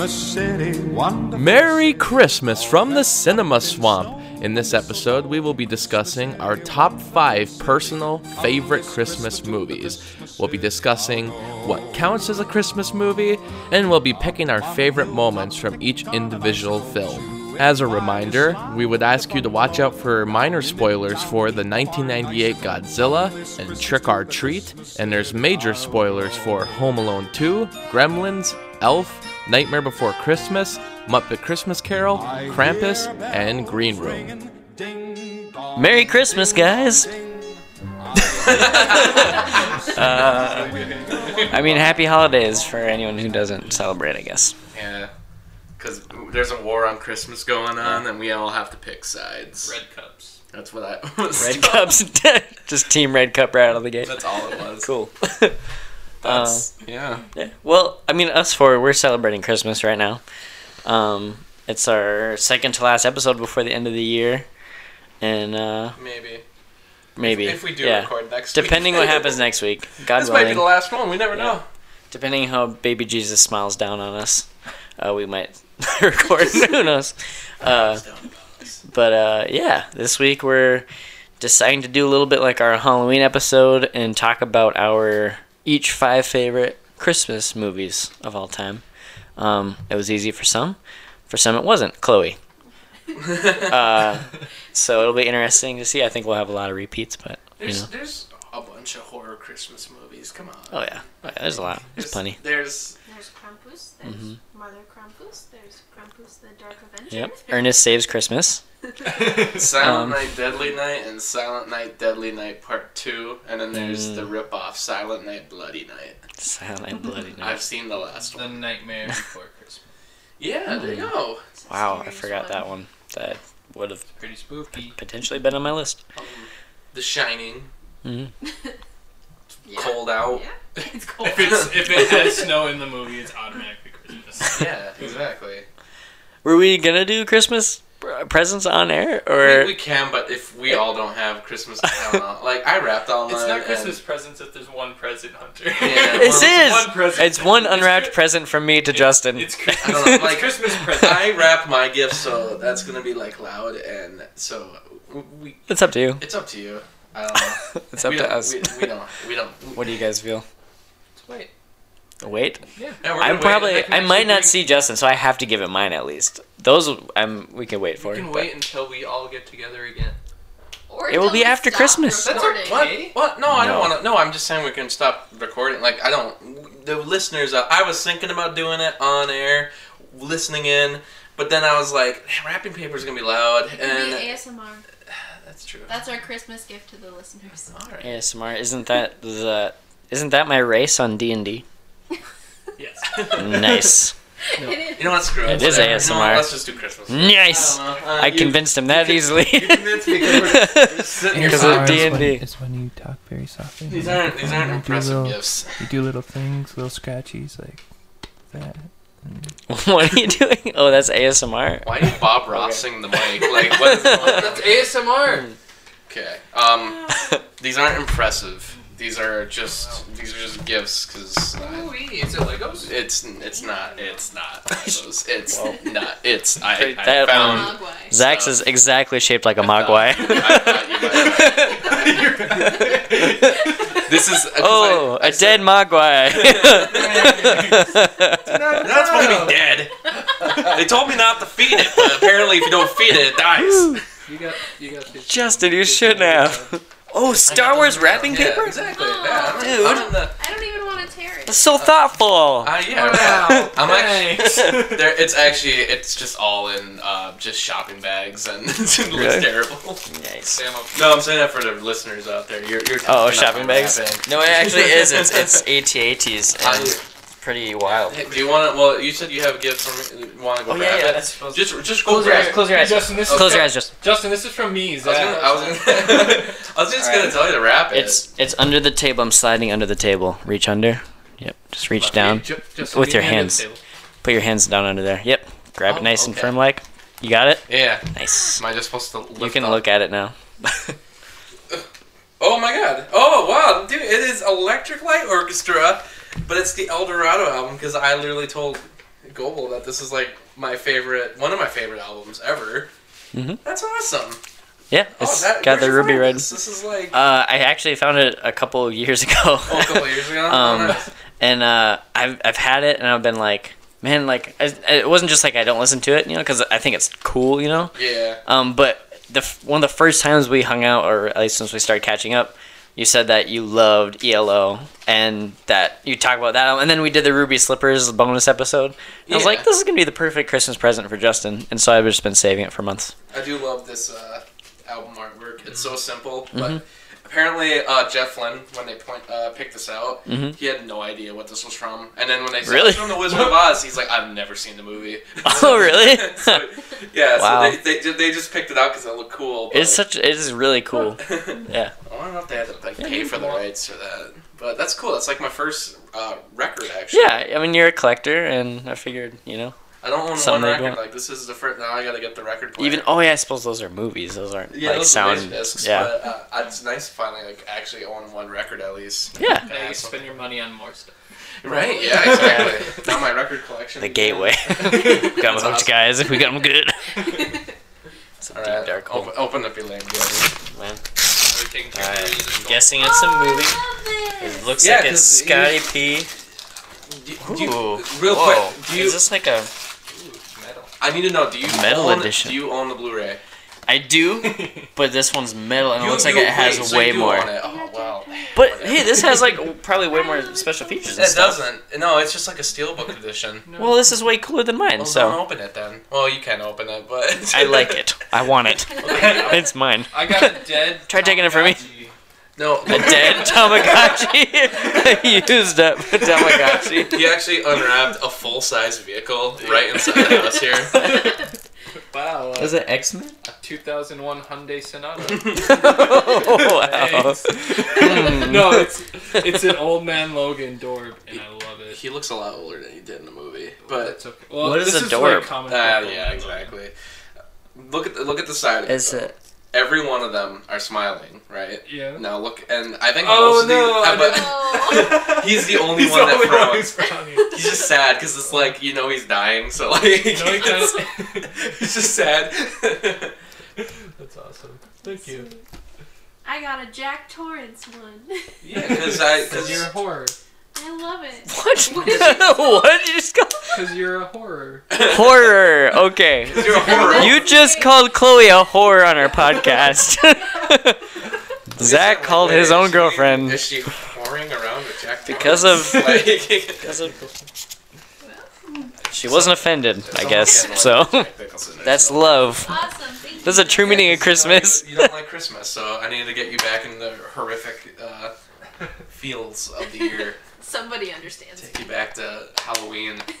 Christmas City, wonderful. Merry Christmas from the Cinema Swamp. In this episode, we will be discussing our top five personal favorite Christmas movies. We'll be discussing what counts as a Christmas movie, and we'll be picking our favorite moments from each individual film. As a reminder, we would ask you to watch out for minor spoilers for the 1998 Godzilla and Trick or Treat, and there's major spoilers for Home Alone 2, Gremlins, Elf, Nightmare Before Christmas, Muppet Christmas Carol, Krampus, and Green Room. Merry Christmas, guys. Uh, I mean, happy holidays for anyone who doesn't celebrate, I guess. Yeah, because there's a war on Christmas going on, and we all have to pick sides. Red cups. That's what I was. Red Cups, just Team Red Cup right out of the gate. That's all it was. Cool. That's yeah. Yeah. Well, I mean, us four, we're celebrating Christmas right now. Um, it's our second to last episode before the end of the year, and uh, Maybe. maybe If we do yeah. record next week. Depending week. what happens next week, God This might be the last one. We never Yeah. know. Depending how Baby Jesus smiles down on us, uh, we might record. Who knows? Uh, but uh, yeah, this week we're deciding to do a little bit like our Halloween episode and talk about our each five favorite Christmas movies of all time. Um, it was easy for some, for some it wasn't. Chloe. uh, so it'll be interesting to see. I think we'll have a lot of repeats, but you There's know. there's a bunch of horror Christmas movies. Come on. Oh yeah, Oh, yeah, there's a lot. There's plenty. There's There's Krampus. There's Mother Krampus. There's Krampus the Dark Avenger. Yep. Ernest Saves Christmas. Silent Um, Night, Deadly Night, and Silent Night, Deadly Night Part Two, and then there's Mm. the rip-off Silent Night, Bloody Night. Silent Night, Bloody Night. I've seen the last one. The. Nightmare Before Christmas. Yeah, there you go. It's Wow, I scary forgot that one. That would have Pretty spooky. potentially been on my list. Um, the Shining, hmm Yeah. Cold Out. Yeah. It's cold. If it's if it has snow in the movie, it's automatically Christmas. Yeah, exactly. Were we gonna do Christmas presents on air, We, or we can, but if we all don't have Christmas, I don't know. Like I wrapped all mine. It's not and- Christmas presents if there's one present, Hunter. Yeah, it is? one present. It's one unwrapped Chri- present from me to Justin. It's I Christmas. don't know, it's like- Christmas present. I wrap my gifts, so that's gonna be like loud, and so we. it's up to you. It's up to you. I don't know. It's up we to us. We, we don't. We don't. What do you guys feel? Wait. Wait, Yeah. Yeah, I'm wait, probably and I might not bring- see Justin, so I have to give it mine at least. Those I'm we can wait for. It. We can but- wait until we all get together again. Or It will be after Christmas. That's recording. What? Okay. What? No, I No. don't want to. No, I'm just saying we can stop recording. Like I don't. The listeners, uh, I was thinking about doing it on air, listening in, but then I was like, wrapping paper is gonna be loud, It can and be ASMR. that's true. That's our Christmas gift to the listeners. All right. ASMR isn't that the isn't that my race on D and D? Yes. Nice, It is. You know what? Screw it. It is Whatever. You know what, ASMR. Let's just do Christmas. nice. I don't know. Uh, I you- convinced him that easily. You convinced me because we're just sitting here. Because of. D&D. It's when you talk very softly. These aren't these aren't You do impressive little- gifts. You do little things, little scratchies like that. what are you doing? Oh, that's ASMR. Why are you Bob Rossing the mic? Like what is going on? That's ASMR. Okay. Um, these aren't impressive. These are just these are just gifts because Ooh, is it Legos? it's it's not it's not Legos. it's not it's I, I That found. Um, mogwai. Zach's is exactly shaped like a mogwai. I thought you this is uh, 'cause oh, I- I a said- dead mogwai. They're not supposed to be dead. They told me not to feed it, but apparently if you don't feed it, it dies. You got you got this. Justin, you shouldn't have. Oh, Star Wars wrapping Yeah, paper? exactly. Yeah, I'm, Dude. I'm the, I don't even want to tear it. That's so thoughtful. uh, yeah, Wow, I'm actually. thanks. There, it's actually it's just all in uh, just shopping bags and it looks Really? terrible. Nice. No, I'm saying that for the listeners out there. You're, you're Oh, shopping bags? wrapping. No, it actually is. It's it's AT-ATs and I- it's pretty wild. Hey, do you want to? Well, you said you have a gift for me. Want to go Oh grab yeah, yeah. it? That's supposed Just, just Close your eyes. it. Close your eyes. Justin, this is Close your from- eyes. Just Justin, this is from me. I was gonna, I was gonna, I was just gonna tell you to wrap it. it's it's under the table. I'm sliding under the table. Reach under. Yep. Just reach down. Ju- Justin, with your me under the hands. Put your hands down under there. Yep. Grab it Oh, nice and firm like. You got it? yeah. Nice. Am I just supposed to? Lift You can up? look at it now. Oh my god! Oh wow, dude! It is Electric Light Orchestra, but it's the El Dorado album because I literally told Goebel that this is like my favorite, one of my favorite albums ever. Mhm. That's awesome. Yeah, Oh, it's that, got the ruby red. This? This is like Uh, I actually found it a couple of years ago. oh, a couple years ago. Um, oh, nice. and uh, I've I've had it, and I've been like, man, like I, it wasn't just like I don't listen to it, you know, because I think it's cool, you know. Yeah. Um, but the one of the first times we hung out, or at least since we started catching up, you said that you loved ELO and that you talk about that, and then we did the Ruby Slippers bonus episode. And I was like, this is gonna be the perfect Christmas present for Justin, and so I've just been saving it for months. I do love this uh, album artwork. It's so simple, Mm-hmm. Apparently uh, Jeff Lynne, when they point uh, picked this out, Mhm. he had no idea what this was from. And then when they said Really? from The Wizard of Oz, he's like, I've never seen the movie. Oh, really? so, yeah, Wow. so they, they, they just picked it out because it looked cool. But It's such, it is really cool. Yeah. I don't know if they had to like, Yeah, pay for the rights for that. But that's cool. That's like my first uh, record, actually. Yeah, I mean you're a collector, and I figured, you know, I don't own Something one record. want. Like, this is the first. Now I gotta get the record player. even oh yeah, I suppose those are movies. Those aren't Yeah, like those sound. are discs, yeah, but uh, it's nice to finally like actually own one record at least. yeah. Now you spend your money on more stuff. Right? Yeah, exactly. now my record collection. The gateway. got them hooked, awesome. guys. If we got them good. It's a All deep right, dark hole, open, open up your Lamborghini. man. Are we All right, I'm guessing it's a Oh, movie. I It looks Yeah, like it's Scotty P. Do, do you, real whoa. quick, do you? Is this like a? Metal. I need to know. Do you Metal own, edition. Do you own the Blu-ray? I do, but this one's metal and it You- looks like it has wait, so way you do more. own it. Oh wow. But hey, this has like probably way more special features. And It stuff. doesn't. No, it's just like a steelbook edition. Well, this is way cooler than mine, Well, don't open it then. Well, you can open it, but I like it. I want it. It's mine. I got a dead. Try taking it from me. Tamagotchi. No, A dead Tamagotchi. Used up Tamagotchi. he actually unwrapped a full-size vehicle right inside the house here. Wow. Uh, Was it X Men? a 2001 Hyundai Sonata. Oh, wow. Hmm. no, it's it's an old man Logan Dorb, and I love it. He looks a lot older than he did in the movie, but That's okay. Well, What is this a is Dorb? Like comic uh, yeah, exactly. Look at the, look at the side. Of Is it, it? Every one of them are smiling, right? Yeah. Now look, and I think Oh, most of no, these, but he's the only He's one the that only one frowns. who's. He's just sad because it's like you know he's dying, so like No, he he's just sad. That's awesome. Thank you. I got a Jack Torrance one. yeah, because I Because because you're a horror. I love it. What? what did you just call? Because you're a horror. Horror. Okay. you're a horror. You just called Chloe a whore on our podcast. Zach called his own girlfriend Is she whoring around with Jack? Because of- like, because of. She wasn't offended, I guess. So like Jack Nicholson or that's love. Awesome. Thank you. That's a true meaning of Yeah, 'cause, you Christmas. You, don't like Christmas, so I need to get you back in the horrific uh, feels of the year. Somebody understands. Take you back to Halloween.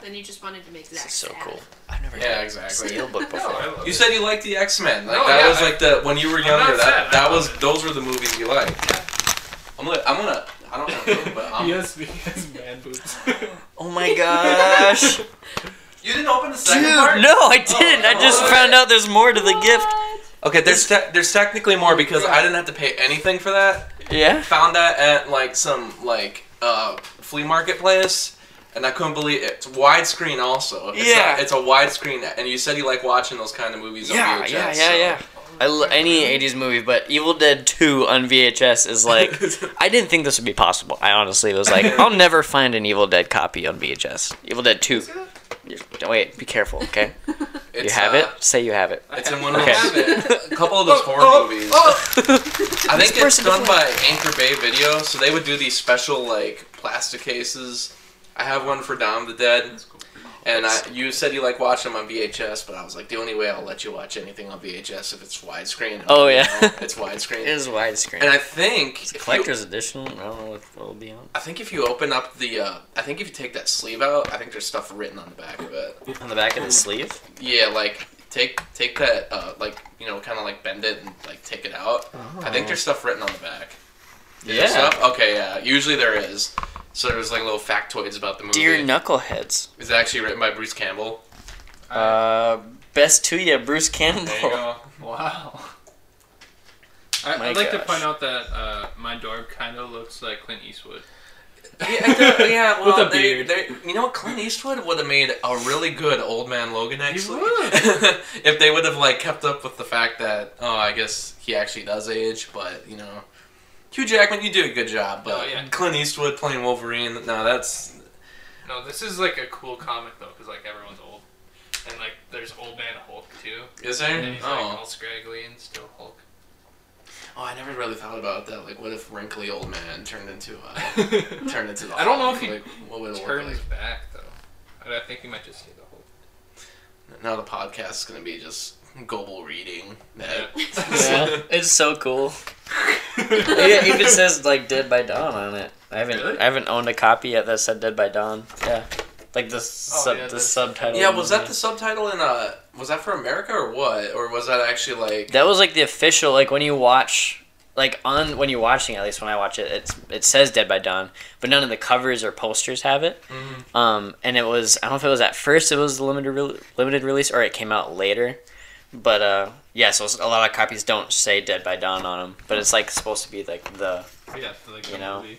then you just wanted to make that. This is so sad. cool. I've never Yeah, had exactly. a steelbook before. I love You it. said you liked the X Men. Like No, that yeah, was I- like the when you were younger. That sad, that was it. those were the movies you liked. I'm gonna I'm gonna I don't know, but I'm, He has, he has man boobs. Oh my gosh. you didn't open the Dude, part. no, I didn't. I just Oh, found out there's more to the gift. What? Okay, there's te- there's technically more because I didn't have to pay anything for that. Yeah? Found that at like some like uh, flea market place, and I couldn't believe it. it's widescreen also. It's Yeah. a, it's a widescreen, and you said you like watching those kind of movies on Yeah, VHS. yeah, yeah, so- yeah. I lo- any 80s movie, but Evil Dead 2 on VHS is like. I didn't think this would be possible. I honestly was like, I'll never find an Evil Dead copy on VHS. Evil Dead 2. You- Wait, be careful, okay? You have uh, it? Say you have it. It's in one of Okay. those. A couple of those horror oh, movies. oh. I think it's done before- by Anchor Bay Video, so they would do these special like plastic cases. I have one for Dawn of the Dead, and I, you said you like watch them on VHS, but I was like, the only way I'll let you watch anything on VHS if it's widescreen. Oh, yeah. Know, it's widescreen. It is widescreen. and I think It's if you- collector's edition. I don't know what it'll be on. I think if you open up the, uh, I think if you take that sleeve out, I think there's stuff written on the back of it. On the back of the sleeve? Yeah, like take take that, uh, like you know, kind of like bend it and like take it out. Oh. I think there's stuff written on the back. Is Yeah. stuff? Okay, yeah. Usually there is. So there's like little factoids about the movie. Dear Knuckleheads. It's actually written by Bruce Campbell. Uh, best to ya, Bruce Campbell. There you go. Wow. I, I'd like to point out that uh, my Dorb kind of looks like Clint Eastwood. Yeah, yeah, well, With a they, beard. they, you know what? Clint Eastwood would have made a really good Old Man Logan, actually. would. if they would have like kept up with the fact that, oh, I guess he actually does age, but you know, Hugh Jackman, you do a good job, but Oh, yeah. Clint Eastwood playing Wolverine, no, that's No, this is like a cool comic though, because like everyone's old, and like there's Old Man Hulk too, is there? and he's like Oh. all scraggly and still Hulk. oh, I never really thought about that. Like, what if wrinkly old man turned into uh, turned into the? I don't know if he like, what would it look Turns like? back though. I think he might just stay the Hulk. Now the podcast is gonna be just Goble reading that. Yeah, it's so cool. it even says like "Dead by Dawn" on it. I haven't Really? I haven't owned a copy yet that said "Dead by Dawn." Yeah, like the sub, yeah, the that's- subtitle. Yeah, was that the subtitle in uh was that for America or what? Or was that actually like That was like the official like when you watch like on when you're watching at least when I watch it it's it says Dead by Dawn but none of the covers or posters have it. Mhm. Um and it was I don't know if it was at first it was the limited re- limited release or it came out later. But uh yeah, so a lot of copies don't say Dead by Dawn on them, but it's like supposed to be like the Yeah, like You the know. movie.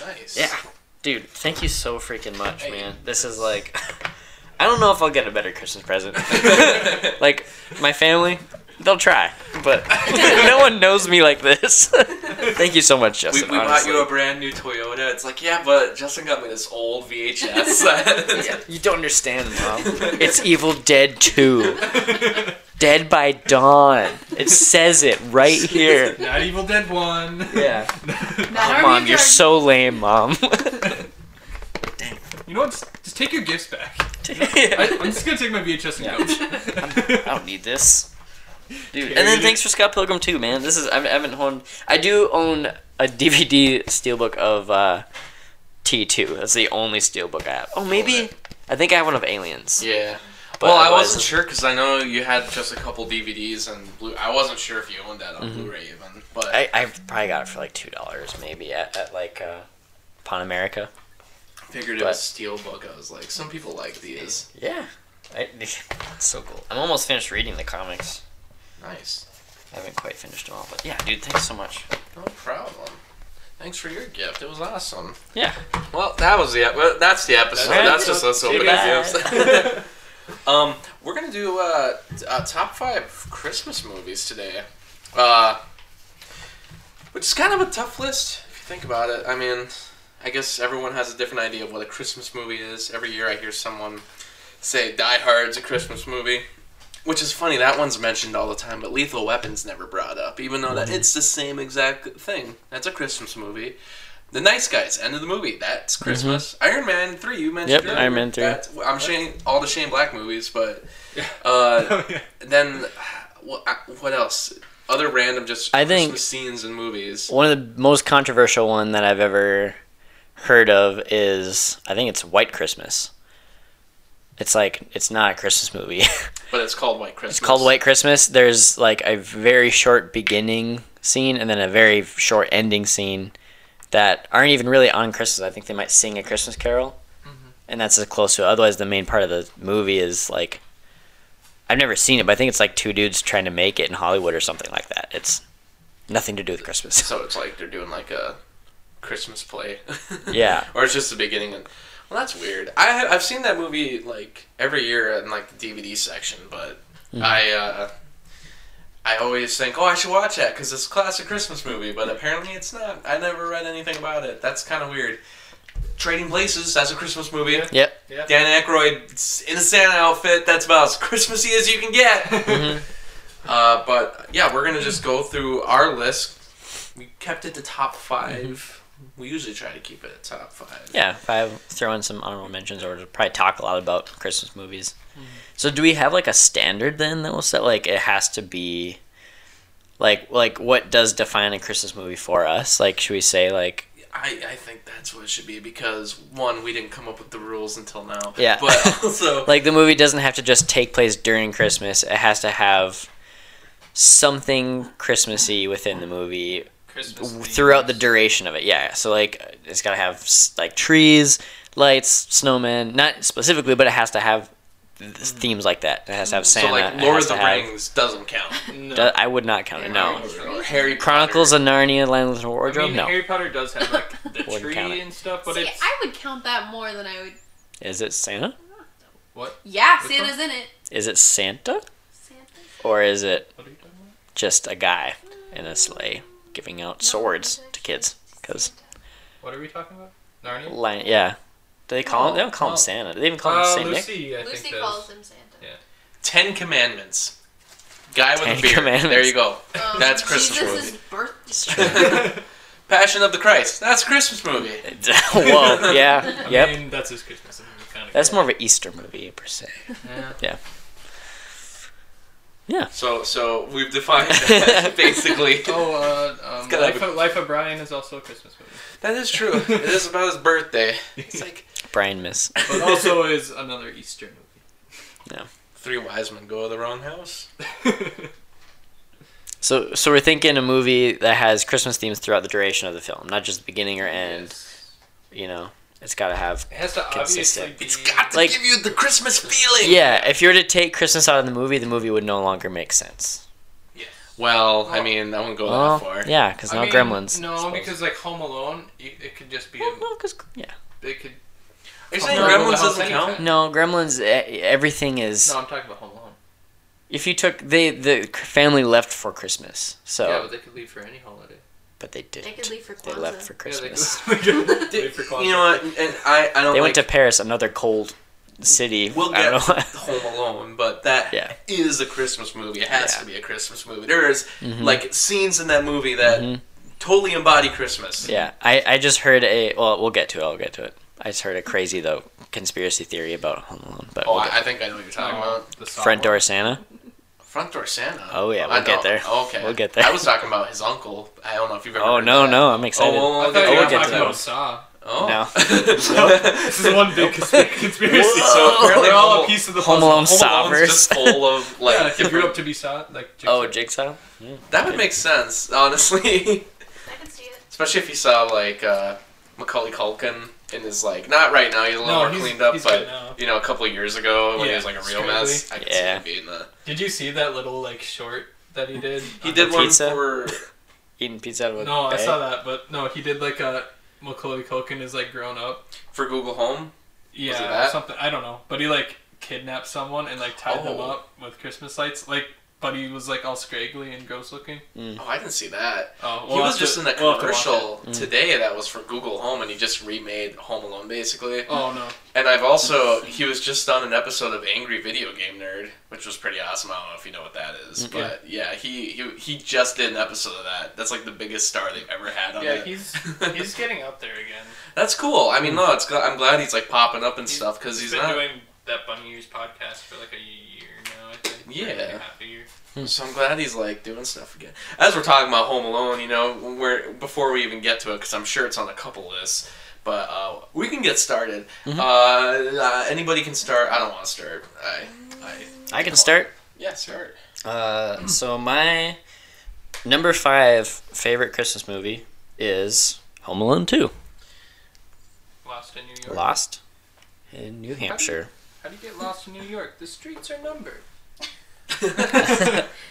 nice? Yeah. Dude, thank you so freaking much, Hey. man. This is like I don't know if I'll get a better Christmas present. like my family, they'll try, but no one knows me like this. Thank you so much, Justin. we bought honestly. you a brand new Toyota. It's like, yeah, but Justin got me this old VHS. You don't understand, mom. It's Evil Dead 2. Dead by Dawn. It says it right here. Not Evil Dead One. Yeah. Not our mom, you're so lame, mom. Dang. You know what? Just, just take your gifts back. I, I'm just gonna take my VHS and Yeah. go. I don't need this. Dude, and then thanks for Scott Pilgrim too, man. This is I haven't- owned. I do own a DVD steelbook of uh, T2. That's the only steelbook I have. Oh, maybe I think I have one of Aliens. yeah. But well, I wasn't sure because I know you had just a couple DVDs and blue. I wasn't sure if you owned that on Blu-ray even, but I I probably got it for like two dollars maybe at, at like uh, Pan America. figured it but- was steelbook. I was like, some people like these. Yeah, I, so cool. I'm almost finished reading the comics. Nice. I haven't quite finished them all, but yeah, dude, thanks so much. No problem. Thanks for your gift. It was awesome. Yeah. Well, that was the ep- well, that's the episode. That's That's, just us opening gifts. um, we're gonna do uh, uh, top five Christmas movies today, uh, which is kind of a tough list if you think about it. I mean, I guess everyone has a different idea of what a Christmas movie is. Every year, I hear someone say Die Hard's a Christmas movie. Which is funny, that one's mentioned all the time, but Lethal Weapon's never brought up, even though that it's the same exact thing. That's a Christmas movie. The Nice Guys, end of the movie. That's Christmas. Iron Man three, you mentioned. Yep, earlier. Iron Man 3. That's- I'm Shane, all the Shane Black movies, but Yeah. uh, Oh, yeah. then what? What else? Other random just I think- Christmas scenes and movies. One of the most controversial one that I've ever heard of is I think it's White Christmas. It's like it's not a Christmas movie. But it's called White Christmas. it's called White Christmas. There's like a very short beginning scene and then a very short ending scene that aren't even really on Christmas. I think they might sing a Christmas carol, mm-hmm. and that's as close to it. Otherwise, the main part of the movie is like I've never seen it, but I think it's like two dudes trying to make it in Hollywood or something like that. It's nothing to do with Christmas. So it's like they're doing like a Christmas play. Yeah. or it's just the beginning. And, well, that's weird. I I've seen that movie like every year in like the DVD section, but Mm-hmm. I uh, I always think, oh, I should watch that because it's a classic Christmas movie. But apparently, it's not. I never read anything about it. That's kind of weird. Trading Places, that's a Christmas movie. Yeah. Yep. Dan Aykroyd in a Santa outfit. That's about as Christmassy as you can get. Mhm. Uh, but yeah, we're gonna just go through our list. We kept it to top 5 We usually try to keep it at top five. Yeah, I throw in some honorable mentions or to probably talk a lot about Christmas movies. So do we have like a standard then that we'll set? Like it has to be like like what does define a Christmas movie for us? Like should we say like I, I think that's what it should be because one, we didn't come up with the rules until now. Yeah. But also, like the movie doesn't have to just take place during Christmas. It has to have something Christmassy within the movie Christmas throughout the duration of it. Yeah, so like it's got to have like trees, lights, snowmen. Not specifically, but it has to have th- mm. themes like that. It has to have Santa. so like Lord of the to have- Rings doesn't count. No. Do- I would not count it. No. Harry Chronicles Potter. of Narnia, Land of the I Wardrobe. mean, no. Harry Potter does have like the tree count and stuff, but See, it's I would count that more than I would. Is it Santa? what? Yeah, Which Santa's in it. Is it Santa? Santa. Or is it What are you talking about? just a guy in a sleigh giving out swords to kids? Because, What are we talking about? Narnia. li- yeah. Do they call him? They don't call him Santa. Do they even call him Uh, Saint Nick? Lucy, I Lucy think does. calls him Santa. Yeah. Ten Commandments. Guy with Ten a beard. Commandments. There you go. Um, That's Christmas Jesus' movie. birth. Passion of the Christ. That's a Christmas movie. Whoa, yeah. I Yep. mean, that's his Christmas movie, kind of. That's more of an Easter movie, per se. Yeah. Yeah. So, so we've defined that basically. Oh, uh, um, Life, a- of, Life of Brian is also a Christmas movie, That is true. It is about his birthday. It's like Brian Miss. but also is another Easter three wise men go to the wrong house. So, so we're thinking a movie that has Christmas themes throughout the duration of the film, not just the beginning or end. You know, it's got to have. It has to obviously Consistent. be. It's got to Like- give you the Christmas feeling. Yeah, if you were to take Christmas out of the movie, the movie would no longer make sense. Yeah. Well, I mean, I wouldn't go Well, that far. yeah, because I now mean, Gremlins. No, because like Home Alone, y- it could just be. A, Well, no, 'cause- yeah. it could. Are you saying No, Gremlins doesn't anytime. count? No, Gremlins. e- Everything is. No, I'm talking about Home Alone. If you took they the family left for Christmas, so Yeah, but they could leave for any holiday. But they didn't. They could leave for They left for Christmas. could, they could Did- leave for you know what? And I, I don't They like went to Paris, another cold city. We'll I get don't know. Home Alone, but that is Yeah. a Christmas movie. It has Yeah. to be a Christmas movie. There is Mhm. like scenes in that movie that Mhm. totally embody Christmas. Yeah, I, I just heard a well we'll get to it. I'll get to it. I just heard a crazy though conspiracy theory about Home Alone, but Oh, we'll I, I think I know what you're talking about. The front door Santa. Front door Santa. Oh, yeah, we'll get know. there. Okay, We'll get there. I was talking about his uncle. I don't know if you've ever. Oh heard no that. no I'm excited. Oh, I well, thought okay. you we'll were get to talking that about. Saw. Oh. No. This is one big consp- conspiracy. So apparently We're all a piece of the Home. Alone Home Alone's just full of like. yeah, if you grew up to be Saw, like Oh, Jigsaw. Jigsaw. that would make sense, honestly. I can see it. Especially if you saw like uh, Macaulay Culkin in his like not right now. He's a little No, more he's- cleaned up, he's but you know, a couple of years ago when he was like a real Scraggly. mess. I could see him being the. Did you see that little like short that he did? He did one pizza? for. Eating pizza out of a No, I saw that, but no, he did like a Macaulay Culkin is like grown up. for Google Home. Yeah, it that? something I don't know, but he like kidnapped someone and like tied them Oh. up with Christmas lights. Like, but he was like all scraggly and gross looking. Oh, I didn't see that. Oh, he we'll was just to- in a we'll have to commercial Mm. today that was for Google Home, and he just remade Home Alone basically. Oh no, And I've also he was just on an episode of Angry Video Game Nerd, which was pretty awesome. I don't know if you know what that is, Okay. but yeah, he, he he just did an episode of that. That's like the biggest star they've ever had on yeah, it. he's he's getting up there again. That's cool. I mean, no, it's I'm glad he's like popping up and stuff because he's been not. doing that Bunny Ears podcast for like a year now. I think. Or, like, Yeah. half a year. So I'm glad he's like doing stuff again. As we're talking about Home Alone, you know, where before we even get to it, because I'm sure it's on a couple lists, but uh, we can get started. Mhm. Uh, uh, anybody can start. I don't want to start. I, I, I can start. yeah, start. Uh, so my number five favorite Christmas movie is Home Alone Two. Lost in New York. Lost in New Hampshire. How do you get lost in New York? The streets are numbered.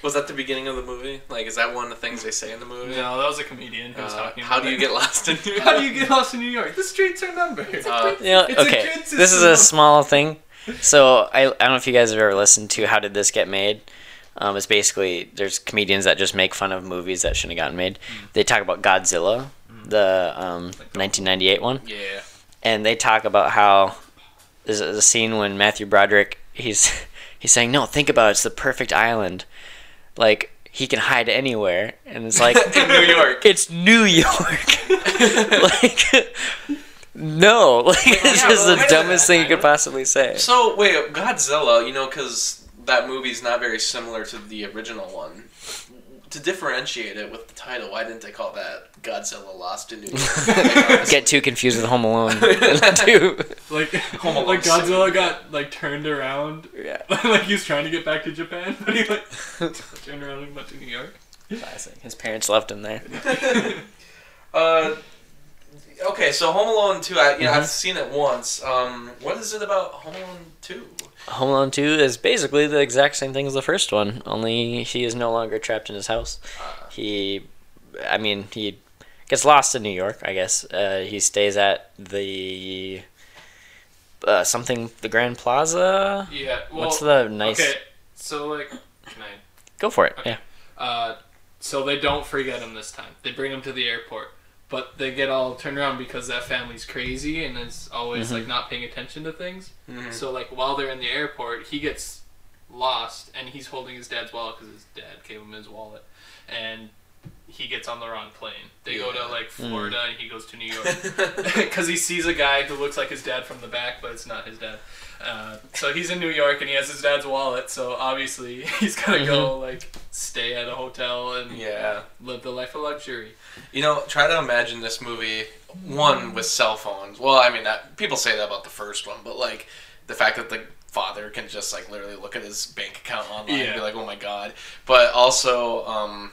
was that the beginning of the movie? Like, is that one of the things they say in the movie? No, that was a comedian who was Uh, talking. how about do you it. get lost in New York? How do you get lost in New York? The streets are numbered. Uh, You know, It's a okay, good this is a small thing. So I, I don't know if you guys have ever listened to How Did This Get Made. Um, it's basically there's comedians that just make fun of movies that shouldn't have gotten made. They talk about Godzilla, the um, 1998 one, yeah. and they talk about how there's a, a scene when Matthew Broderick he's he's saying no, think about it, it's the perfect island, like he can hide anywhere, and it's like In New York. it's New York. like, no, like yeah, just well, the dumbest thing you could possibly say. So wait, Godzilla, you know, because that movie's not very similar to the original one. To differentiate it with the title, why didn't they call that Godzilla Lost in New York? Get too confused with Home Alone. too. Like, Home Alone like Godzilla got like turned around, Yeah. like he's trying to get back to Japan, but he like turned around and went to New York. Classic. His parents left him there. uh, okay, so Home Alone two, I, you know, Mhm. I've seen it once. Um, what is it about Home Alone two? Home Alone 2 is basically the exact same thing as the first one, only he is no longer trapped in his house. Uh, He, I mean, he gets lost in New York. I guess uh, he stays at the uh, something the Grand Plaza. Yeah. Well, What's the nice? Okay, so like, can I? Go for it. Okay. Yeah. Uh, so they don't forget him this time. They bring him to the airport, but they get all turned around because that family's crazy and is always Mm-hmm. like not paying attention to things. Mhm. So like while they're in the airport, he gets lost and he's holding his dad's wallet because his dad gave him his wallet, and he gets on the wrong plane. They go to Yeah. like Mm. Florida and he goes to New York because he sees a guy who looks like his dad from the back, but it's not his dad. Uh, so he's in New York and he has his dad's wallet. So obviously he's gonna go like stay at a hotel and Yeah. live the life of luxury. You know, try to imagine this movie one with cell phones. Well, I mean, that people say that about the first one, but like the fact that the father can just like literally look at his bank account online and be like, "Oh my god!" But also, um,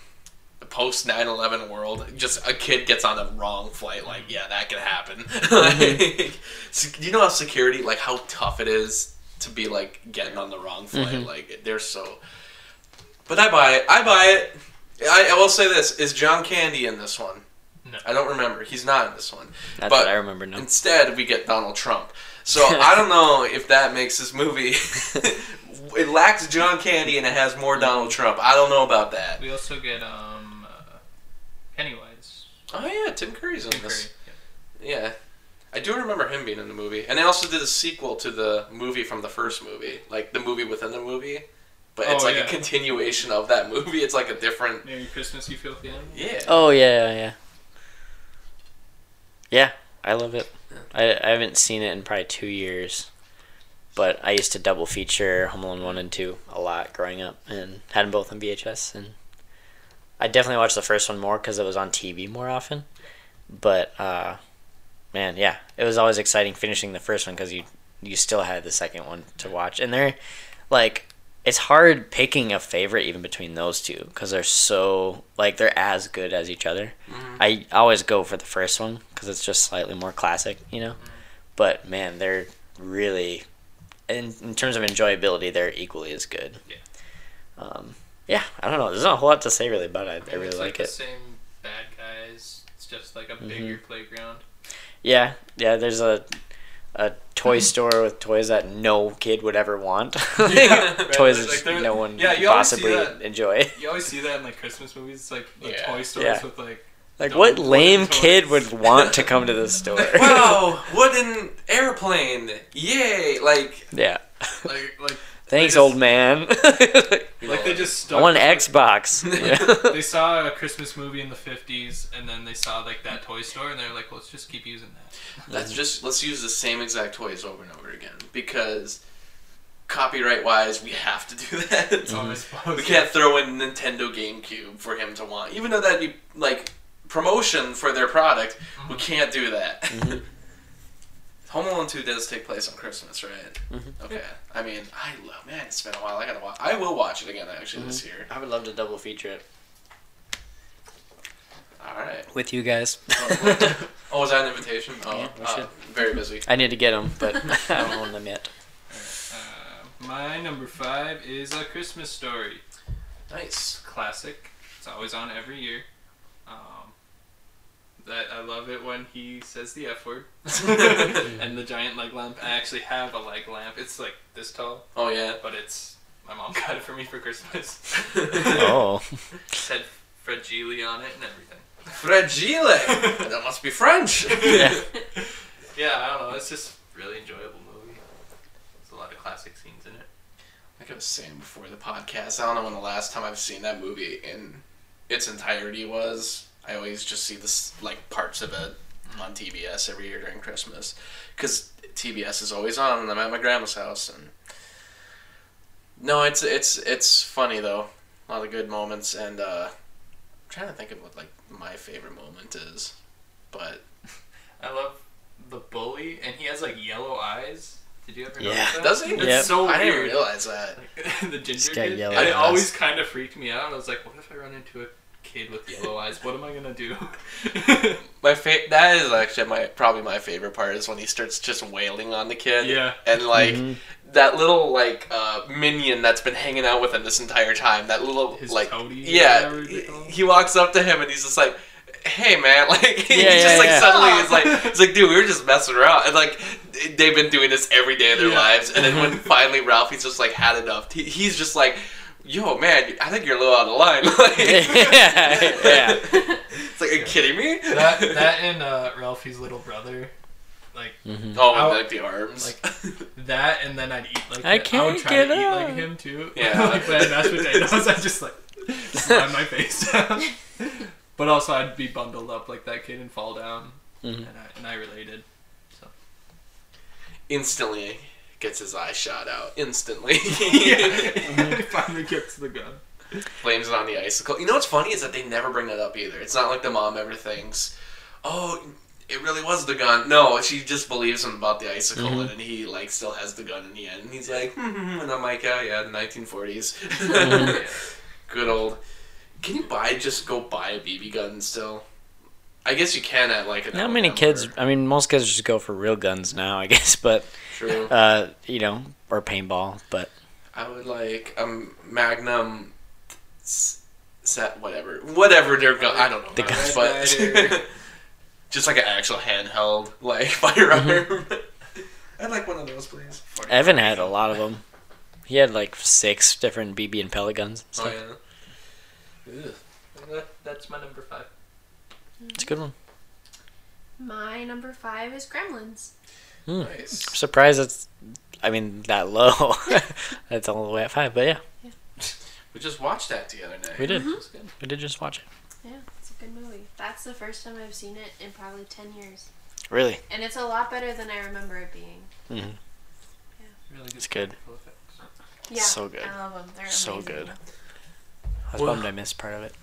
post 9/11 world, just a kid gets on the wrong flight. Like, yeah, that could happen. like, so, do you know how security, like how tough it is to be like getting on the wrong flight? Mhm. Like, they're so. But I buy it. I buy it. I, I will say this: Is John Candy in this one? No. I don't remember. He's not in this one. That's But what I remember now. Instead, we get Donald Trump. So I don't know if that makes this movie. it lacks John Candy and it has more Donald Trump. I don't know about that. We also get um, Pennywise. Oh yeah, Tim Curry's in this. Curry. Yeah. Yeah. I do remember him being in the movie. And they also did a sequel to the movie from the first movie. Like the movie within the movie. But it's Oh, like yeah. a continuation of that movie. It's like a different Merry Christmas, you filthy animal. Yeah. Oh yeah, yeah, yeah. Yeah, I love it. I I haven't seen it in probably two years, but I used to double feature Home Alone one and two a lot growing up, and had them both on VHS. And I definitely watched the first one more because it was on TV more often. But uh, man, yeah, it was always exciting finishing the first one because you you still had the second one to watch, and they're like it's hard picking a favorite even between those two because they're so like they're as good as each other. I always go for the first one because it's just slightly more classic, you know. But man, they're really in in terms of enjoyability, they're equally as good. Yeah. Um, yeah, I don't know. There's not a whole lot to say really about it. I really it's like the it. same bad guys. It's just like a Mm-hmm. bigger playground. Yeah, yeah. There's a a toy store with toys that no kid would ever want. Yeah, toys right, that like they're- no one yeah, could you possibly enjoy. You always see that in like Christmas movies. It's like the Yeah. toy stores Yeah. with like Like, what lame toys. kid would want to come to this store? wow, wooden airplane. Yay. Like yeah. like like Thanks, just- old man. like they just I want an Xbox. Yeah. They saw a Christmas movie in the fifties, and then they saw like that toy store, and they're like, "Let's just keep using that." That's just let's use the same exact toys over and over again because copyright wise we have to do that. So I suppose we can't throw in Nintendo GameCube for him to want, even though that'd be like promotion for their product. We can't do that. Mhm. Home Alone Two does take place on Christmas, right? Mhm. Okay. I mean, I love man. It's been a while. I gotta watch. I will watch it again actually this year. I would love to double feature it All right. with you guys. Oh, was that an invitation? Oh, Yeah, we uh, should. very busy. I need to get them, but I don't own them yet. Uh, my number five is a Christmas story. Nice. Classic. It's always on every year. That I love it when he says the F word. and the giant leg lamp. I actually have a leg lamp. It's like this tall, Oh yeah. but it's my mom got it for me for Christmas. Oh. It said fragile on it and everything. Fragile. that must be French. Yeah. Yeah, I don't know. It's just really enjoyable movie. There's a lot of classic scenes in it. Like I was saying before the podcast, I don't know when the last time I've seen that movie in its entirety was. I always just see this like parts of it on TBS every year during Christmas, because TBS is always on, and I'm at my grandma's house. And no, it's it's it's funny though. A lot of good moments, and uh, I'm trying to think of what like my favorite moment is, but I love the bully, and he has like yellow eyes. Did you ever Yeah. notice that? does he? It's Yep. so I didn't weird. realize that. Like, the ginger got kid. yellow And it eyes. always kind of freaked me out. I was like, what if I run into a kid with yellow eyes? What am I gonna do? My fa- that is actually my probably my favorite part is when he starts just wailing on the kid. Yeah. And like Mhm. that little like uh, minion that's been hanging out with him this entire time. That little His like toady yeah. He, call him? he walks up to him and he's just like, hey man, like he Yeah, just like yeah. suddenly it's like it's like dude, we were just messing around, and like they've been doing this every day of their Yeah. lives, and then Mm-hmm. when finally Ralphie's just like had enough, he, he's just like. Yo, man, I think you're a little out of line. like, yeah, yeah. It's like, are you kidding me? that that and uh, Ralphie's little brother, like Mhm. oh, I- with, like the arms. like that, and then I'd eat like I him. can't I would try get to eat up. like him too. Yeah. like when I had mashed potatoes, I just like slam my face down. but also, I'd be bundled up like that kid and fall down, Mhm. and I and I related. So instantly gets his eye shot out. Instantly. yeah, he finally gets the gun. blames it on the icicle. You know what's funny is that they never bring that up either. It's not like the mom ever thinks, "Oh, it really was the gun." No, she just believes him about the icicle, Mhm. and he like still has the gun in the end. And he's like, hmm and I'm like, "Yeah, yeah, the 1940s, Mhm. good old." Can you buy just go buy a BB gun still? I guess you can at like an Not many kids. or- I mean, most kids just go for real guns now, I guess. But True. uh, you know, or paintball. But I would like a Magnum set, whatever, whatever they're go- I don't know, The guns, guns. but just like an actual handheld like firearm. Mm-hmm. I'd like one of those, please. Evan had a lot of them. He had like six different BB and pellet guns. and Oh yeah. Ugh. That's my number five. It's a good one. My number five is Gremlins. Hmm. Nice. I'm surprised it's. I mean, that low. That's all the way at five. But yeah, yeah. We just watched that the other night. we did. It was good. We did just watch it. Yeah, it's a good movie. That's the first time I've seen it in probably 10 years. Really. And it's a lot better than I remember it being. hmm Yeah. Really good. It's good. Yeah. So good. I love them. They're So good. I was Well- bummed I missed part of it.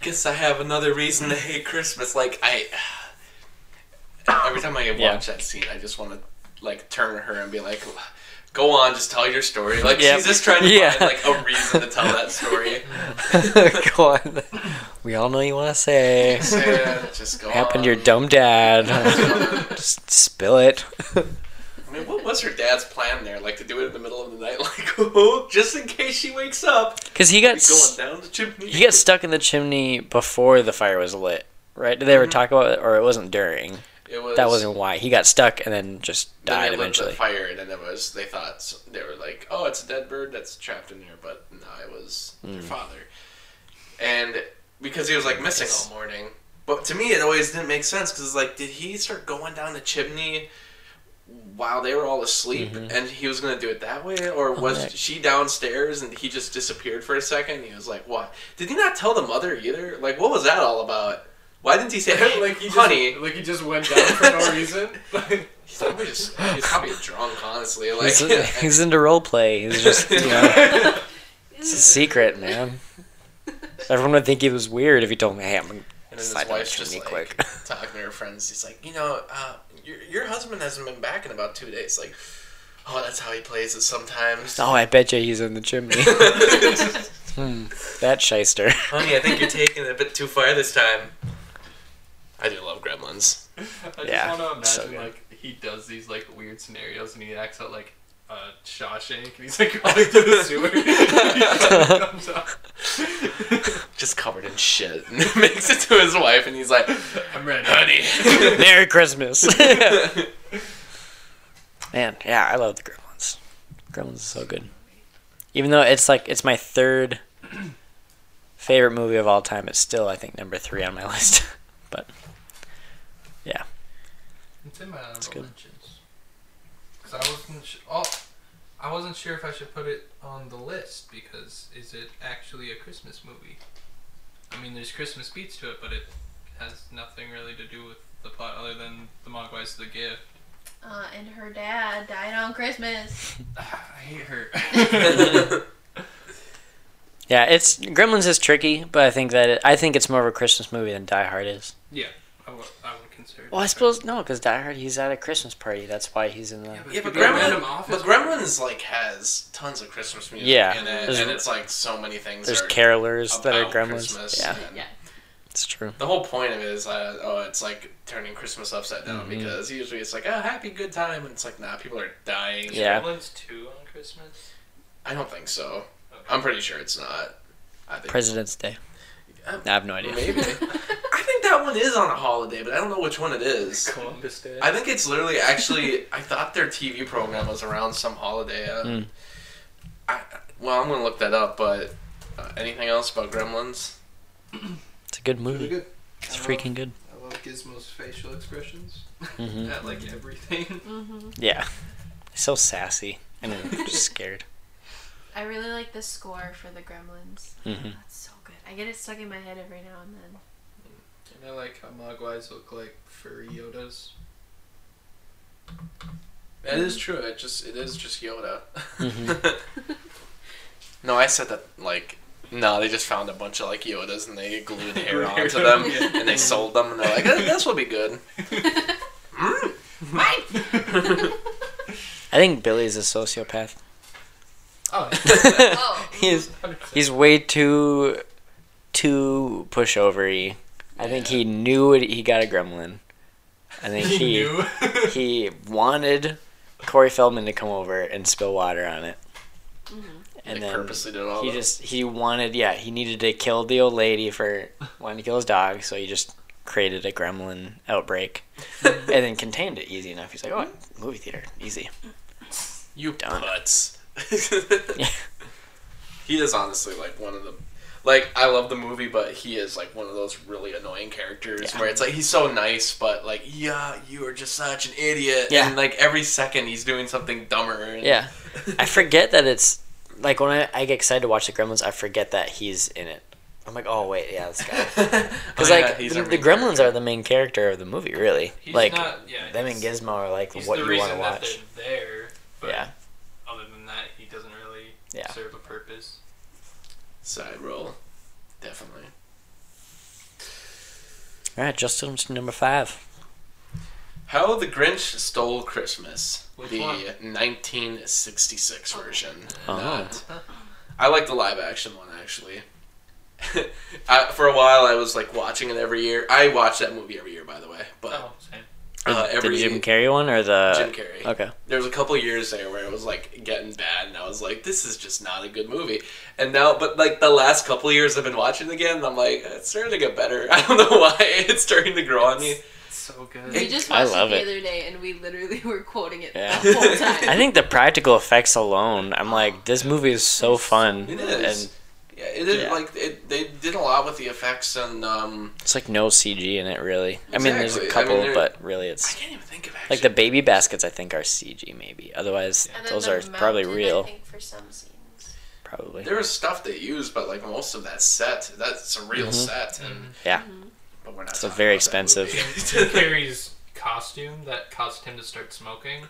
Guess I have another reason to hate Christmas. Like I, every time I watch Yeah. that scene, I just want to like turn to her and be like, "Go on, just tell your story." Like Yep. she's just trying to Yeah. find like a reason to tell that story. go on. We all know you want to say. Yeah, just go. Happened to on. your dumb dad. Just spill it. mean, what was her dad's plan there? Like to do it in the middle of the night, like oh, just in case she wakes up. Because he got going down the chimney. he got stuck in the chimney before the fire was lit, right? Did they ever Mhm. talk about it, or it wasn't during? It was That wasn't why he got stuck and then just Then died lit eventually. the fire, and then it was they thought they were like, oh, it's a dead bird that's trapped in there, but no, it was their Mm. father, and because he was like missing all morning. But to me, it always didn't make sense because like, did he start going down the chimney while they were all asleep, Mhm. and he was gonna do it that way, or was Okay. she downstairs and he just disappeared for a second? He was like, what? Did he not tell the mother either? Like, what was that all about? Why didn't he say, like he just, honey? like he just went down for no reason. He's probably just he's probably drunk, honestly. Like He's, he's into role play. He's just you know, it's a secret, man. Everyone would think he was weird if he told me, "Hey, I'm gonna And then his slide down wife's just like quick." talking to her friends. He's like, you know, uh, your your husband hasn't been back in about two days. Like, oh, that's how he plays it sometimes. Oh, I bet you he's in the chimney. hmm, that shyster. Honey, I think you're taking it a bit too far this time. I do love Gremlins. I just Yeah, want to imagine good. like he does these like weird scenarios and he acts out like uh, Shawshank and he's like going through the sewer. He just comes out. Just covered in shit. And makes it to his wife, and he's like, I'm ready. honey. Merry Christmas. Man, yeah, I love the Gremlins. Gremlins is so good. Even though it's like it's my third favorite movie of all time, it's still I think number three on my list. but yeah, It's in my honorable good. mentions. Cause I wasn't. Sh- oh, I wasn't sure if I should put it on the list because is it actually a Christmas movie? I mean, there's Christmas beats to it, but it has nothing really to do with the plot other than the Mogwai's the gift. Uh, and her dad died on Christmas. I hate her. yeah, it's Gremlins is tricky, but I think that it, I think it's more of a Christmas movie than Die Hard is. yeah, I would, I would consider. Well, I suppose no, because Die Hard he's at a Christmas party. That's why he's in the. Yeah, but- Yeah, but Could be Gremlins, but Gremlins like has tons of Christmas music Yeah. in it, and it's like so many things. There's are carolers that are about Gremlins. Christmas, Yeah, Yeah. it's true. The whole point of it is, uh, oh, it's like turning Christmas upside down Mhm. because usually it's like, oh, happy, good time, and it's like, nah, people are dying. Yeah. Gremlins two on Christmas. I don't think so. Okay. I'm pretty sure it's not. I think President's Day. Uh, I have no idea. maybe. I think that one one is on a holiday, but I don't know which one it is. Columbus Day. I think it's literally actually. I thought their TV program was around some holiday. Uh, Hmm. I, well, I'm gonna look that up. But uh, anything else about Gremlins? It's a good Mm-hmm. Movie. good. It's I love- freaking good. I love Gizmo's facial expressions. hmm At like everything. Mm-hmm. Yeah. So sassy and just scared. I really like the score for the Gremlins. hmm That's so good. I get it stuck in my head every now and then. And I like how Mogwais look like furry Yodas. That is true. It just it is just Yoda. Mhm. no, I said that like no, they just found a bunch of like Yodas and they glued hair Glued hair onto them them, yeah. and they sold them and they're like, "Eh, this will be good. Mm. I think Billy's a sociopath. Oh, Oh. he's 100%. he's way too too pushovery. I think he knew it, he got a gremlin. I think he he knew. he wanted Corey Feldman to come over and spill water on it. Mm-hmm. And they then purposely did all he that. just he wanted yeah he needed to kill the old lady for wanting to kill his dog, so he just created a gremlin outbreak and then contained it easy enough. He's like, oh, movie theater, easy. You Done. putz. Yeah. He is honestly like one of the like I love the movie, but he is like one of those really annoying characters Yeah. where it's like he's so nice, but like yeah, you are just such an idiot. Yeah. And like every second he's doing something dumber. And, Yeah, I forget that it's like when I, I get excited to watch the Gremlins, I forget that he's in it. I'm like, oh wait, yeah, this guy. Oh, because Oh, like he's the, the Gremlins character. are the main character of the movie, really. He's like not, yeah, them and Gizmo are like what the you want reason to that watch. they're there. But Yeah, Other than that, he doesn't really Yeah. serve a purpose. Side role, definitely. all right, Justin to number five. How the Grinch Stole Christmas, Which the one? 1966 version. Oh. Not- I like the live action one actually. I, for a while, I was like watching it every year. I watch that movie every year, by the way. But Oh, same. uh, the every Jim Carrey one or the Jim Carrey. Okay. There was a couple years there where it was like getting bad, and I was like, "This is just not a good movie." And now, but like the last couple years, I've been watching it again, and I'm like, it's starting to get better. I don't know why it's starting to grow on me. It's so good. We just I watched love it the it. other day and we literally were quoting it Yeah. the whole time. I think the practical effects alone, I'm like, this movie is so fun, It is. and Yeah, it is Yeah. like it, they did a lot with the effects, and um, it's like no CG in it really. I mean, there's a a I couple, mean, but really it's. I it's can't even think of actually. like the baby baskets. I think are CG maybe. Otherwise, And then those the are probably real. I think for some scenes. Probably. There was stuff they used, but like most of that set, that's a real Mhm. set, and Mhm. Yeah. but we're not. So talking very about expensive. movie. Jim costume that caused him to start smoking.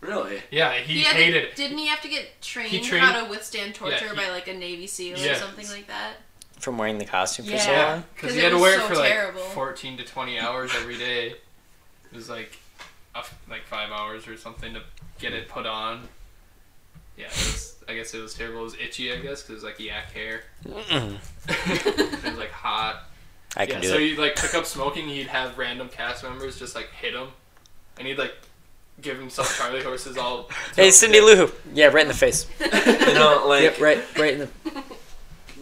Really? Yeah, he, had to- hated it. Didn't he have to get trained, trained- how to withstand torture Yeah, he- by like a Navy SEAL or something like that? From wearing the costume for so long. Because he had to was wear it so for like 14 to 20 hours every day. It was like like five hours or something to get it put on. Yeah, it was, I guess it was terrible. It was itchy, I guess, because it was like yak hair. It was like hot. I can yeah, do so it. he like took up smoking. He'd have random cast members just like hit him, and he'd like give himself Charlie horses all. Hey, Cindy Lou. Yeah, right in the face. You know, like yep, right, right in the.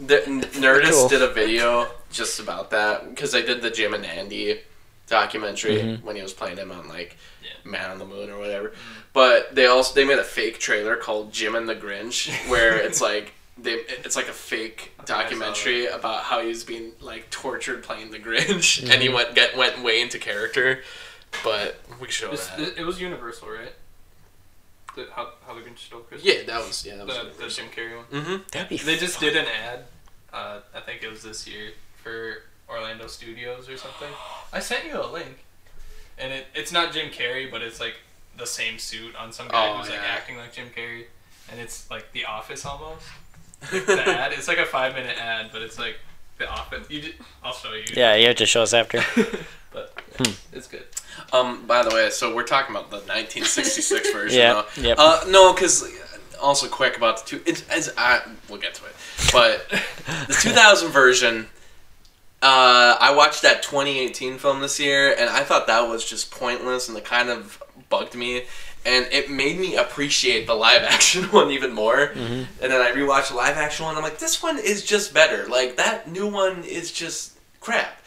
the, Nerdist Cool. did a video just about that because they did the Jim and Andy documentary Mhm. when he was playing him on like Yeah. Man on the Moon or whatever. But they also they made a fake trailer called Jim and the Grinch where it's like they it's like a fake I think I saw documentary about how he was being like tortured playing the Grinch and he went get went way into character. But we show This, that. it, it was Universal, right? The, how, how the Grinch Stole Christmas. yeah, that was yeah, that was. The, the Jim Carrey one. mm-hmm. That'd be. They just did an ad. Uh, I think it was this year for Orlando Studios or something. I sent you a link, and it, it's not Jim Carrey, but it's like the same suit on some guy Oh, who's like acting like Jim Carrey, and it's like The Office almost. The ad, it's like a five minute ad, but it's like The Office. You, just, I'll show you. Yeah, you have to show us after. but Hmm. it's good. Um, by the way, so we're talking about the 1966 version. Yeah, though. yep. Uh, no, because also quick about the two. It's, it's I we'll get to it, but the 2000 version. Uh, I watched that 2018 film this year, and I thought that was just pointless, and it kind of bugged me. And it made me appreciate the live action one even more. Mhm. And then I rewatched the live action one. And I'm like, this one is just better. Like that new one is just crap.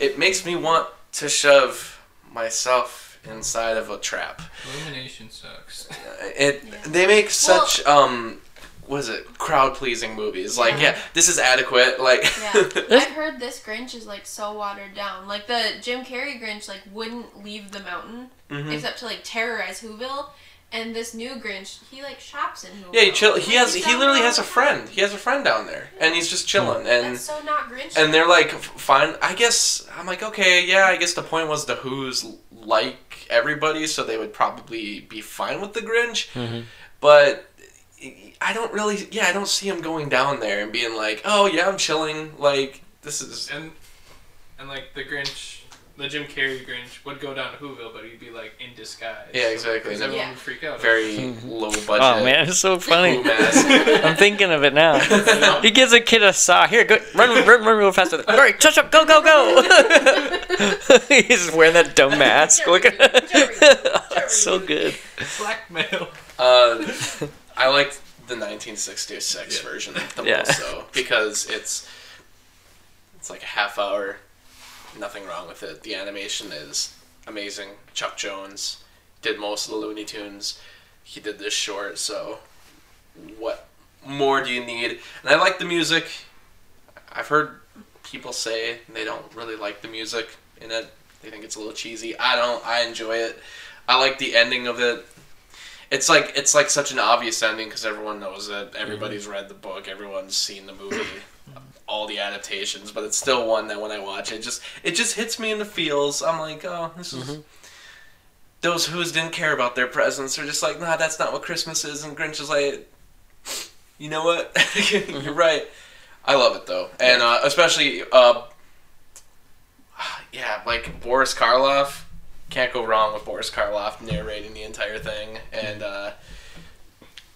it makes me want to shove myself inside of a trap. Illumination sucks. It Yeah. they make such um what is it crowd pleasing movies like yeah this is adequate like Yeah. I've heard this Grinch is like so watered down. Like the Jim Carrey Grinch like wouldn't leave the mountain Mhm. except to like terrorize Whoville. And this new Grinch, he like shops in Whoville. yeah he chill he Like, has he literally has a friend he has a friend down there and he's just chilling and That's so not Grinch. and they're like fine i guess i'm like okay yeah i guess the point was the who's like everybody so they would probably be fine with the grinch Mhm. but i don't really yeah i don't see him going down there and being like oh yeah i'm chilling like this is And and like the Grinch, the Jim Carrey Grinch would go down to Whoville, but he'd be like in disguise. Yeah, exactly. Because everyone Yeah. would freak out. very low budget Oh man, it's so funny. I'm thinking of it now. He gives a kid a saw. Here, go run, run, run real fast. With it. All right, shut up, go, go, go. He's wearing that dumb mask. Look at That's so good. Blackmail. Uh, I like the 1966 Yeah. version the Yeah. most though because it's it's like a half hour, nothing wrong with it. The animation is amazing. Chuck Jones did most of the Looney Tunes. He did this short, so what more do you need? And I like the music. I've heard people say they don't really like the music in it. They think it's a little cheesy. I don't. I enjoy it. I like the ending of it. It's like it's like such an obvious ending because everyone knows it. Everybody's mm-hmm. read the book. Everyone's seen the movie, all the adaptations. But it's still one that when I watch it, just it just hits me in the feels. I'm like, oh, this is. Those who's didn't care about their presents. They're just like, nah, that's not what Christmas is. And Grinch is like, you know what? You're right. I love it though, and uh, especially, uh, yeah, like Boris Karloff. Can't go wrong with Boris Karloff narrating the entire thing, and uh,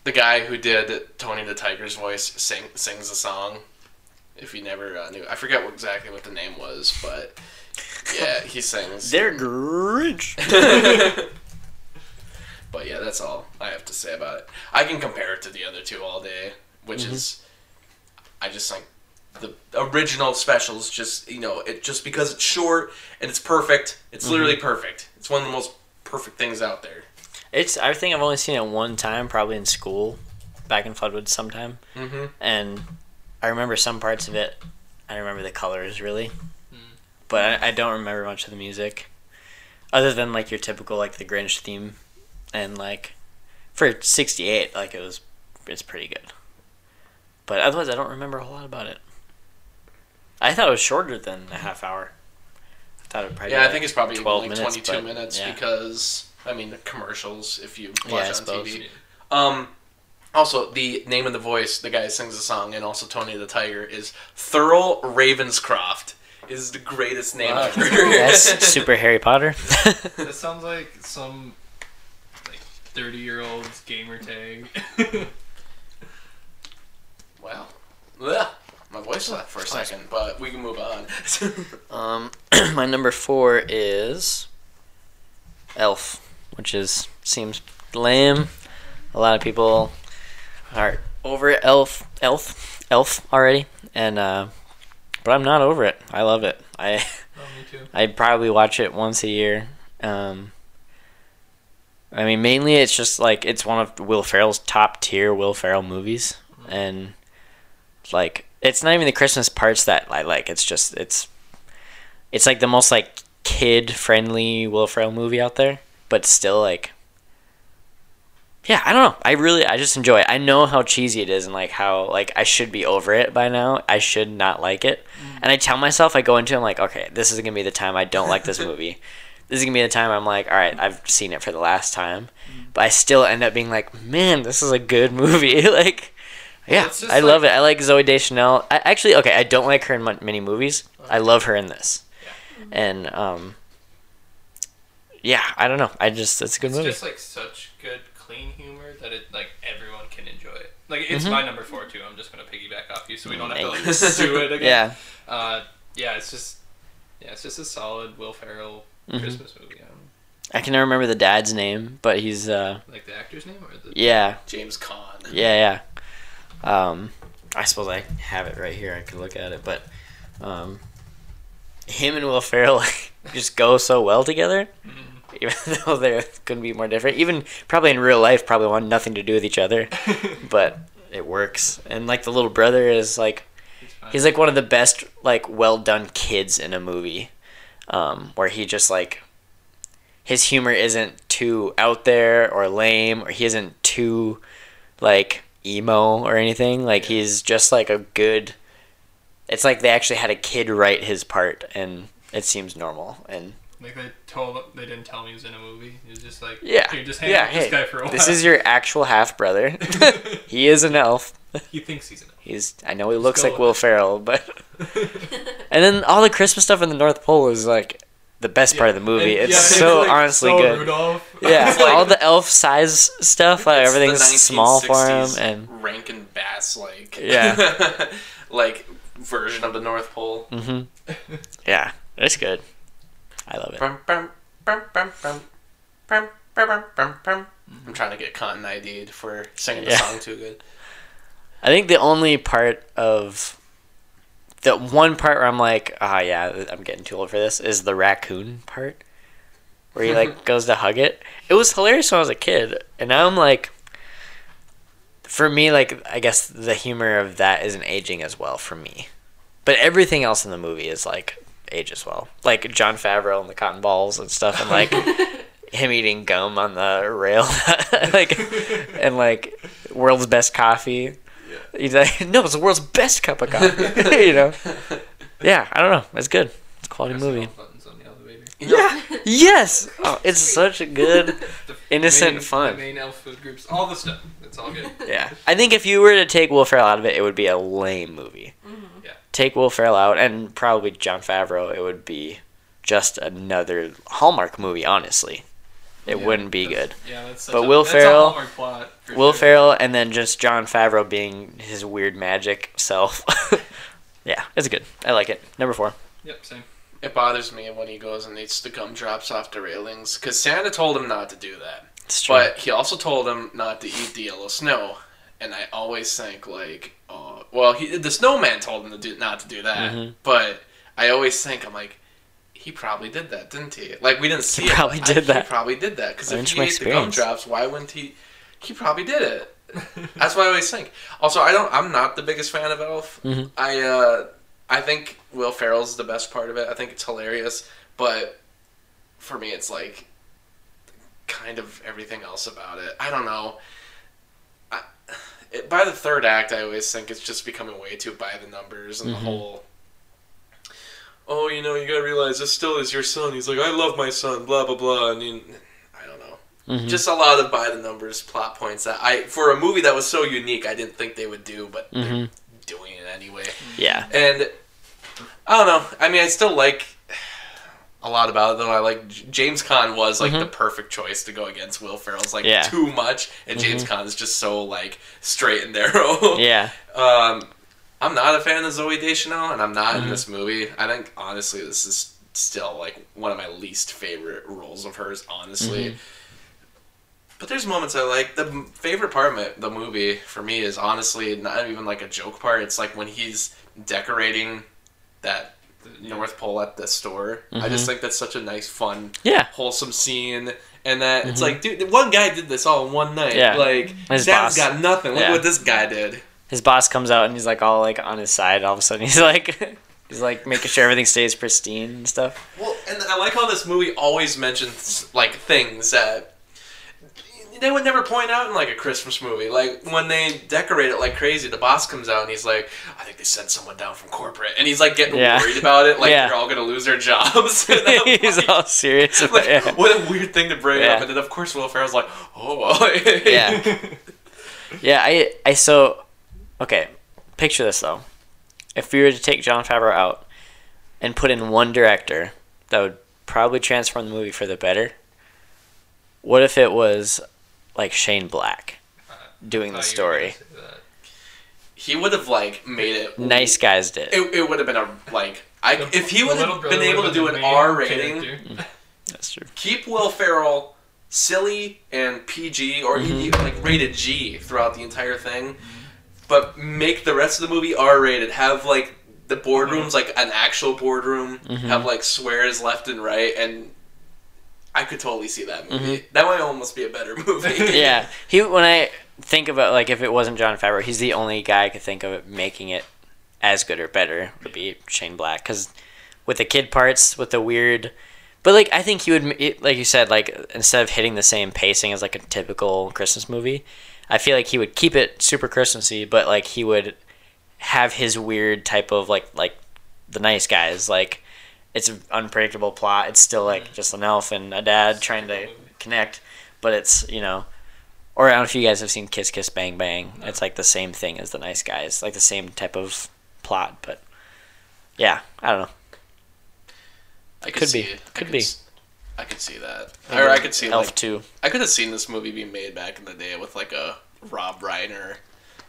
the guy who did Tony the Tiger's voice sing, sings the song. If you never uh, knew, I forget what, exactly what the name was, but yeah, he sings. They're Grinch. but yeah, that's all I have to say about it. I can compare it to the other two all day, which is, I just think the original specials just you know it just because it's short and it's perfect. It's literally perfect. It's one of the most perfect things out there. It's. I think I've only seen it one time, probably in school, back in Floodwood sometime, Mm-hmm. and I remember some parts of it. I remember the colors really, Hmm. but I, I don't remember much of the music, other than like your typical like the Grinch theme, and like for '68, like it was, it's pretty good. But otherwise, I don't remember a whole lot about it. I thought it was shorter than a half hour. I thought it probably. Yeah, I like think it's probably 12 like minutes, 22 minutes yeah. because I mean the commercials if you watch Yeah, on. TV. Um, also, the name of the voice, the guy who sings the song, and also Tony the Tiger is Thurl Ravenscroft. Is the greatest name Wow. ever. That's super Harry Potter. That sounds like some like thirty year old gamer tag. Wow. Ugh. My voice left for a second, but we can move on. Um, my number four is Elf, which is seems lame. A lot of people are over Elf, Elf, Elf already, and uh, but I'm not over it. I love it. I oh, me too. I probably watch it once a year. Um, I mean, mainly it's just like it's one of Will Ferrell's top tier Will Ferrell movies, and like it's not even the Christmas parts that I like. It's just it's it's like the most like kid friendly Will Ferrell movie out there, but still like yeah, I don't know. I really I just enjoy it. I know how cheesy it is and like how like I should be over it by now. I should not like it. And I tell myself I go into it I'm like, okay, this is going to be the time I don't like this movie. this is going to be the time I'm like, all right, I've seen it for the last time. But I still end up being like, man, this is a good movie. like yeah, it's I love it. I like Zooey Deschanel. I actually okay, I don't like her in many movies. I love her in this. And um yeah, I don't know. I just it's a good It's movie. just like such good clean humor that it like everyone can enjoy it. Like it's Mhm. my number four too. I'm just gonna piggyback off you so we don't have to like do it again. yeah. Uh, yeah, it's just yeah, it's just a solid Will Ferrell Mhm. Christmas movie. Um, I can never remember the dad's name, but he's uh like the actor's name or the yeah, James Caan. yeah, yeah. Um I suppose I have it right here. I could look at it, but um him and Will Ferrell like, just go so well together. Even though they couldn't be more different. Even probably in real life, probably want nothing to do with each other, but it works. And like the little brother is like He's he's like one of the best like well done kids in a movie. Um, where he just like his humor isn't too out there or lame or he isn't too like emo or anything. Like he's just like a good it's like they actually had a kid write his part and it seems normal. And Like they told they didn't tell me he was in a movie. He was just like, yeah here, just hang yeah out with this hey, guy for a while. this is your actual half brother he is an elf he thinks he's an elf. he's i know he Just looks like will ferrell but And then all the Christmas stuff in the North Pole is like the best part of the movie. And, it's yeah, so like, honestly so good. Rudolph. Yeah, like- all the elf size stuff, like everything's small for him, 1960s and Rankin Bass like Yeah. like version of the North Pole. hmm yeah, it's good. I love it. I'm trying to get Cotton ID'd for singing the yeah. song too good. I think the only part of the one part where I'm like, ah, oh, yeah, I'm getting too old for this is the raccoon part, where he like goes to hug it. It was hilarious when I was a kid, and now I'm like, for me, like I guess the humor of that isn't aging as well for me, but everything else in the movie is like ages well, like Jon Favreau and the cotton balls and stuff, and like him eating gum on the rail, like and like world's best coffee. He's like, no, it's the world's best cup of coffee. you know? Yeah, I don't know. It's good. It's a quality movie. Buttons on the elevator. Yeah. Yes. Oh, it's such a good, The innocent main, fun. The main elf food groups, all the stuff. It's all good. Yeah. I think if you were to take Will Ferrell out of it, it would be a lame movie. Yeah. Take Will Ferrell out, and probably Jon Favreau, it would be just another Hallmark movie. Honestly, it Yeah, wouldn't be that's- good. Yeah, that's such But a, Will that's Ferrell- A Hallmark plot Will sure. Ferrell, and then just Jon Favreau being his weird magic self. yeah, it's good. I like it. Number four. Yep, same. It bothers me when he goes and eats the gumdrops off the railings because Santa told him not to do that. It's true. But he also told him not to eat the yellow snow. And I always think like, well, he, the snowman told him to do not to do that. Mhm. But I always think I'm like, he probably did that, didn't he? Like we didn't see it. He probably but did I, that. He probably did that because if he ate the experience. gumdrops, why wouldn't he? He probably did it. That's what I always think. Also, I don't. I'm not the biggest fan of Elf. Mhm. I uh, I think Will Ferrell's the best part of it. I think it's hilarious, but for me, it's like kind of everything else about it. I don't know. I, it, by the third act, I always think it's just becoming way too by the numbers and Mhm. the whole. Oh, you know, you gotta realize this still is your son. He's like, I love my son. Blah blah blah. And you, I don't know. Mhm. Just a lot of by the numbers plot points that I, for a movie that was so unique, I didn't think they would do, but they're Mhm. doing it anyway. yeah. And I don't know. I mean, I still like a lot about it, though. I like James Caan was like Mhm. the perfect choice to go against Will Ferrell's like Yeah. too much, and James Caan is just so like straight and narrow. Yeah. Um, I'm not a fan of Zooey Deschanel, and I'm not Mhm. in this movie. I think honestly, this is still like one of my least favorite roles of hers. Honestly. Mhm. But there's moments I like. The favorite part of the movie for me is honestly not even like a joke part. It's like when he's decorating that North Pole at the store. I just Mhm. think that's such a nice, fun, Yeah. wholesome scene. And that it's Mhm. like, dude, one guy did this all in one night. Yeah. Like, His boss. got nothing. Look Yeah. what this guy did. His boss comes out and he's like all like on his side. All of a sudden he's like he's like making sure everything stays pristine and stuff. Well, and I like how this movie always mentions like things that they would never point out in like a Christmas movie. Like when they decorate it like crazy, the boss comes out and he's like, "I think they sent someone down from corporate," and he's like getting Yeah. worried about it, like Yeah. they're all gonna lose their jobs. He's like- all serious about like, it. what a weird thing to bring up. And then of course Will Ferrell's like, "Oh, Yeah. Yeah, I I so okay. Picture this though. If we were to take Jon Favreau out and put in one director that would probably transform the movie for the better. What if it was like Shane Black doing the Thought you were story? gonna say that. he would have like made it Nice guys did. It, it would have been a like I The- if he would have been able to do an R rating. character. That's true. keep Will Ferrell silly and PG or Mhm. even like rated G throughout the entire thing, but make the rest of the movie R rated. Have like the boardroom's like an actual boardroom, Mhm. have like swears left and right, and I could totally see that movie. Mm-hmm. That might almost be a better movie. yeah, he when I think about like if it wasn't Jon Favreau, he's the only guy I could think of making it as good or better would be Shane Black because with the kid parts, with the weird. But like I think he would, it- like you said, like instead of hitting the same pacing as like a typical Christmas movie, I feel like he would keep it super Christmassy, but like he would have his weird type of like like the nice guys. Like it's an unpredictable plot. It's still like mm. just an elf and a dad trying to connect, but it's you know, or I don't know if you guys have seen Kiss Kiss Bang Bang. It's like the same thing as the nice guys, like the same type of plot, but yeah, I don't know. I Could be. see it. I Could be. s- I could see that. Or I could see Elf like two. I could have seen this movie being made back in the day with like a Rob Reiner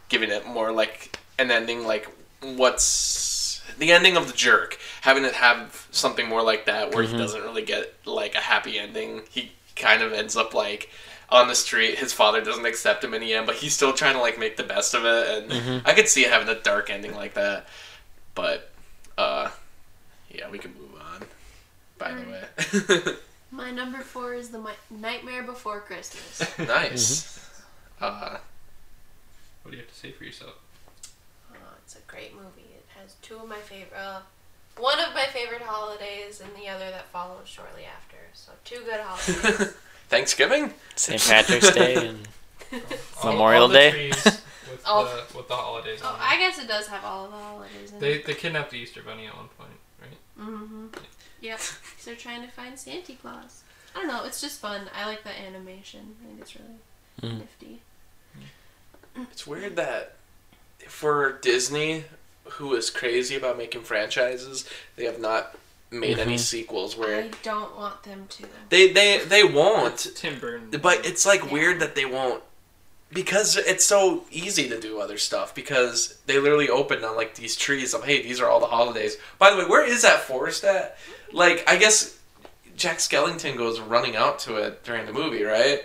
giving it more like an ending like what's the ending of the jerk having it have something more like that where he doesn't really get like a happy ending. He kind of ends up like on the street. His father doesn't accept him in the end but he's still trying to like make the best of it. And i could see it having a dark ending like that. But uh yeah we can move on by the way. My number four is the Mi- Nightmare Before Christmas. nice. Uh What do you have to say for yourself? Oh, it's a great movie. It has two of my favorite, uh, one of my favorite holidays, and the other that follows shortly after. So two good holidays. Thanksgiving? St. Patrick's Day and Memorial all Day? with, Oh. the, with the holidays oh, on I guess it does have all of the holidays in They, it. they kidnapped the Easter Bunny at one point, right? Mm-hmm. Yep. so they're trying to find Santa Claus. I don't know. It's just fun. I like the animation. I think it's really Mm. nifty. It's weird that for Disney, who is crazy about making franchises, they have not made any Mhm. sequels where I don't want them to. they they they won't. Tim Burton. But it's like Yeah. weird that they won't because it's so easy to do other stuff because they literally opened on like these trees of hey these are all the holidays. By the way, where is that forest at? Like I guess Jack Skellington goes running out to it during the movie, right?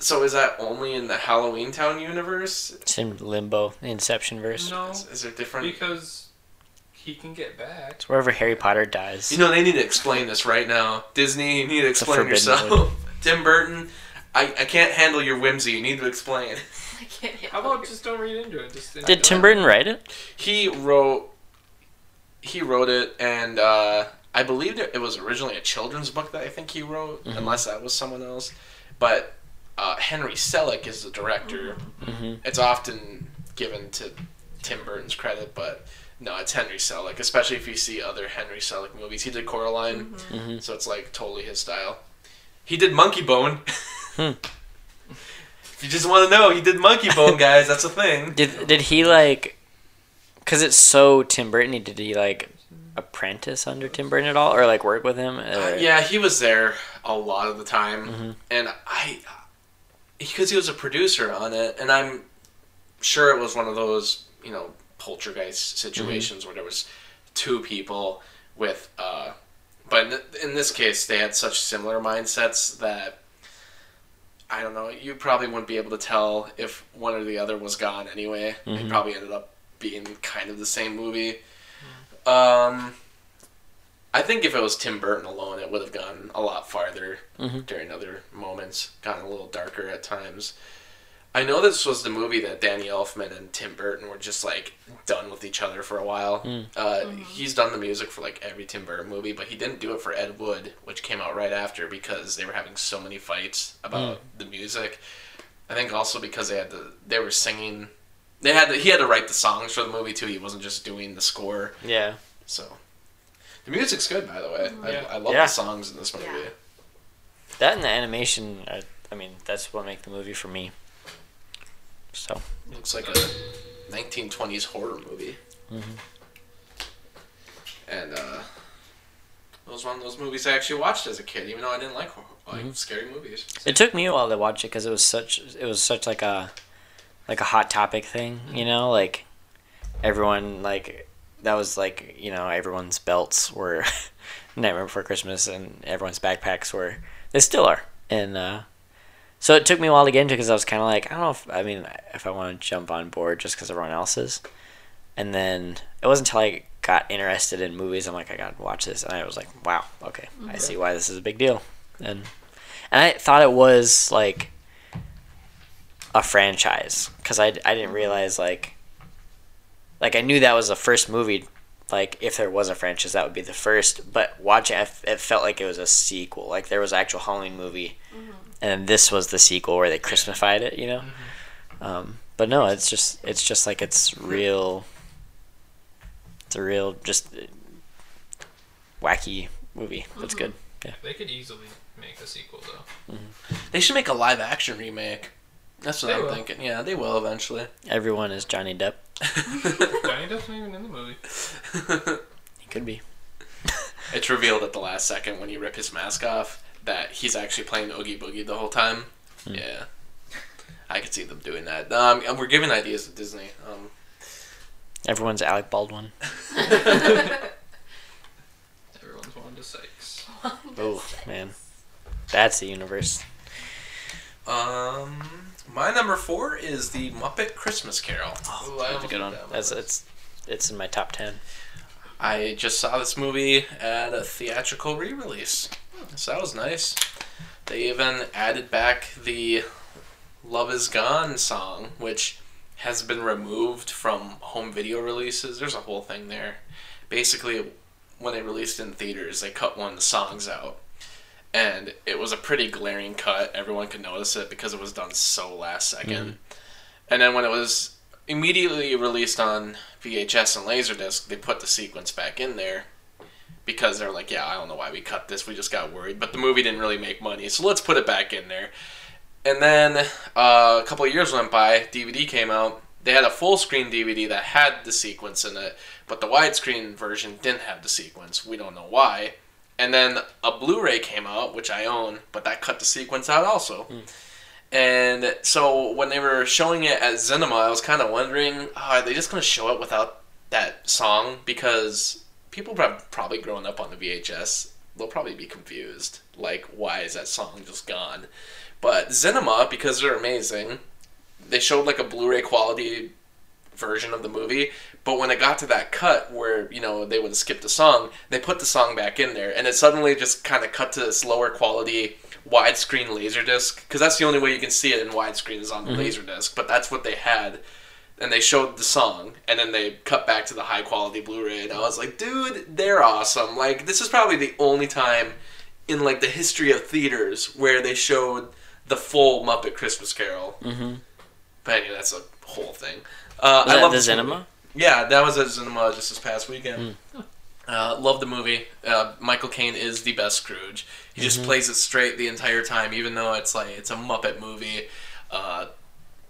So is that only in the Halloween Town universe? it's in Limbo, the Inception verse. no, Is, is there different? because he can get back. It's wherever Harry Potter dies. You know they need to explain this right now. Disney, you need to explain forbidden yourself. wood. Tim Burton, I, I can't handle your whimsy. You need to explain. I can't. How about just don't read into it? Just Did Tim Burton write it? he wrote he wrote it and uh, i believe it it was originally a children's book that i think he wrote Mhm. unless that was someone else but uh, henry selick is the director hmm it's often given to tim burton's credit but no it's henry selick especially if you see other henry selick movies he did coraline hmm so it's like totally his style he did monkey bone Hmm. if you just want to know he did monkey bone guys that's a thing Did did he like? Cause it's so Tim Burton. Did he like apprentice under Tim Burton at all, or like work with him? Uh, yeah, he was there a lot of the time, Mhm. and I, because he was a producer on it, and I'm sure it was one of those you know poltergeist situations where there was two people with, uh, but in, th- in this case they had such similar mindsets that I don't know. You probably wouldn't be able to tell if one or the other was gone anyway. It Mhm. probably ended up being kind of the same movie. Um, I think if it was Tim Burton alone, it would have gone a lot farther Mhm. during other moments, gotten a little darker at times. I know this was the movie that Danny Elfman and Tim Burton were just like done with each other for a while. Mm. Uh, He's done the music for like every Tim Burton movie, but he didn't do it for Ed Wood, which came out right after because they were having so many fights about the music. I think also because they had to, they were singing. They had to, he had to write the songs for the movie too. He wasn't just doing the score. Yeah. So, the music's good, by the way. Yeah. I, I love Yeah. the songs in this movie. Yeah. That and the animation. Are, I mean, that's what make the movie for me. So. Looks like a 1920s horror movie. Mhm. And uh, it was one of those movies I actually watched as a kid, even though I didn't like hor- like Mhm. scary movies. It took me a while to watch it because it was such it was such like a like a hot topic thing, you know, like everyone like that was like you know everyone's belts were Nightmare Before Christmas and everyone's backpacks were they still are. And uh, so it took me a while to get into because I was kind of like I don't know if I mean if I want to jump on board just because everyone else is. And then it wasn't until I got interested in movies. I'm like, I gotta watch this, and I was like, wow, okay, I see why this is a big deal, and and I thought it was like a franchise because I I didn't realize like like I knew that was the first movie. Like if there was a franchise, that would be the first. But watching, it, it felt like it was a sequel. Like there was an actual Halloween movie, and this was the sequel where they Christmasified it. You know. Um, but no, it's just it's just like it's real. It's a real just uh, wacky movie. That's good. Yeah. They could easily make a sequel though. They should make a live action remake. That's what They I'm will. thinking. Yeah, they will eventually. Everyone is Johnny Depp. Johnny Depp's not even in the movie. He could be. It's revealed at the last second when you rip his mask off that he's actually playing Oogie Boogie the whole time. Yeah. I could see them doing that. Um, and we're giving ideas to Disney. Um, Everyone's Alec Baldwin. Everyone's Wanda Sykes. Oh man, that's the universe. um, my number four is the Muppet Christmas Carol. Oh, Ooh, I That's a almost good one. that That's it's it's in my top ten. I just saw this movie at a theatrical re-release, so that was nice. They even added back the "Love Is Gone" song, which has been removed from home video releases. There's a whole thing there. Basically, when they released it in theaters, they cut one of the songs out, and it was a pretty glaring cut. Everyone could notice it because it was done so last 2nd And then when it was immediately released on VHS and Laserdisc, they put the sequence back in there because they're like, yeah, I don't know why we cut this. We just got worried, but the movie didn't really make money, so let's put it back in there. And then uh, a couple of years went by, DVD came out. They had a full screen DVD that had the sequence in it, but the widescreen version didn't have the sequence. We don't know why. And then a Blu-ray came out, which I own, but that cut the sequence out also. Hmm. And so when they were showing it at Cinema, I was kind of wondering, oh, are they just going to show it without that song? Because people have probably grown up on the VHS. They'll probably be confused. Like, why is that song just gone? But Cinema, because they're amazing, they showed like a Blu-ray quality version of the movie. But when it got to that cut where you know they would skip the song, they put the song back in there, and it suddenly just kind of cut to this lower quality widescreen laserdisc because that's the only way you can see it in widescreen is on the laserdisc. But that's what they had, and they showed the song, and then they cut back to the high quality Blu-ray, and I was like, dude, they're awesome. Like this is probably the only time in like the history of theaters where they showed the full Muppet Christmas Carol. Mm-hmm. But anyway, that's a whole thing. Uh, I love the this movie. cinema? Yeah, that was at Cinema just this past weekend. Uh, love the movie. Uh, Michael Caine is the best Scrooge. He just plays it straight the entire time, even though it's like it's a Muppet movie. Uh,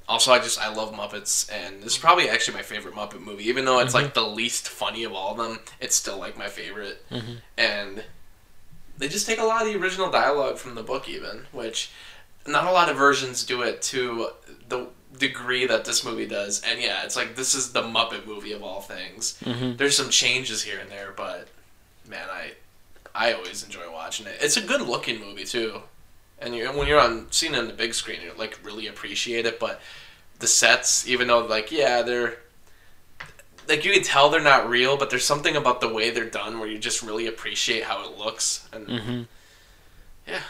also, I just I love Muppets, and this is probably actually my favorite Muppet movie. Even though it's like the least funny of all of them, it's still like my favorite. And they just take a lot of the original dialogue from the book, even which not a lot of versions do it to the degree that this movie does. And yeah, it's like this is the Muppet movie of all things. Mm-hmm. There's some changes here and there, but man, I I always enjoy watching it. It's a good looking movie too, and you when you're on seeing it on the big screen, you like really appreciate it. But the sets, even though like yeah, they're like you can tell they're not real, but there's something about the way they're done where you just really appreciate how it looks. And Mm-hmm. yeah,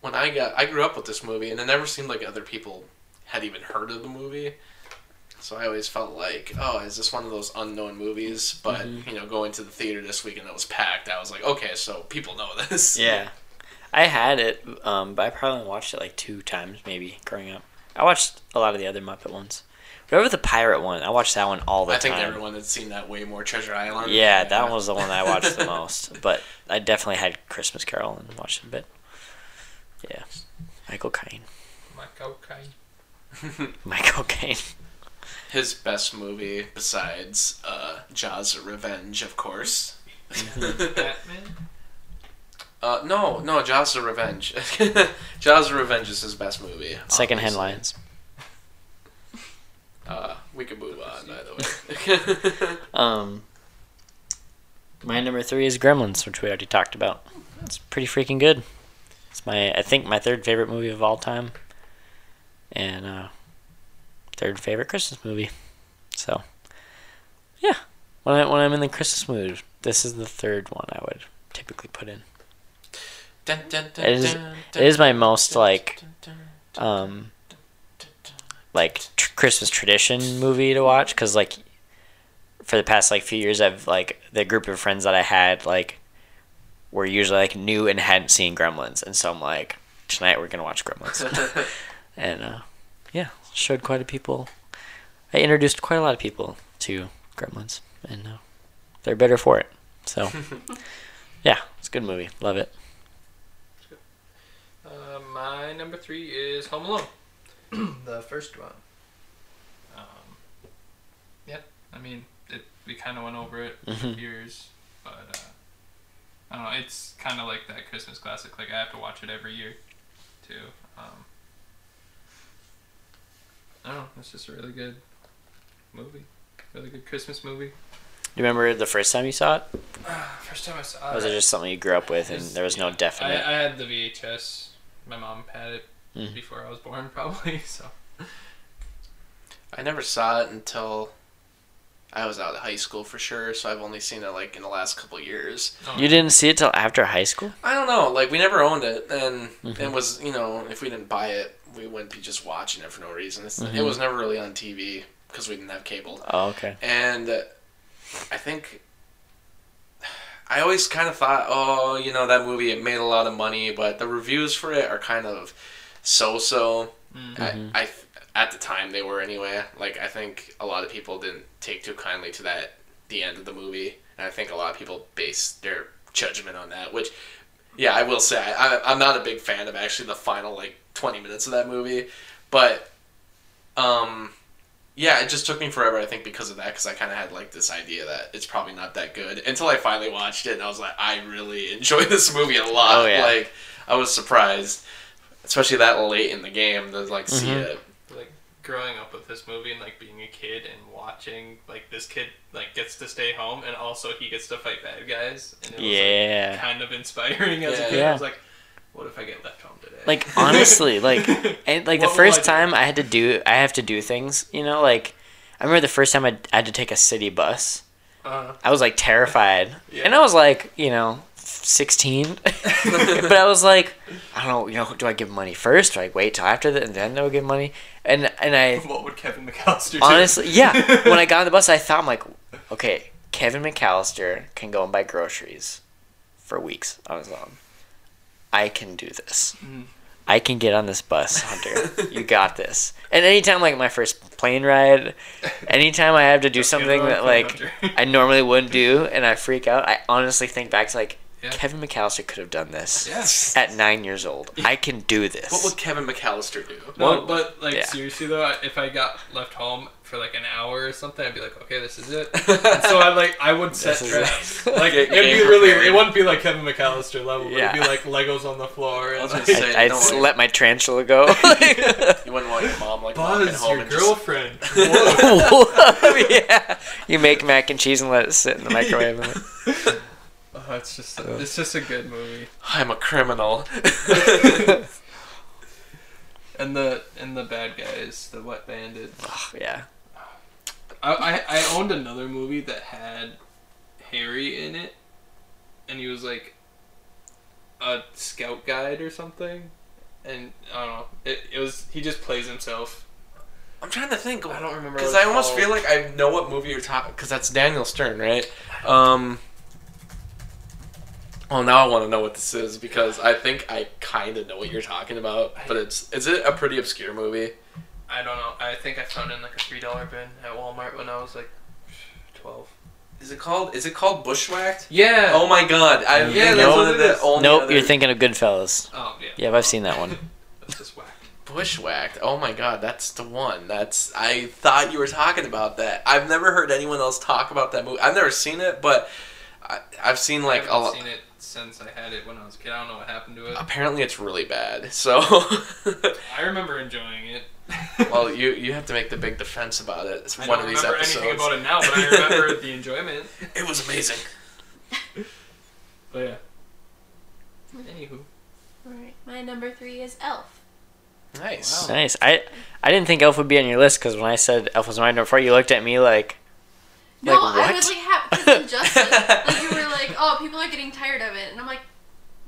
when I got I grew up with this movie, and it never seemed like other people had even heard of the movie. So I always felt like, oh, is this one of those unknown movies? But you know, going to the theater this week and it was packed. I was like, okay, so people know this. Yeah, I had it, um, but I probably watched it like two times maybe growing up. I watched a lot of the other Muppet ones. Whatever the pirate one, I watched that one all the time. I think time. everyone had seen that way more Treasure Island. Yeah, that one was the one I watched the most. But I definitely had Christmas Carol and watched it a bit. Yeah, Michael Caine. Michael Caine. Michael Caine. His best movie besides uh, Jaws: Revenge, of course. Batman. Uh, no, no, Jaws: The Revenge. Jaws: The Revenge is his best movie. Secondhand obviously. Lions. Uh, we can move on, by the way. Um, my number three is Gremlins, which we already talked about. It's pretty freaking good. It's my, I think, my third favorite movie of all time, and uh, third favorite Christmas movie. So, yeah, when I when I'm in the Christmas mood, this is the third one I would typically put in. Dun, dun, dun, It is- it is my most, like, Um, like tr- Christmas tradition movie to watch because like for the past like few years I've like the group of friends that I had like were usually like new and hadn't seen Gremlins, and so I'm like tonight we're gonna watch Gremlins, and uh, yeah, showed quite a people. I introduced quite a lot of people to Gremlins, and uh, they're better for it. So yeah, it's a good movie. Love it. Uh, my number three is Home Alone. the first one. Um, yeah, I mean, it, we kind of went over it for Mhm. years, but uh, I don't know. It's kind of like that Christmas classic. Like I have to watch it every year, too. Um, I don't know. It's just a really good movie. Really good Christmas movie. You remember the first time you saw it? First time I saw Or was it just something you grew up with and there was no yeah, definite? I, I had the VHS. My mom had it Mhm. before I was born, probably. So I never saw it until I was out of high school for sure, so I've only seen it like in the last couple years. oh, You didn't see it till after high school? I don't know, like we never owned it, and Mhm. it was you know if we didn't buy it, we wouldn't be just watching it for no reason. It's, It was never really on TV because we didn't have cable, Oh, okay. and uh, I think I always kind of thought, oh, you know that movie it made a lot of money, but the reviews for it are kind of so-so. Mm. Mhm. I, I at the time they were anyway. Like I think a lot of people didn't take too kindly to that the end of the movie, and I think a lot of people base their judgment on that. Which, yeah, I will say I, I'm not a big fan of actually the final like 20 minutes of that movie, but um. Yeah, it just took me forever, I think, because of that, because I kind of had, like, this idea that it's probably not that good until I finally watched it, and I was like, I really enjoy this movie a lot. Oh, yeah. Like, I was surprised, especially that late in the game, to, like, see Mhm. It. like growing up with this movie and like being a kid and watching like this kid like gets to stay home and also he gets to fight bad guys and it was Yeah. like, kind of inspiring as a kid. Yeah. I was like, what if I get left home today? Like honestly, like and like the What will I first do? time I had to do I have to do things, you know, like I remember the first time I, I had to take a city bus. uh, I was like terrified. Yeah. And I was like, you know, 16. but I was like, I don't know, you know, do I give money first? Do I wait till after that and then I will give money? And and I what would Kevin McAllister do? honestly, yeah, when I got on the bus, I thought I'm like, okay, Kevin McAllister can go and buy groceries for weeks on his own. I can do this. Mm. I can get on this bus, Hunter. you got this. And anytime, like my first plane ride, anytime I have to do something that like I normally wouldn't do, and I freak out, I honestly think back to like Yeah. Kevin McAllister could have done this Yes. at nine years old. I can do this. What would Kevin McAllister do? No, Well, but like yeah. seriously though, if I got left home for like an hour or something, I'd be like, okay, this is it. And so I like I would set traps. it. Like it'd be game really, it wouldn't be like Kevin McAllister level, Yeah. it'd be like Legos on the floor. I And was like, say- I'd, I'd don't let my tarantula go. You wouldn't want your mom like walking Buzz, home your and just girlfriend. Whoa. Whoa, yeah. You make mac and cheese and let it sit in the microwave. And Oh, it's just it's just a good movie. I'm a criminal. And the and the bad guys, the wet bandit. oh, yeah. I, I I owned another movie that had Harry in it, and he was like a scout guide or something, and I don't know. It, it was he just plays himself. I'm trying to think. I don't remember because I almost called. feel like I know what movie you're talking. Because that's Daniel Stern, right? Um. Well, now I want to know what this is because I think I kind of know what you're talking about. But it's is it a pretty obscure movie? I don't know. I think I found it in like a three dollar bin at Walmart when I was like twelve. Is it called? Is it called Bushwhacked? Yeah. Oh my God! I Yeah, think that's one what of it the is. only Nope, other- you're thinking of Goodfellas. Oh yeah. Yeah, I've seen that one. That's just whack. Bushwhacked. Oh my god, that's the one. That's I thought you were talking about that. I've never heard anyone else talk about that movie. I've never seen it, but I, I've seen like I a haven't lot. seen it since I had it when I was a kid. I don't know what happened to it. Apparently, it's really bad. So, I remember enjoying it. well, you you have to make the big defense about it. It's I one don't of these remember episodes. anything about it now, but I remember the enjoyment. It was amazing. But yeah. Anywho. Alright, my number three is Elf. Nice. Nice. I I didn't think Elf would be on your list because when I said Elf was my number four, you looked at me like, No, Like, I what? was like happy because Injustice. like you were like, people are getting tired of it, and I'm like,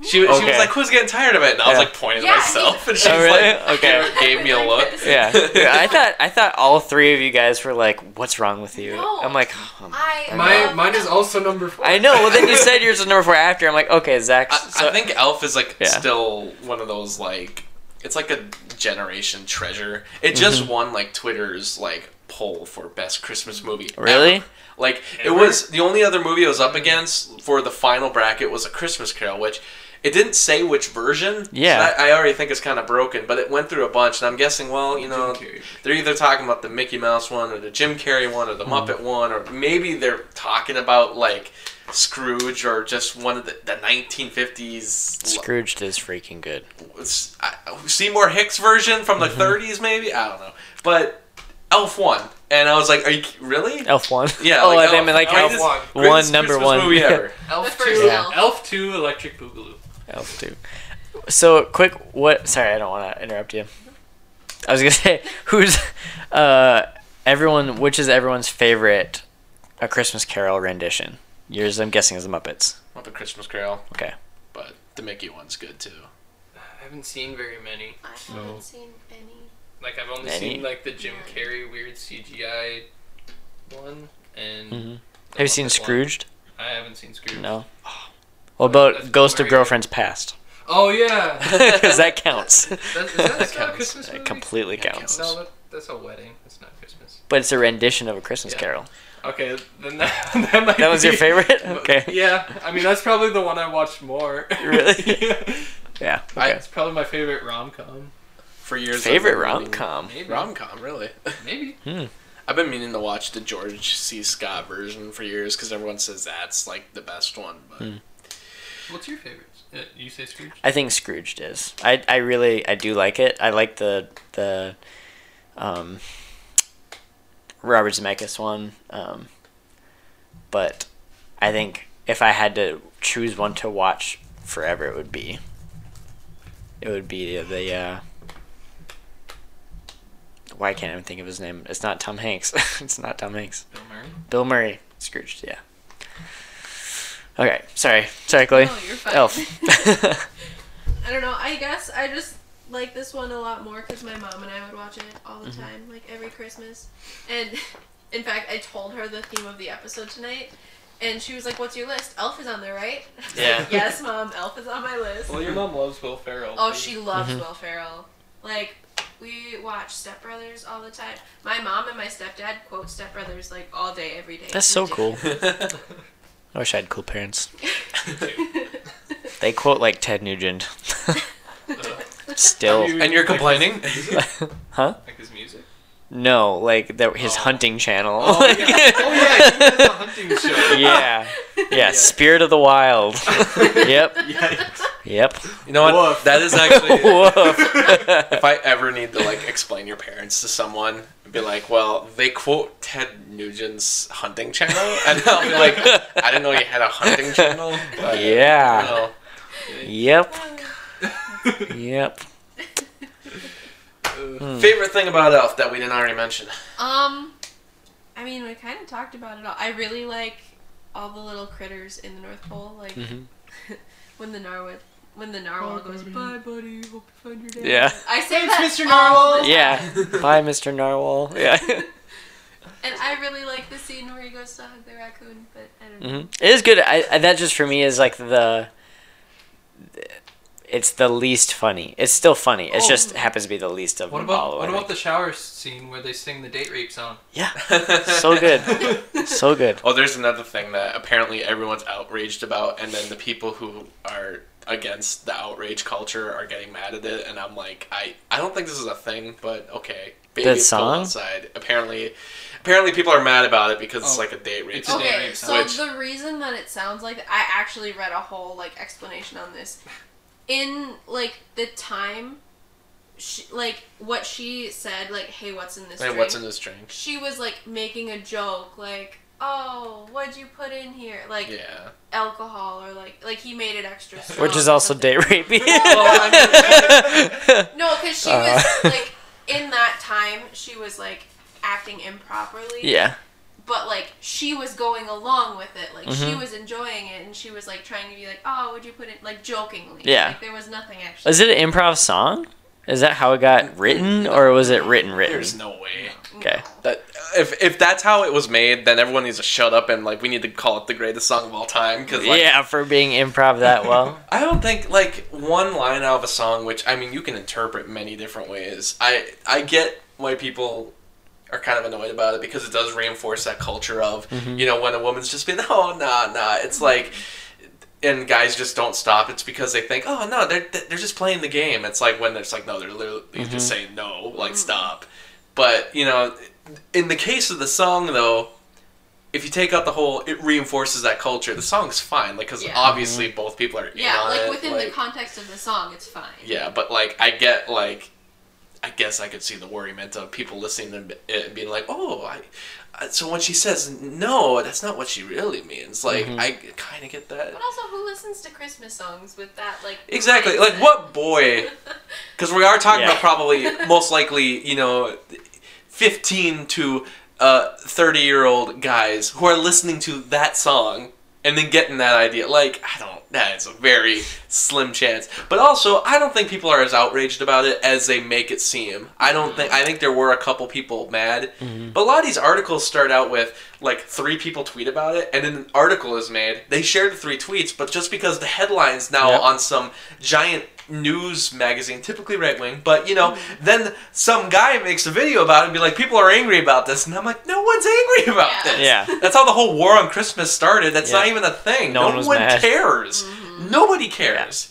She, she was like, "Who's getting tired of it?" And I was Yeah. like pointing Yeah, at myself, and she Oh, was really? like, Okay. gave me a look. Yeah. I thought I thought all three of you guys were like, "What's wrong with you?" No. I'm like, I. My mine is also number four. I know. Well, then you said yours was number four after. I'm like, okay, Zach. I, I think Elf is like Yeah. still one of those like it's like a generation treasure. It just Mm-hmm. won like Twitter's like poll for best Christmas movie. Really? ever. Like it was the only other movie I was up against for the final bracket was a Christmas Carol, which it didn't say which version. so Yeah. that- I already think it's kind of broken, but it went through a bunch, and I'm guessing, well, you know, they're either talking about the Mickey Mouse one or the Jim Carrey one or the Mm-hmm. Muppet one, or maybe they're talking about like Scrooge or just one of the, the 1950s. Scrooge is freaking good. s- I- Seymour Hicks version from the Mm-hmm. 30s, maybe? I don't know. But Elf One, And I was like, are you really? Elf one. Yeah, Oh, like I mean, Elf. like Greatest- Elf one. one, number Christmas one. movie ever. Elf two. first Elf. Elf two. Electric Boogaloo. Elf two. So quick, what? Sorry, I don't want to interrupt you. I was gonna say, who's, uh, everyone? Which is everyone's favorite, A Christmas Carol rendition? Yours, I'm guessing, is the Muppets. Muppet Christmas Carol. Okay. But the Mickey one's good too. I haven't seen very many. I haven't seen any. Like I've only Many? seen like the Jim Yeah. Carrey weird CGI one, and hmm Have you seen Muppet one. Scrooged? I haven't seen Scrooged. No. What about That's Ghost of Girlfriend's Past? Oh yeah. Because that counts. That, is that, that's not a counts. Christmas It completely That counts. counts. No, that, that's a wedding. That's not Christmas. But it's a rendition of A Christmas Yeah. Carol. Okay, then that, that might That was your favorite? Okay. Yeah, I mean that's probably the one I watched more. Really? yeah. Yeah. I- It's probably my favorite rom com. For years. Favorite rom com? Rom com, really. Maybe. Hmm. I've been meaning to watch the George C. Scott version for years because everyone says that's like the best one. But Hmm. What's your favorite? Uh, you say Scrooge? I think Scrooged is. I, I really I do like it. I like the the um, Robert Zemeckis one. Um, but I think if I had to choose one to watch forever, it would be it would be the, the uh, why can't I even think of his name? It's not Tom Hanks. it's not Tom Hanks. Bill Murray. Bill Murray. Scrooged. Yeah. Okay. Sorry. Sorry, Chloe. No, you're fine. Elf. I don't know. I guess I just like this one a lot more because my mom and I would watch it all the Mm-hmm. time, like every Christmas. And in fact, I told her the theme of the episode tonight, and she was like, "What's your list? Elf is on there, right?" I like, Yeah. yes, mom. Elf is on my list. Well, your mom loves Will Ferrell. Oh, too. she loves Mhm. Will Ferrell. Like we watch Step Brothers all the time. My mom and my stepdad quote Step Brothers like all day, every day. That's so cool. I wish I had cool parents. They quote like Ted Nugent. Still. And you're complaining? Huh? Like his music? No, like the, his Oh. hunting channel. Oh yeah. oh yeah. He has a hunting show. yeah. Yeah, Spirit of the Wild. yep. Yikes. Yep. You know what? Woof. That is actually. Woof. if I ever need to like explain your parents to someone, I'd be like, well, they quote Ted Nugent's hunting channel, and I'll be like, I didn't know you had a hunting channel. But, Yeah. you know, Yep. Oh yep. Hmm. Favorite thing about Elf that we didn't already mention? Um, I mean, we kind of talked about it all. I really like all the little critters in the North Pole, like Mhm. when the narwhal when the narwhal goes, "Bye, buddy. Hope you find your dad." Yeah. I say Thanks, that Mr. Narwhal. time. Yeah. Bye, Mr. Narwhal. Yeah. And I really like the scene where he goes to hug the raccoon, but I don't know. hmm It is good. I, I, that just for me is like the. It's the least funny. It's still funny. It Oh. just happens to be the least of What them all. about what I about think. the shower scene where they sing the date rape song? Yeah. So good. So good. Oh, there's another thing that apparently everyone's outraged about, and then the people who are against the outrage culture are getting mad at it, and I'm like, I, I don't think this is a thing, but okay. Baby, The song? outside. Apparently, apparently people are mad about it because it's Oh, like a date rape. it's song. Okay, so Which- the reason that it sounds like I actually read a whole like explanation on this. In like the time, she, like what she said, like, "Hey, what's in this Hey, drink?" what's in this drink? she was like making a joke, like, "Oh, what'd you put in here?" Like Yeah. alcohol or like like he made it extra strong. Which is also date rapey. No, because she Uh. was like in that time she was like acting improperly. yeah. But like she was going along with it. Like she Mhm. was enjoying it, and she was like trying to be like, "Oh, would you put it like jokingly?" Yeah. Like there was nothing actually. Is it an improv song? Is that how it got written, or was it written written? There's no way. Okay. That if if that's how it was made, then everyone needs to shut up and like we need to call it the greatest song of all time because like yeah, for being improv that well. I don't think like one line out of a song, which I mean you can interpret many different ways. I I get why people are kind of annoyed about it because it does reinforce that culture of mm-hmm. you know when a woman's just being oh nah nah. It's mm-hmm. like and guys just don't stop. It's because they think oh no they're they're just playing the game. It's like when it's like no they're literally just mm-hmm. saying no like stop. But you know in the case of the song though if you take out the whole it reinforces that culture the song's fine like because Yeah. obviously both people are in yeah, on like it, within the context of the song, it's fine. yeah, but like I get like, I guess I could see the worriment of people listening to it and being like, oh, I. I- So when she says no, that's not what she really means. Like Mhm. I kind of get that. But also, who listens to Christmas songs with that like? Exactly. Like mindset? what boy? Because we are talking Yeah. about probably most likely you know, fifteen to uh thirty year old guys who are listening to that song and then getting that idea. Like I don't. That is a very slim chance. But also, I don't think people are as outraged about it as they make it seem. I don't think. I think there were a couple people mad, mm-hmm. but a lot of these articles start out with like three people tweet about it, and then an article is made. They share the three tweets, but just because the headlines now Yep. on some giant news magazine, typically right wing, but you know, then some guy makes a video about it and be like, people are angry about this, and I'm like, no one's angry about Yeah. this. Yeah. That's how the whole war on Christmas started. That's Yeah. not even a thing. No No, one was one mad. cares. Nobody cares.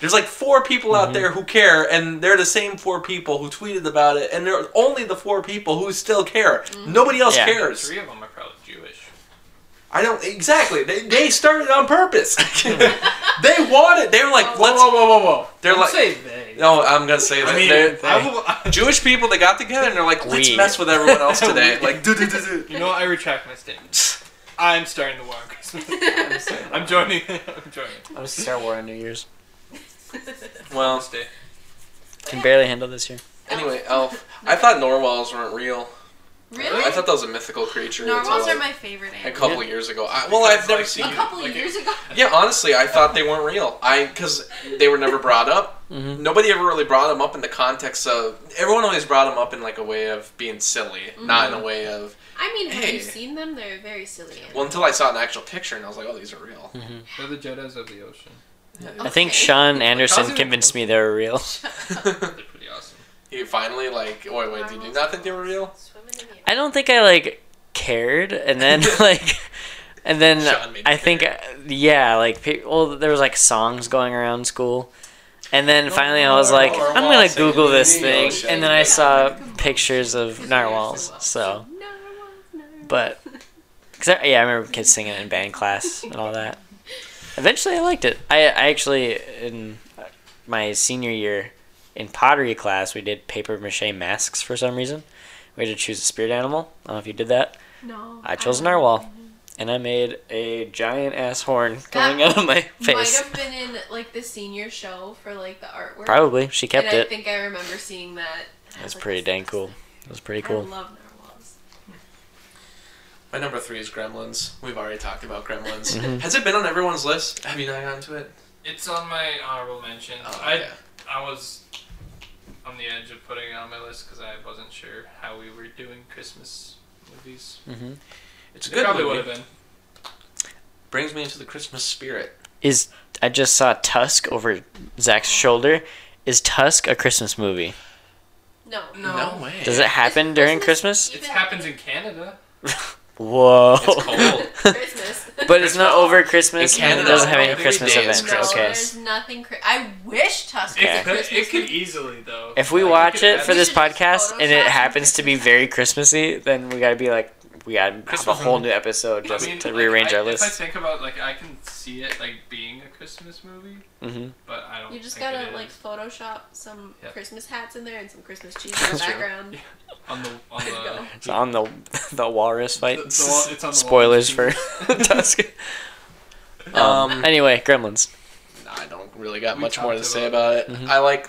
There's like four people Mm-hmm. out there who care, and they're the same four people who tweeted about it, and they're only the four people who still care. Nobody else Yeah. cares. Three of them are probably Jewish. I don't exactly. They, they started on purpose. they wanted. They were like, Whoa, let's. whoa, whoa, whoa, whoa! They're Don't like- say they. No, I'm gonna say that. I mean, They're- I will, Jewish people that got together and they're like, let's We. mess with everyone else today. Like, do do do do. you know, what? I retract my statement. I'm starting the war on Christmas. I'm joining. I'm joining. I'm gonna start war on New Year's. Well, This. Can barely handle this year. anyway, Elf. I thought Narwhals weren't real. Really? I thought that was a mythical creature. until, Narwhals like, are my favorite a animal. couple years ago. I, well, I've never like, seen. A couple Like of years ago. Yeah, honestly, I thought they weren't real. I because they were never brought up. Mhm. Nobody ever really brought them up in the context of. Everyone always brought them up in like a way of being silly, not in a way of. I mean, have Hey. you seen them? They're very silly. Animals. Well, until I saw an actual picture and I was like, oh, these are real. They're the Jedis of the ocean. I think Sean Anderson convinced me they were real. They're pretty awesome. You finally like. Oh, wait, wait. Did you not think they were real? Swimming in the I don't think I like cared, and then like, and then Sean made you I think uh, yeah, like pe- well, there was like songs going around school, and then finally I was like, I'm gonna Narwhals Google singing this in thing, ocean. and then I saw pictures of narwhals. Narwhals. So, Narwhals, narwhals. but cause I, yeah, I remember kids singing it in band class and all that. Eventually, I liked it. I I actually in my senior year in pottery class we did paper mache masks for some reason. We had to choose a spirit animal. I don't know if you did that. No. I chose don't narwhal. and I made a giant ass horn coming That out of my face. Might have been in like the senior show for like the artwork. Probably she kept it. and I think I remember seeing that. It was Like, pretty dang cool. like- It was pretty I cool. love narwhals. My number three is Gremlins. We've already talked about Gremlins. Mhm. Has it been on everyone's list? Have you not gotten to it? It's on my honorable mention. Oh, I. I was on the edge of putting it on my list because I wasn't sure how we were doing Christmas movies. hmm It's a It good probably movie. would have been. Brings me into the Christmas spirit. Is I just saw Tusk over Zach's shoulder. Is Tusk a Christmas movie? No. No, no way. Does it happen during Christmas- Christmas? It happens in Canada. Whoa! It's cold. Christmas. but it's not over Christmas. In Canada, it doesn't have any Christmas day is events. no, Okay. there's nothing. Cri- I wish Tusk Okay. was It a could, Christmas it could easily though. If we Like, watch it for this We should just podcast and it happens to be very Christmassy, then we gotta be like, we gotta have a whole movie. new episode I just mean, to like, rearrange I, our If I think about like I can see it like being a Christmas movie, hmm but I don't. You just think gotta it like. Photoshop some Yep. Christmas hats in there and some Christmas cheese in the That's true. background. on the on the. go. It's on the the walrus fight. The- the it's on the Spoilers for walrus Tusk. Um, Um, anyway, Gremlins. I don't really got We much more to talked say about about it. Mhm. I like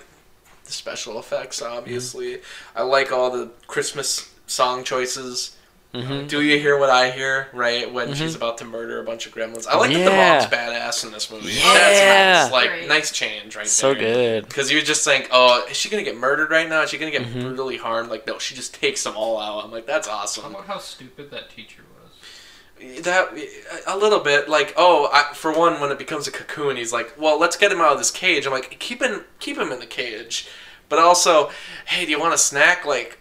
the special effects, obviously. I like all the Christmas song choices. Mhm. Do you hear what I hear? Right when Mhm. she's about to murder a bunch of gremlins. I like that the mom's badass in this movie. Yeah. That's nice. Like Right. nice change right So there. So good. Because you just think, oh, is she gonna get murdered right now? Is she gonna get Mhm. brutally harmed? Like, no, she just takes them all out. I'm like, that's awesome. How awesome. about how stupid that teacher was? That a little bit like, oh, I, for one, when it becomes a cocoon, he's like, well, let's get him out of this cage. I'm like, keep him, keep him in the cage. But also, hey, do you want a snack? Like,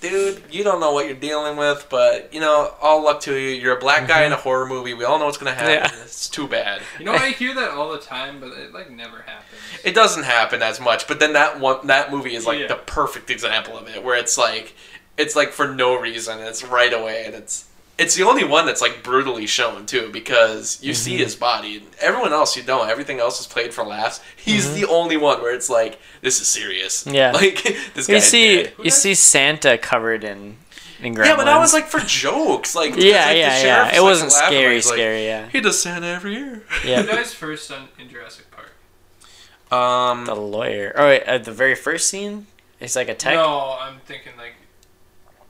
dude, you don't know what you're dealing with, but you know, all luck to you. You're a black guy in a mm-hmm. horror movie. We all know what's gonna happen. Yeah. It's too bad. You know, I hear that all the time, but it like never happens. It doesn't happen as much, but then that one that movie is like Yeah. the perfect example of it, where it's like it's like for no reason, it's right away, and it's it's the only one that's like brutally shown too, because you see mm-hmm. his body. and Everyone else you don't. Everything else is played for laughs. He's mm-hmm. the only one where it's like this is serious. Yeah. like this guy. You see, Dead. you see Santa covered in in gremlins. Yeah, but that was like for jokes. Like yeah, like, the yeah, sheriff's, yeah. like, It wasn't laughing, scary, he's like, scary. Yeah, He does Santa every year. Who yeah. dies first on, in Jurassic Park? Um, the lawyer. Oh, wait, at the very first scene, it's like a tech. No, I'm thinking like.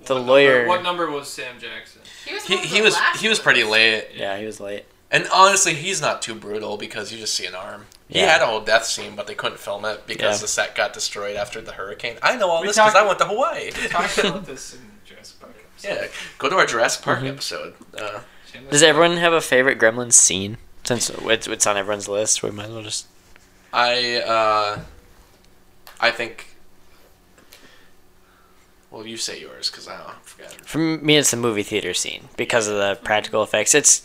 The what number- lawyer- what number was Sam Jackson? He was, he, he was he was pretty late. Yeah, he was late. And honestly, he's not too brutal because you just see an arm. He Yeah. had a whole death scene, but they couldn't film it because Yeah. the set got destroyed after the hurricane. I know all We this because I went to Hawaii. We talked about this in Jurassic Park. episode. yeah, go to our Jurassic Park Mhm. episode. Uh, Does everyone have a favorite Gremlins scene? Since it's, it's on everyone's list, we might as well just. I uh, I think. Well, you say yours because I, don't- I forgot. For me, it's the movie theater scene because of the practical effects. It's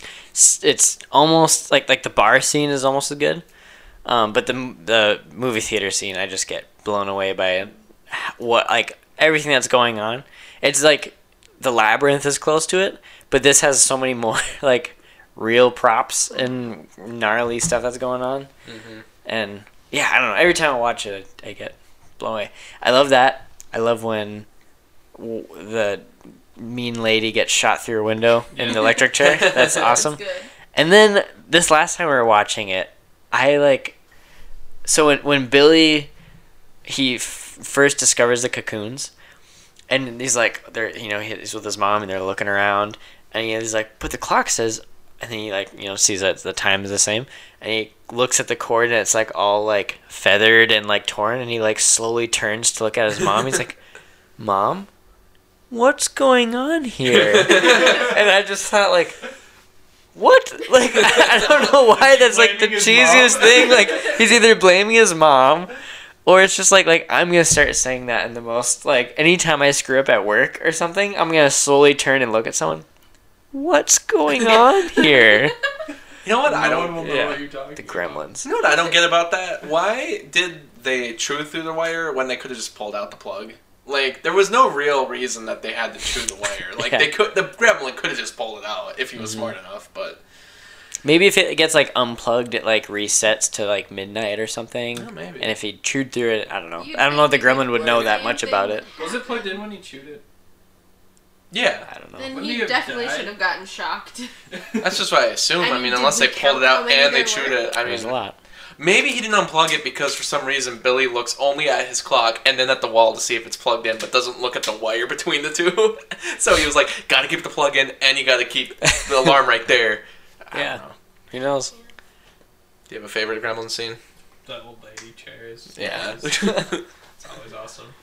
it's almost like like the bar scene is almost as good, um, but the the movie theater scene, I just get blown away by what like everything that's going on. It's like the labyrinth is close to it, but this has so many more like real props and gnarly stuff that's going on. Mhm. And yeah, I don't know. Every time I watch it, I, I get blown away. I love that. I love when the mean lady gets shot through a window in the electric chair. That's That's awesome. good. And then this last time we were watching it, I like. So when when Billy, he f- first discovers the cocoons, and he's like, they're you know he's with his mom and they're looking around, and he's like, but the clock says, and then he like you know sees that the time is the same, and he looks at the cord and it's like all like feathered and like torn, and he like slowly turns to look at his mom. He's like, mom. What's going on here? and I just thought like what? Like I don't know why that's like the cheesiest mom. thing. Like he's either blaming his mom or it's just like like I'm gonna start saying that in the most like anytime I screw up at work or something, I'm gonna slowly turn and look at someone. What's going on here? You know what? I don't. one will know yeah. what you're talking about. The about. gremlins. You know what I don't get about that? Why did they chew through the wire when they could have just pulled out the plug? Like there was no real reason that they had to chew the wire. Like Yeah. they could, the gremlin could have just pulled it out if he was Mhm. smart enough. But Maybe if it gets like unplugged, it like resets to like midnight or something. Oh, maybe. And if he chewed through it, I don't know. You'd I don't know if the gremlin would know that much Same about it. Was it plugged in when he chewed it? yeah, I don't know. Then Wouldn't he he have definitely should have gotten shocked. that's just what I assume. I I mean, mean, unless they pulled it out and they chewed were? it. I There's a lot. Maybe he didn't unplug it because for some reason Billy looks only at his clock and then at the wall to see if it's plugged in, but doesn't look at the wire between the two. so he was like, "Got to keep the plug in, and you got to keep the alarm right there." I Yeah. know. Who knows? Do you have a favorite gremlin scene? The old lady chairs. Yeah. It's always awesome.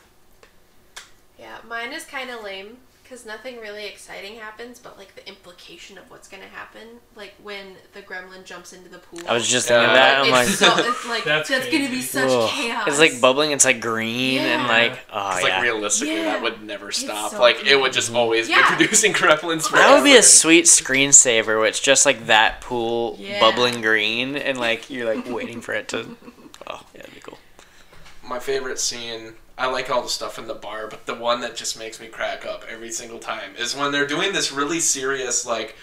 Yeah, mine is kind of lame because nothing really exciting happens, but like the implication of what's gonna happen, like when the gremlin jumps into the pool. I was just Yeah. thinking that. I'm like, it's, so, it's like That's that's, gonna be such Ugh. chaos. it's like bubbling. It's like green and like oh It's yeah. like realistically, Yeah. that would never stop. so like it would just always Yeah. be producing gremlins. that would be a sweet screensaver Which just like that pool Yeah. bubbling green and like you're like waiting for it to. Oh yeah, that'd be cool. my favorite scene. I like all the stuff in the bar, but the one that just makes me crack up every single time is when they're doing this really serious, like,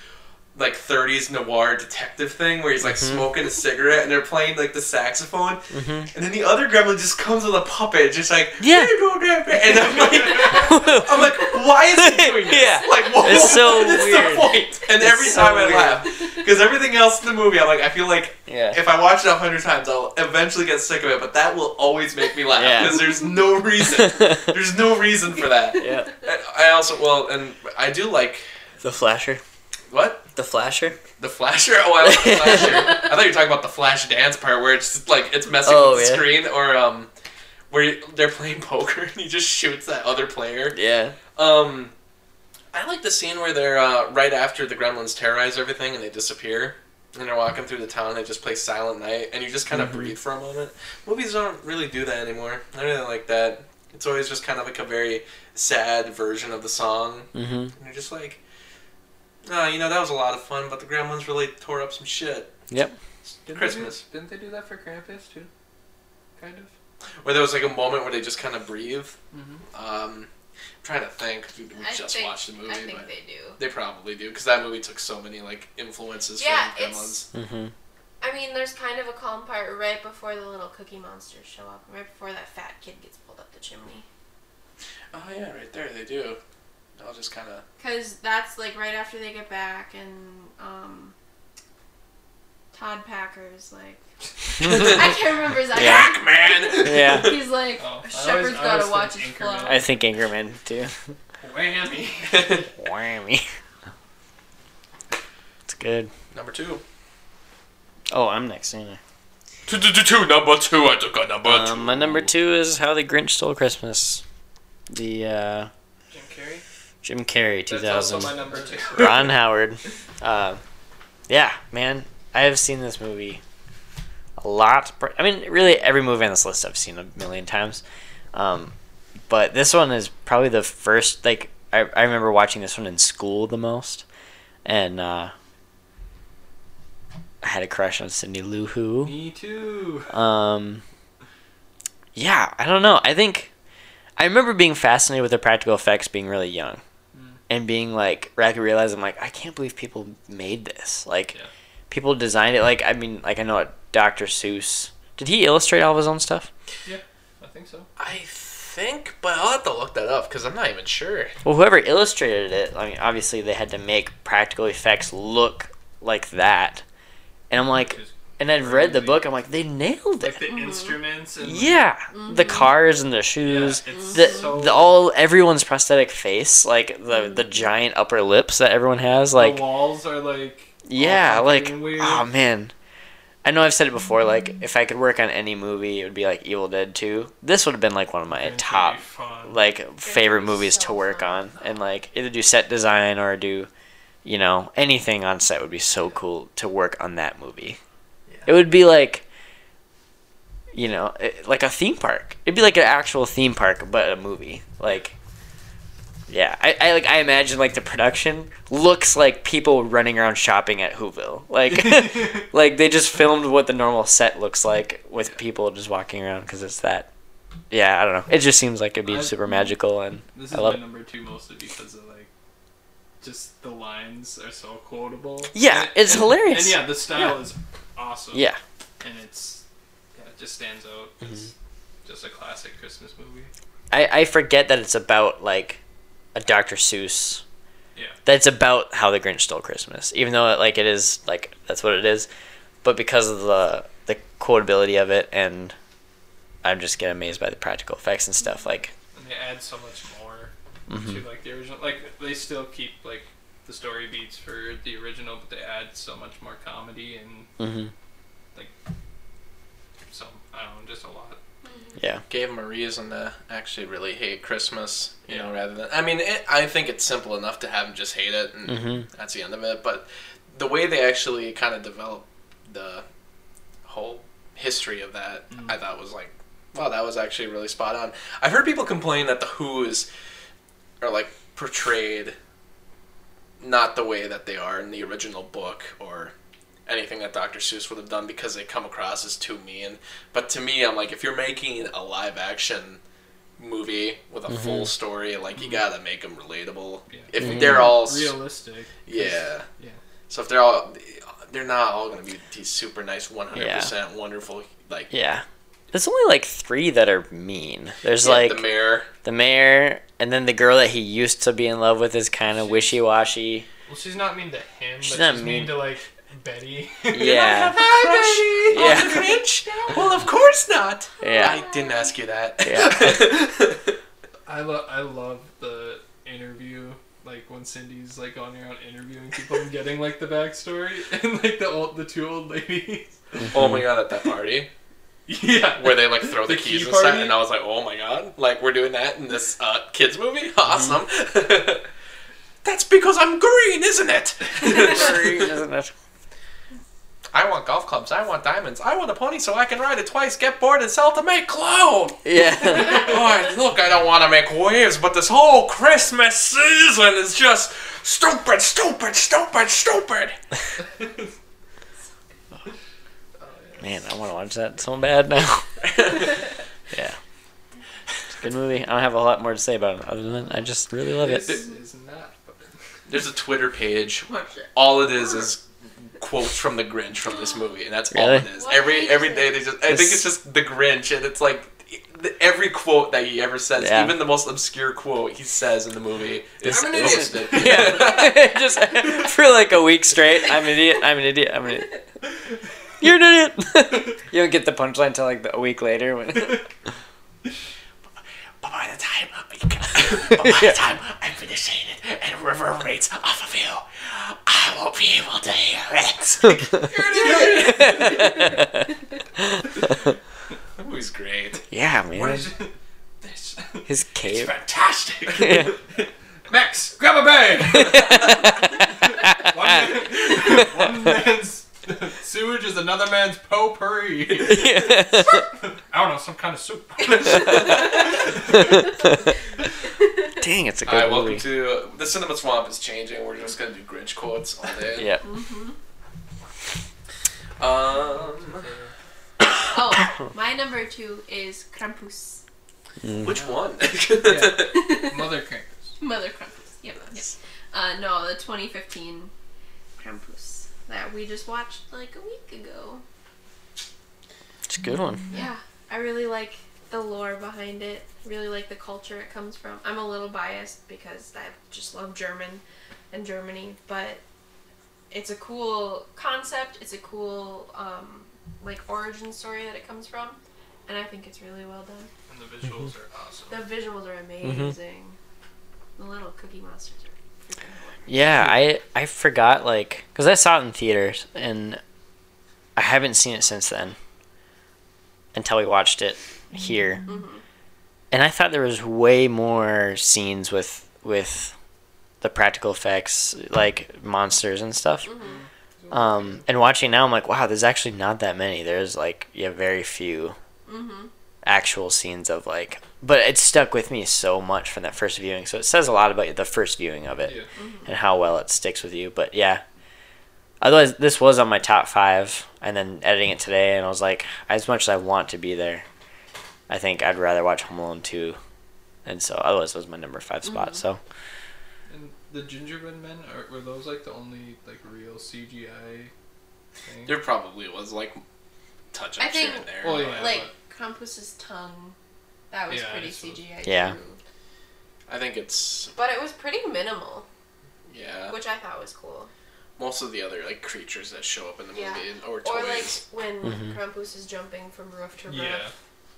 like 30s noir detective thing where he's like mm-hmm. smoking a cigarette and they're playing like the saxophone. Mm-hmm. And then the other gremlin just comes with a puppet just like Yeah. "Here you go, grandpa," and I'm like I'm like why is he doing this? Yeah. like what, It's so what is weird. the point? And It's every so time I laugh because everything else in the movie I'm like I feel like Yeah. if I watch it a hundred times I'll eventually get sick of it but that will always make me laugh Yeah. because there's no reason there's no reason for that yeah. And I also well and I do like The flasher. what The flasher. the flasher? Oh, I like the flasher. I thought you were talking about the flash dance part where it's just, like it's messing Oh, with the yeah. screen, or um, where you- they're playing poker and he just shoots that other player. Yeah. Um, I like the scene where they're uh, right after the gremlins terrorize everything and they disappear. And they're walking through the town. and They just play Silent Night, and you just kind of Mm-hmm. breathe for a moment. Movies don't really do that anymore. I really like that. It's always just kind of like a very sad version of the song, Mm-hmm. and you're just like, oh, you know, that was a lot of fun, but the gremlins really tore up some shit. Yep. Didn't Christmas. They do, didn't they do that for Krampus too? Kind of. Where there was like a moment where they just kind of breathe. Mm-hmm. Um, I'm trying to think. We, we just think- watched the movie, I think but they do. they probably do because that movie took so many like influences Yeah, from it's- Gremlins. Mm-hmm. I mean, there's kind of a calm part right before the little cookie monsters show up, right before that fat kid gets pulled up the chimney. Oh yeah, right there they do. I'll just kind of. Because that's like right after they get back, and um, Todd Packer's like, I can't remember his Yeah. accent. man. Yeah. He's like, Oh, I Shepard's always- gotta watch think his flow. I think Anchorman too. Whammy. Whammy. It's good. number two. Oh, I'm next. ain't I? Two, two, two, two. Number two. I took a number two. Um, my number two is How the Grinch Stole Christmas. The uh, Jim Carrey. Jim Carrey 2000. That's also my number two. Ron Howard. Uh, yeah, man, I have seen this movie a lot. I mean, really, every movie on this list I've seen a million times. Um, but this one is probably the first. Like, I, I remember watching this one in school the most, and uh, I had a crush on Cindy Lou Who. Me too. Um, yeah, I don't know. I think I remember being fascinated with the practical effects being really young, Mm. and being like, I I'm like, I can't believe people made this. Like, Yeah. people designed it. Like, I mean, like I know what Dr. Seuss did. He illustrate all of his own stuff. Yeah, I think so. I think, but I'll have to look that up because I'm not even sure. Well, whoever illustrated it, I mean, obviously they had to make practical effects look like that. And I'm like, and I've read the book. I'm like, they nailed it. like it. the instruments and Yeah, the mm-hmm. cars and the yeah, shoes. it's the, so the all everyone's prosthetic face, like the the mm-hmm. giant upper lips that everyone has, like the walls are like yeah, like weird. oh man. I know I've said it before. Like if I could work on any movie, it would be like Evil Dead Two. This would have been like one of my It's gonna top be fun. like favorite be movies so to work fun. on, and like either do set design or do, you know, anything on set would be so cool to work on that movie. It would be like, you know, it, like a theme park. It'd be like an actual theme park, but a movie. Like, yeah, I, I like I imagine like the production looks like people running around shopping at Whoville. Like, like they just filmed what the normal set looks like with people just walking around because it's that. Yeah, I don't know. It just seems like it'd be I- super magical, and This I is love my number two mostly because of like, just the lines are so quotable. Yeah, And- it's and- hilarious. And yeah, the style Yeah. is awesome. yeah, and it's yeah, it just stands out. It's Mm-hmm. just a classic Christmas movie. I I forget that it's about like a Dr. Seuss. Yeah. That's about how the Grinch stole Christmas, even though it, like it is like that's what it is, but because of the the quotability of it, and I'm just get amazed by the practical effects and stuff. Like, And they add so much more Mhm. to like the original. Like they still keep like the story beats for the original, but they add so much more comedy and hmm some I don't know, just a lot. Yeah, Gave him a reason to actually really hate Christmas, you know, rather than. I mean, it, I think it's simple enough to have him just hate it, and Mhm. that's the end of it. But the way they actually kind of developed the whole history of that, Mm. I thought was like, wow, that was actually really spot on. I've heard people complain that the Who's are like portrayed not the way that they are in the original book or anything that Dr. Seuss would have done because they come across as too mean. But to me, I'm like, if you're making a live action movie with a full story, like you gotta make them relatable. Yeah. If Mhm. they're all, realistic, yeah, Yeah. So if they're all, they're not all gonna be these super nice, one hundred percent wonderful. Like Yeah. There's only like three that are mean. There's yeah, like the mayor. the mayor, and then the girl that he used to be in love with is kind of wishy washy. Well, she's not mean to him, She's but not she's mean. mean to like Betty. Yeah. Hi, Betty. Yeah. On the Grinch? Well, of course not. Yeah. I didn't ask you that. Yeah. I love I love the interview like when Cindy's like going around interviewing people and getting like the backstory and like the old the two old ladies. oh my god, at that party Yeah. where they like throw the, The keys key and stuff, and I was like, oh my god, like we're doing that in this uh, kids movie? Awesome. That's because I'm green, isn't it? Isn't it? I want golf clubs. I want diamonds. I want a pony so I can ride it twice, get bored, and sell to make clothes. Yeah. Alright, look, I don't want to make waves, but this whole Christmas season is just stupid, stupid, stupid, stupid. Man, I want to watch that so bad now. yeah. It's a good movie. I don't have a lot more to say about it other than I just really love This it. is not. There's a Twitter page. All it is is quotes from the Grinch from this movie, and that's all it is. What every page every is day it? they just. I think it's just the Grinch, and it's like every quote that he ever says, Yeah. even the most obscure quote he says in the movie, is I'm an idiot. Yeah. just for like a week straight. I'm an idiot. I'm an idiot. I'm an idiot. You're an idiot. you don't get the punchline until like a week later. When But by the time, but by the time I finish saying it and it reverberates off of you, I won't be able to hear it. that movie's great. yeah, What man. is? This. His It's cave. fantastic. Yeah. Max, grab a bag. one, man, one man's sewage is another man's potpourri. I don't know, some kind of soup. Dang, it's a good Alright, welcome movie. to the Cinema Swamp is changing. We're just gonna do Grinch quotes all day. Yeah. Um, Oh, my number two is Krampus. which one? Mother Krampus. Mother Krampus. Yep. yep. Uh, no, the 2015 Krampus that we just watched like a week ago. It's a good one. Yeah, I really like the lore behind it. Really like the culture it comes from. I'm a little biased because I just love German and Germany, but it's a cool concept. It's a cool um, like origin story that it comes from, and I think it's really well done. And the visuals are awesome. The visuals are amazing. The little cookie monsters are freaking hilarious. Yeah, I I forgot like because I saw it in theaters and I haven't seen it since then until we watched it mm-hmm. here, mm-hmm. and I thought there was way more scenes with with the practical effects like monsters and stuff. Mm-hmm. Um, and watching now, I'm like, wow, there's actually not that many. There's like yeah, very few actual scenes of like, but it stuck with me so much from that first viewing. So it says a lot about the first viewing of it Yeah. Mm-hmm. and how well it sticks with you. But yeah, otherwise, this was on my top five, and then editing it today, and I was like, as much as I want to be there, I think I'd rather watch Home Alone two, and so otherwise, it was my number five spot. Mm-hmm. So And the gingerbread men are were those like the only like real CGI thing? there probably was like touch I ups here and there. Well, oh, yeah. like Krampus's tongue, that was Yeah, pretty I. CGI Yeah. too. I think it's But it was pretty minimal, yeah. which I thought was cool. Most of the other like creatures that show up in the movie Yeah. or Or like toys. when Mhm. Krampus is jumping from roof to roof. Yeah.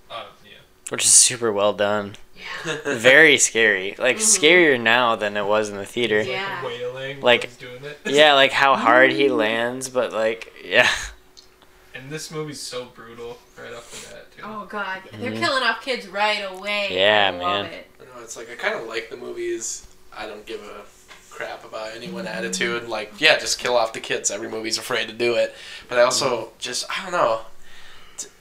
Uh, yeah. which is super well done, Yeah. very scary, like Mhm. scarier now than it was in the theater. Like Yeah. wailing. Like- Like he's doing it. Yeah, like how hard he lands, but like yeah, And this movie's so brutal right off the bat too. Oh god, they're Mhm. killing off kids right away. Yeah, I love man. It. You know, it's like I kind of like the movies. I don't give a crap about anyone attitude. Like, yeah, just kill off the kids. Every movie's afraid to do it. But I also just I don't know.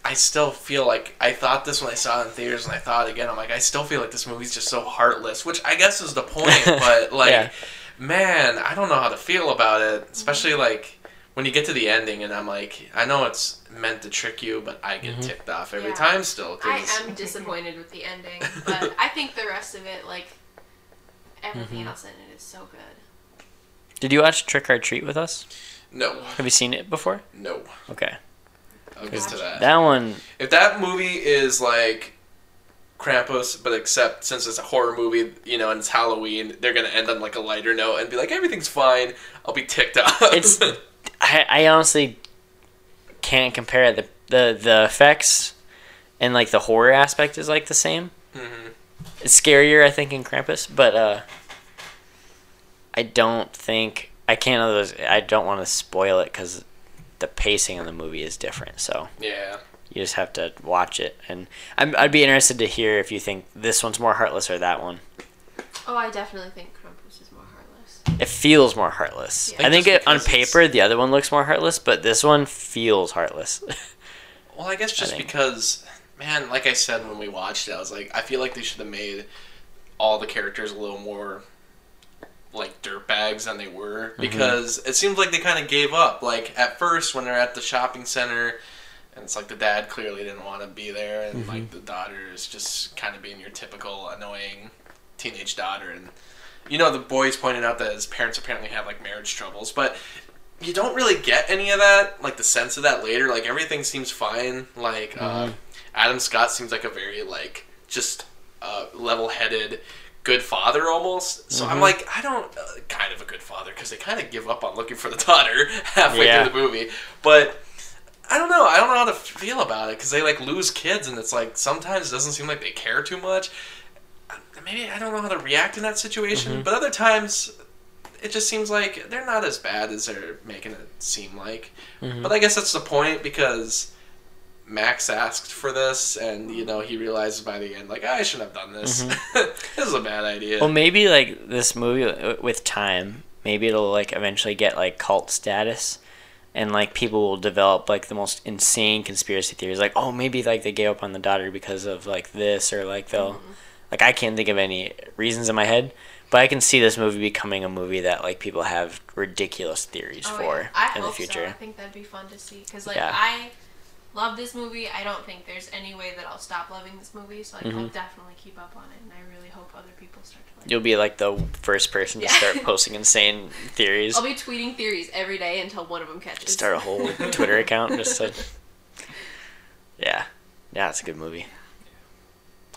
I still feel like I thought this when I saw it in theaters, and I thought it again. I'm like, I still feel like this movie's just so heartless, which I guess is the point. But like, Yeah. man, I don't know how to feel about it. Especially like when you get to the ending, and I'm like, I know it's meant to trick you, but I get Mhm. ticked off every Yeah. time still. Cause... I am disappointed with the ending, but I think the rest of it, like everything Mhm. else in it, is so good. Did you watch Trick 'r Treat with us? No, Have you seen it before? no. Okay. I'll get to that. That one, If that movie is like Krampus, but except since it's a horror movie, you know, and it's Halloween, they're gonna end on like a lighter note and be like, everything's fine. I'll be ticked off. it's. I, I honestly can't compare the the the effects and like the horror aspect is like the same. Mhm. It's scarier, I think, in Krampus, but uh, I don't think I can't. Those I don't want to spoil it because the pacing of the movie is different. So yeah. you just have to watch it, and I'm, I'd be interested to hear if you think this one's more heartless or that one. Oh, I definitely think Krampus is more heartless. It feels more heartless. Yeah. I think it, on because it's- paper the other one looks more heartless, but this one feels heartless. Well, I guess just think. because, man, like I said when we watched it, I was like, I feel like they should have made all the characters a little more like dirtbags than they were mm-hmm. because it seems like they kind of gave up. Like at first when they're at the shopping center, and it's like the dad clearly didn't want to be there, and like mm-hmm. the daughter is just kind of being your typical annoying teenage daughter, and you know the boys pointed out that his parents apparently have like marriage troubles, but you don't really get any of that, like the sense of that later. Like everything seems fine. Like uh, Adam Scott seems like a very like just uh, level-headed, good father almost. So I'm like, I don't uh, kind of a good father because they kind of give up on looking for the daughter halfway Yeah. through the movie. But I don't know. I don't know how to feel about it because they like lose kids, and it's like sometimes it doesn't seem like they care too much. Maybe I don't know how to react in that situation, mm-hmm. but other times it just seems like they're not as bad as they're making it seem like. Mm-hmm. But I guess that's the point because Max asked for this, and you know he realizes by the end, like I shouldn't have done this. Mm-hmm. this is a bad idea. well, maybe like this movie uh, with time, maybe it'll like eventually get like cult status. And like people will develop like the most insane conspiracy theories, like oh maybe like they gave up on the daughter because of like this, or like they'll, like I can't think of any reasons in my head, but I can see this movie becoming a movie that like people have ridiculous theories Oh, for yeah. In the future. So. I think that'd be fun to see because like Yeah. I love this movie. I don't think there's any way that I'll stop loving this movie. So like, Mm-hmm. I'll definitely keep up on it, and I really hope other people start to like. You'll be like the first person to Yeah. start posting insane theories. I'll be tweeting theories every day until one of them catches. Start a whole Twitter account just to. Yeah, yeah, it's a good movie.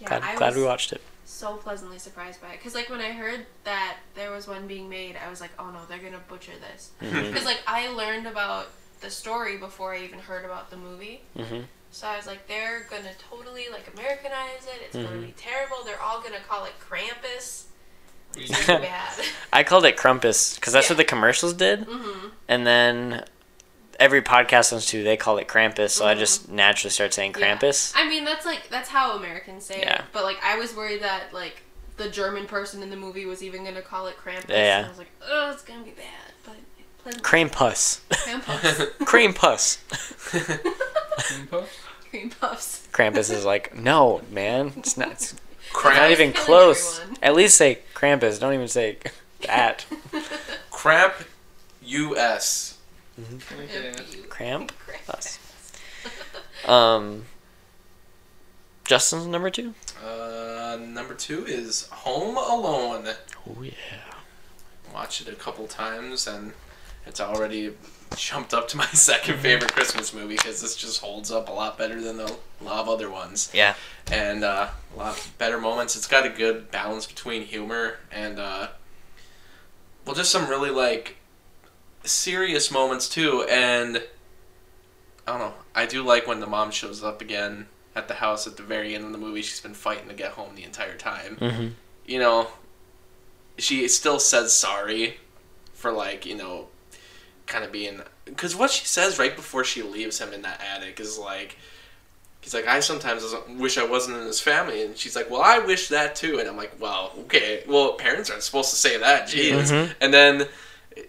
Yeah, Glad, I glad we watched it. so pleasantly surprised by it because like when I heard that there was one being made, I was like, oh no, they're gonna butcher this. Mm-hmm. Because like I learned about the story before I even heard about the movie. Mhm. So I was like, they're gonna totally like Americanize it. It's Mm-hmm. gonna be terrible. They're all gonna call it Krampus. It's gonna be bad. I called it Crumpus because that's Yeah. what the commercials did, hmm and then every podcast I listen to they call it Krampus, so I mm-hmm. just naturally start saying Yeah. Krampus. I mean, that's like that's how Americans say Yeah. it. But like, I was worried that like the German person in the movie was even gonna call it Krampus. Yeah. And I was like, oh, it's gonna be bad. But pleasant Krampus. Krampus. Krampus. Cream puffs. Krampus is like, no, man, it's not. It's Cramp, not even close. everyone. At least say Krampus. Don't even say that. Cramp, U.S. Cramp. Krampus. Um. Justin's number two. Uh, number two is Home Alone. Oh yeah. Watched it a couple times, and it's already jumped up to my second favorite Christmas movie because this just holds up a lot better than a lot of other ones. Yeah. and uh, a lot better moments. It's got a good balance between humor and uh, well, just some really like serious moments too. And I don't know. I do like when the mom shows up again at the house at the very end of the movie. She's been fighting to get home the entire time. Mm-hmm. You know, she still says sorry for like you know, kind of being because what she says right before she leaves him in that attic is like. He's like, I sometimes wish I wasn't in his family, and she's like, Well, I wish that too, and I'm like, Well, okay, well, parents aren't supposed to say that, jeez. Mhm. And then,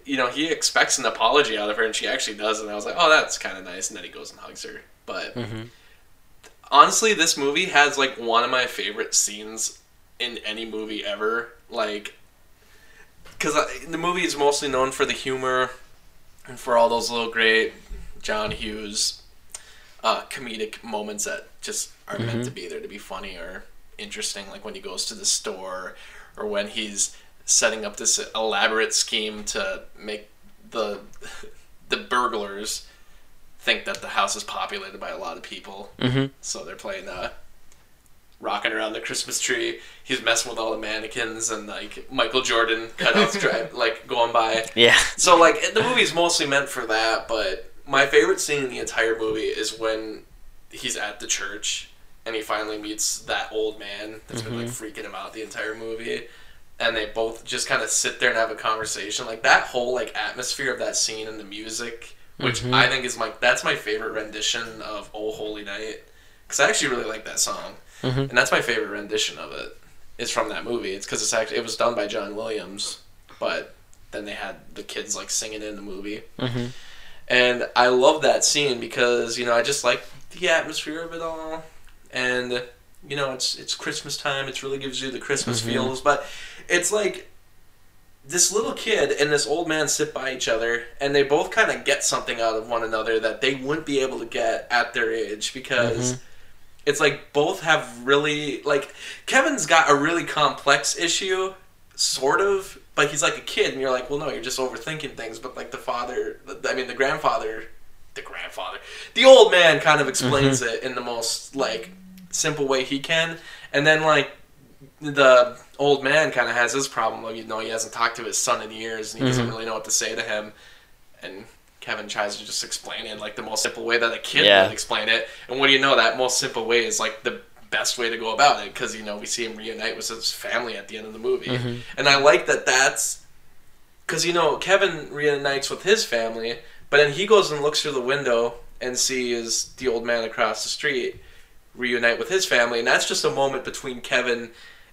you know, he expects an apology out of her, and she actually does, and I was like, Oh, that's kind of nice. And then he goes and hugs her. But Mhm. honestly, this movie has like one of my favorite scenes in any movie ever. Like, because the movie is mostly known for the humor and for all those little great John Hughes uh, comedic moments that just are meant to be there to be funny or interesting, like when he goes to the store or when he's setting up this elaborate scheme to make the the burglars think that the house is populated by a lot of people. Mm-hmm. So they're playing uh rocking around the Christmas tree. He's messing with all the mannequins and like Michael Jordan cutouts drive like going by. Yeah. So like the movie's mostly meant for that, but my favorite scene in the entire movie is when he's at the church and he finally meets that old man that's been like freaking him out the entire movie. And they both just kind of sit there and have a conversation. Like that whole like atmosphere of that scene and the music, which mm-hmm. I think is my that's my favorite rendition of "Oh Holy Night" because I actually really like that song, mm-hmm. and that's my favorite rendition of it. it. Is from that movie. It's because it's actually it was done by John Williams, but then they had the kids like singing in the movie. Mm-hmm. And I love that scene because you know I just like the atmosphere of it all, and you know it's it's Christmas time. It really gives you the Christmas mm-hmm. feels, but it's like this little kid and this old man sit by each other, and they both kind of get something out of one another that they wouldn't be able to get at their age because. Mm-hmm. It's like both have really like Kevin's got a really complex issue, sort of, but he's like a kid, and you're like, well, no, you're just overthinking things. But like the father, I mean, the grandfather, the grandfather, the old man kind of explains mm-hmm. it in the most like simple way he can, and then like the old man kind of has his problem of you know he hasn't talked to his son in years and he doesn't mm-hmm. really know what to say to him, and Kevin tries to just explain it in like the most simple way that a kid Yeah. would explain it, and what do you know? That most simple way is like the best way to go about it because you know we see him reunite with his family at the end of the movie, mm-hmm. and I like that that's because you know Kevin reunites with his family, but then he goes and looks through the window and sees the old man across the street reunite with his family, and that's just a moment between Kevin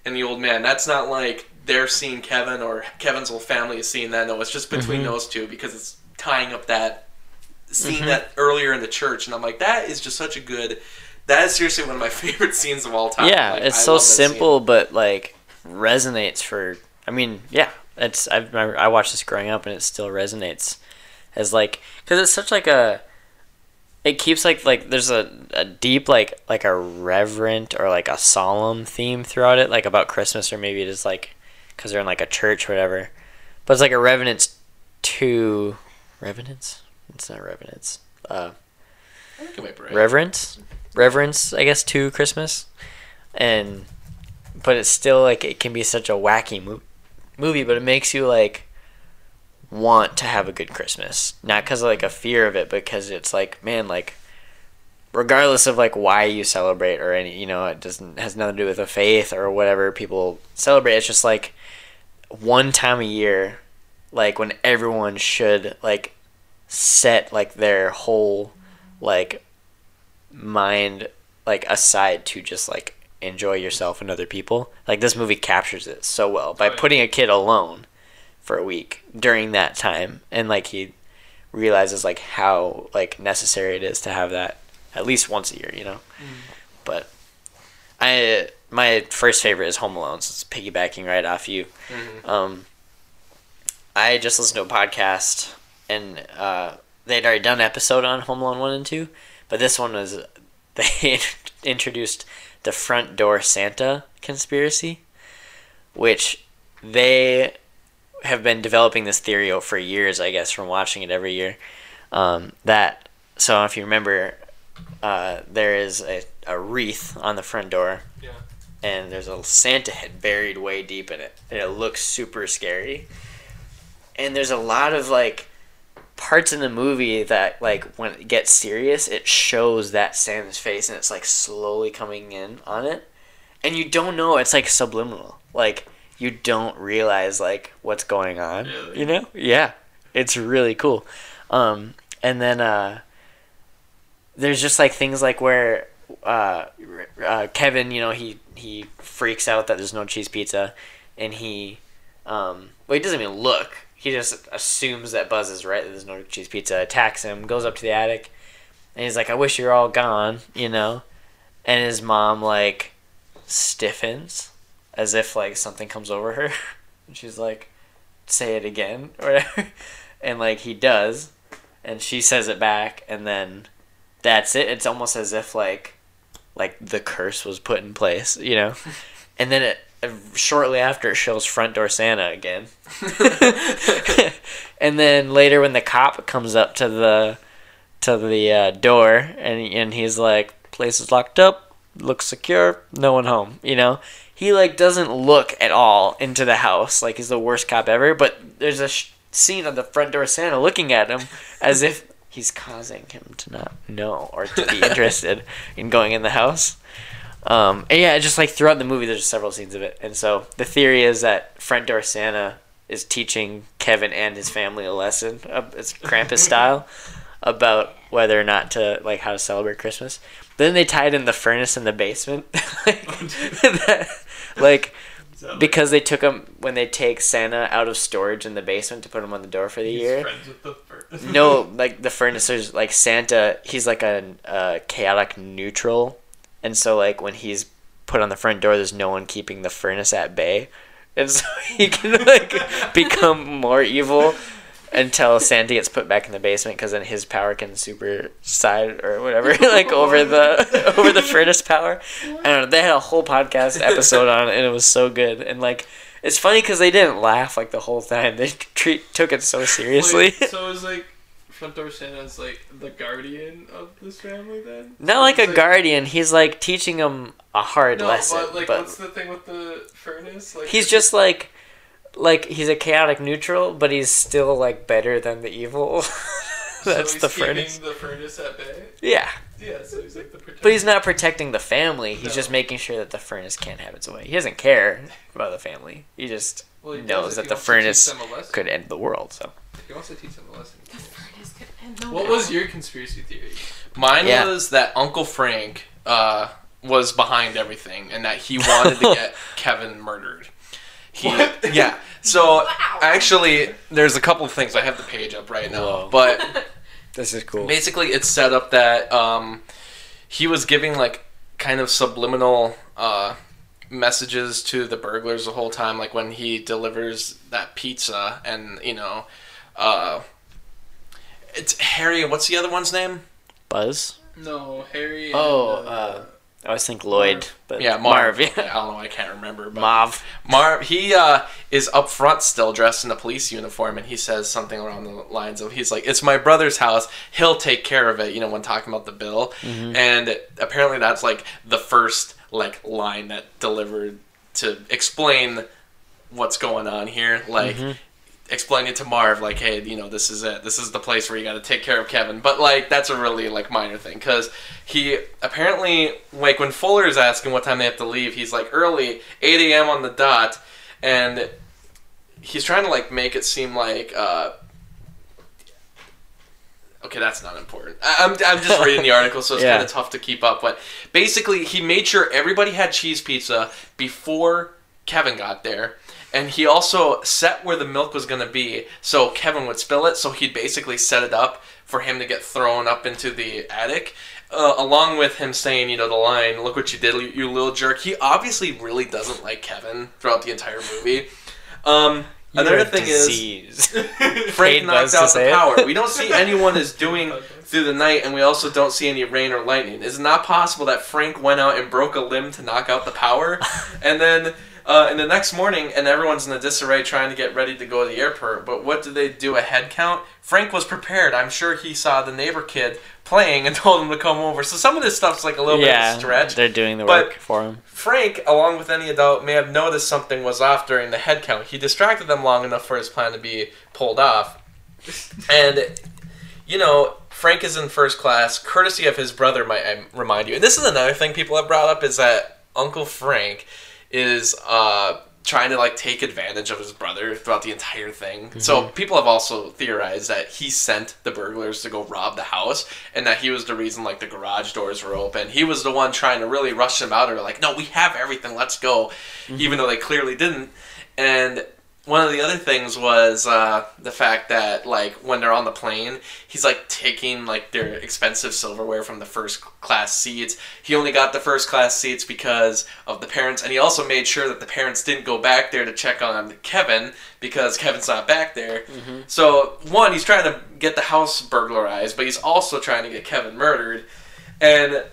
and the old man. That's not like they're seeing Kevin or Kevin's whole family is seeing that. No, it's just between mm-hmm. those two because it's tying up that scene mm-hmm. that earlier in the church, and I'm like, that is just such a good. That is seriously one of my favorite scenes of all time. Yeah, Like, it's I so that scene. simple, but like resonates for. I mean, yeah, it's. I remember I watched this growing up, and it still resonates as like because it's such like a. It keeps like like there's a, a deep like like a reverent or like a solemn theme throughout it, like about Christmas, or maybe it is like because they're in like a church or whatever. But it's like a reverence to reverence. It's not reverence. Uh, I think it might be right. reverence reverence i guess to christmas and but it's still like it can be such a wacky mo- movie but it makes you like want to have a good christmas. Not because of like a fear of it but because it's like man like regardless of like why you celebrate or any you know it doesn't has nothing to do with a faith or whatever people celebrate. It's just like one time a year like when everyone should like set like their whole like mind like aside to just like enjoy yourself and other people. Like this movie captures it so well by Oh, putting a kid alone for a week during that time. And like he realizes like how like necessary it is to have that at least once a year you know? But i my first favorite is home alone so it's piggybacking right off you. Um i just listened to a podcast and uh they'd already done an episode on home alone 1 and 2 but this one was they introduced the front door Santa conspiracy, which they have been developing this theory for years, I guess, from watching it every year. Um, that so if you remember, uh, there is a, a wreath on the front door, Yeah. and there's a Santa head buried way deep in it, and it looks super scary. And there's a lot of like parts in the movie that like when it gets serious it shows that Santa's face and it's like slowly coming in on it and you don't know it's like subliminal like you don't realize like what's going on Really? you know? Yeah. It's really cool. Um and then uh there's just like things like where uh, uh Kevin you know he he freaks out that there's no cheese pizza and he um well he doesn't even look. He just assumes that Buzz is right that there's no cheese pizza attacks him goes up to the attic and he's like I wish you're all gone you know? And his mom like stiffens as if like something comes over her. And she's like say it again or whatever. And like he does. And she says it back and then that's it. It's almost as if like like the curse was put in place you know? And then it uh, shortly after it shows front door Santa again. and then later when the cop comes up to the to the uh, door and and he's like, "Place is locked up, looks secure, no one home." You know, he like doesn't look at all into the house like he's the worst cop ever. But there's a sh- scene of the front door Santa looking at him as if he's causing him to not know or to be interested in going in the house. Um, and yeah, just like throughout the movie, there's several scenes of it. And so the theory is that front door Santa is teaching Kevin and his family a lesson, uh, it's Krampus style, about whether or not to like how to celebrate Christmas. Then they tied in the furnace in the basement, like, that- like because they took him when they take Santa out of storage in the basement to put him on the door for the He's year. the. No, like the furnace is like Santa. He's like a, a chaotic neutral, and so like when he's put on the front door, there's no one keeping the furnace at bay, and so he can like become more evil until Santa gets put back in the basement because then his power can super side or whatever like over the over the furnace power. I don't know. They had a whole podcast episode on it, and it was so good. And like, it's funny because they didn't laugh like the whole time. They treat took it so seriously. Wait, so is like front door Santa's like the guardian of this family then? Not like a It's guardian. He's like teaching them a hard No, lesson. but like, but what's the thing with the furnace? Like, he's just like, like he's a chaotic neutral, but he's still like better than the evil. so That's he's the furnace. The furnace at bay. Yeah, Yeah, so he's like the protector. but he's not protecting the family. He's No. just making sure that the furnace can't have its way. He doesn't care about the family. He just Well, he knows that the wants to teach furnace them a lesson. could end the world. So He wants to teach them a lesson. The Furnace could end the What world. was your conspiracy theory? Mine Yeah. was that Uncle Frank uh, was behind everything and that he wanted to get Kevin murdered. He, What? Yeah. So Wow. actually, there's a couple of things. I have the page up right now, Whoa. but this is cool. basically it's set up that um, he was giving like kind of subliminal uh, messages to the burglars the whole time like when he delivers that pizza and you know uh, it's harry what's the other one's name Buzz. No, Harry. Oh, and, uh, I always think Lloyd, but yeah marv, Marv. i Yeah. don't know i can't remember but Marv. marv he uh, is up front still dressed in a police uniform and he says something along the lines of he's like it's my brother's house he'll take care of it you know when talking about the bill and apparently that's like the first like line that delivered to explain what's going on here like explain it to marv like hey you know this is it. This is the place where you got to take care of kevin. But like that's a really like minor thing because he apparently like when fuller is asking what time they have to leave he's like early 8 a.m on the dot and he's trying to like make it seem like uh okay that's not important. I'm, I'm just reading the article so it's Yeah. kind of tough to keep up but basically he made sure everybody had cheese pizza before kevin got there and he also set where the milk was going to be so kevin would spill it so he'd basically set it up for him to get thrown up into the attic uh, along with him saying, you know, the line, "Look what you did, you, you little jerk." He obviously really doesn't like Kevin throughout the entire movie. Um, another thing disease. is Paid Frank Buzz knocked out say the it. power. We don't see anyone is doing through the night, and we also don't see any rain or lightning. Is it not possible that Frank went out and broke a limb to knock out the power, and then. Uh, in the next morning, and everyone's in a disarray trying to get ready to go to the airport. But what did they do? A head count? Frank was prepared. I'm sure he saw the neighbor kid playing and told him to come over. So some of this stuff's like a little bit of yeah, stretch. they're doing the But- work for him. Frank, along with any adult, may have noticed something was off during the head count. He distracted them long enough for his plan to be pulled off. And, you know, Frank is in first class, courtesy of his brother, might I remind you. And this is another thing people have brought up is that Uncle Frank is uh, trying to like take advantage of his brother throughout the entire thing. So people have also theorized that he sent the burglars to go rob the house, and that he was the reason like the garage doors were open. He was the one trying to really rush them out, or like, no, we have everything, let's go, even though they clearly didn't. And one of the other things was uh, the fact that like when they're on the plane he's like taking like their expensive silverware from the first class seats. He only got the first class seats because of the parents and he also made sure that the parents didn't go back there to check on kevin because kevin's not back there. So one he's trying to get the house burglarized but he's also trying to get kevin murdered. And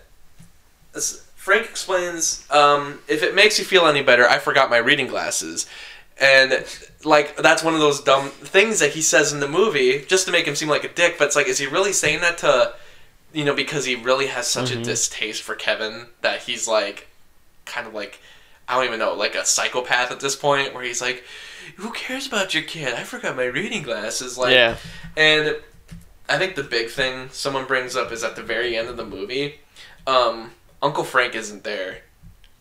Frank explains, um, if it makes you feel any better, I forgot my reading glasses. And, like, that's one of those dumb things that he says in the movie just to make him seem like a dick. But it's like, is he really saying that to, you know, because he really has such a distaste for Kevin that he's, like, kind of like, I don't even know, like a psychopath at this point where he's like, who cares about your kid? I forgot my reading glasses. Like, yeah. and I think the big thing someone brings up is at the very end of the movie, um, Uncle Frank isn't there.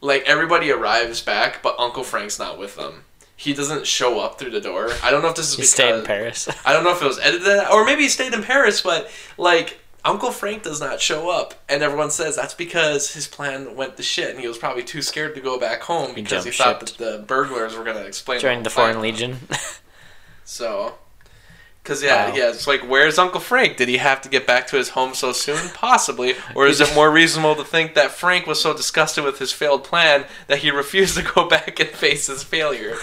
Like everybody arrives back, but Uncle Frank's not with them. He doesn't show up through the door. I don't know if this is He because stayed in Paris. I don't know if it was edited or maybe he stayed in Paris, but like Uncle Frank does not show up, and everyone says that's because his plan went to shit, and he was probably too scared to go back home because he thought that the burglars were gonna explain. Joined whole the Foreign. Legion. So, because yeah, Wow. yeah, it's like, where's Uncle Frank? Did he have to get back to his home so soon? Possibly. Or is it more reasonable to think that Frank was so disgusted with his failed plan that he refused to go back and face his failure?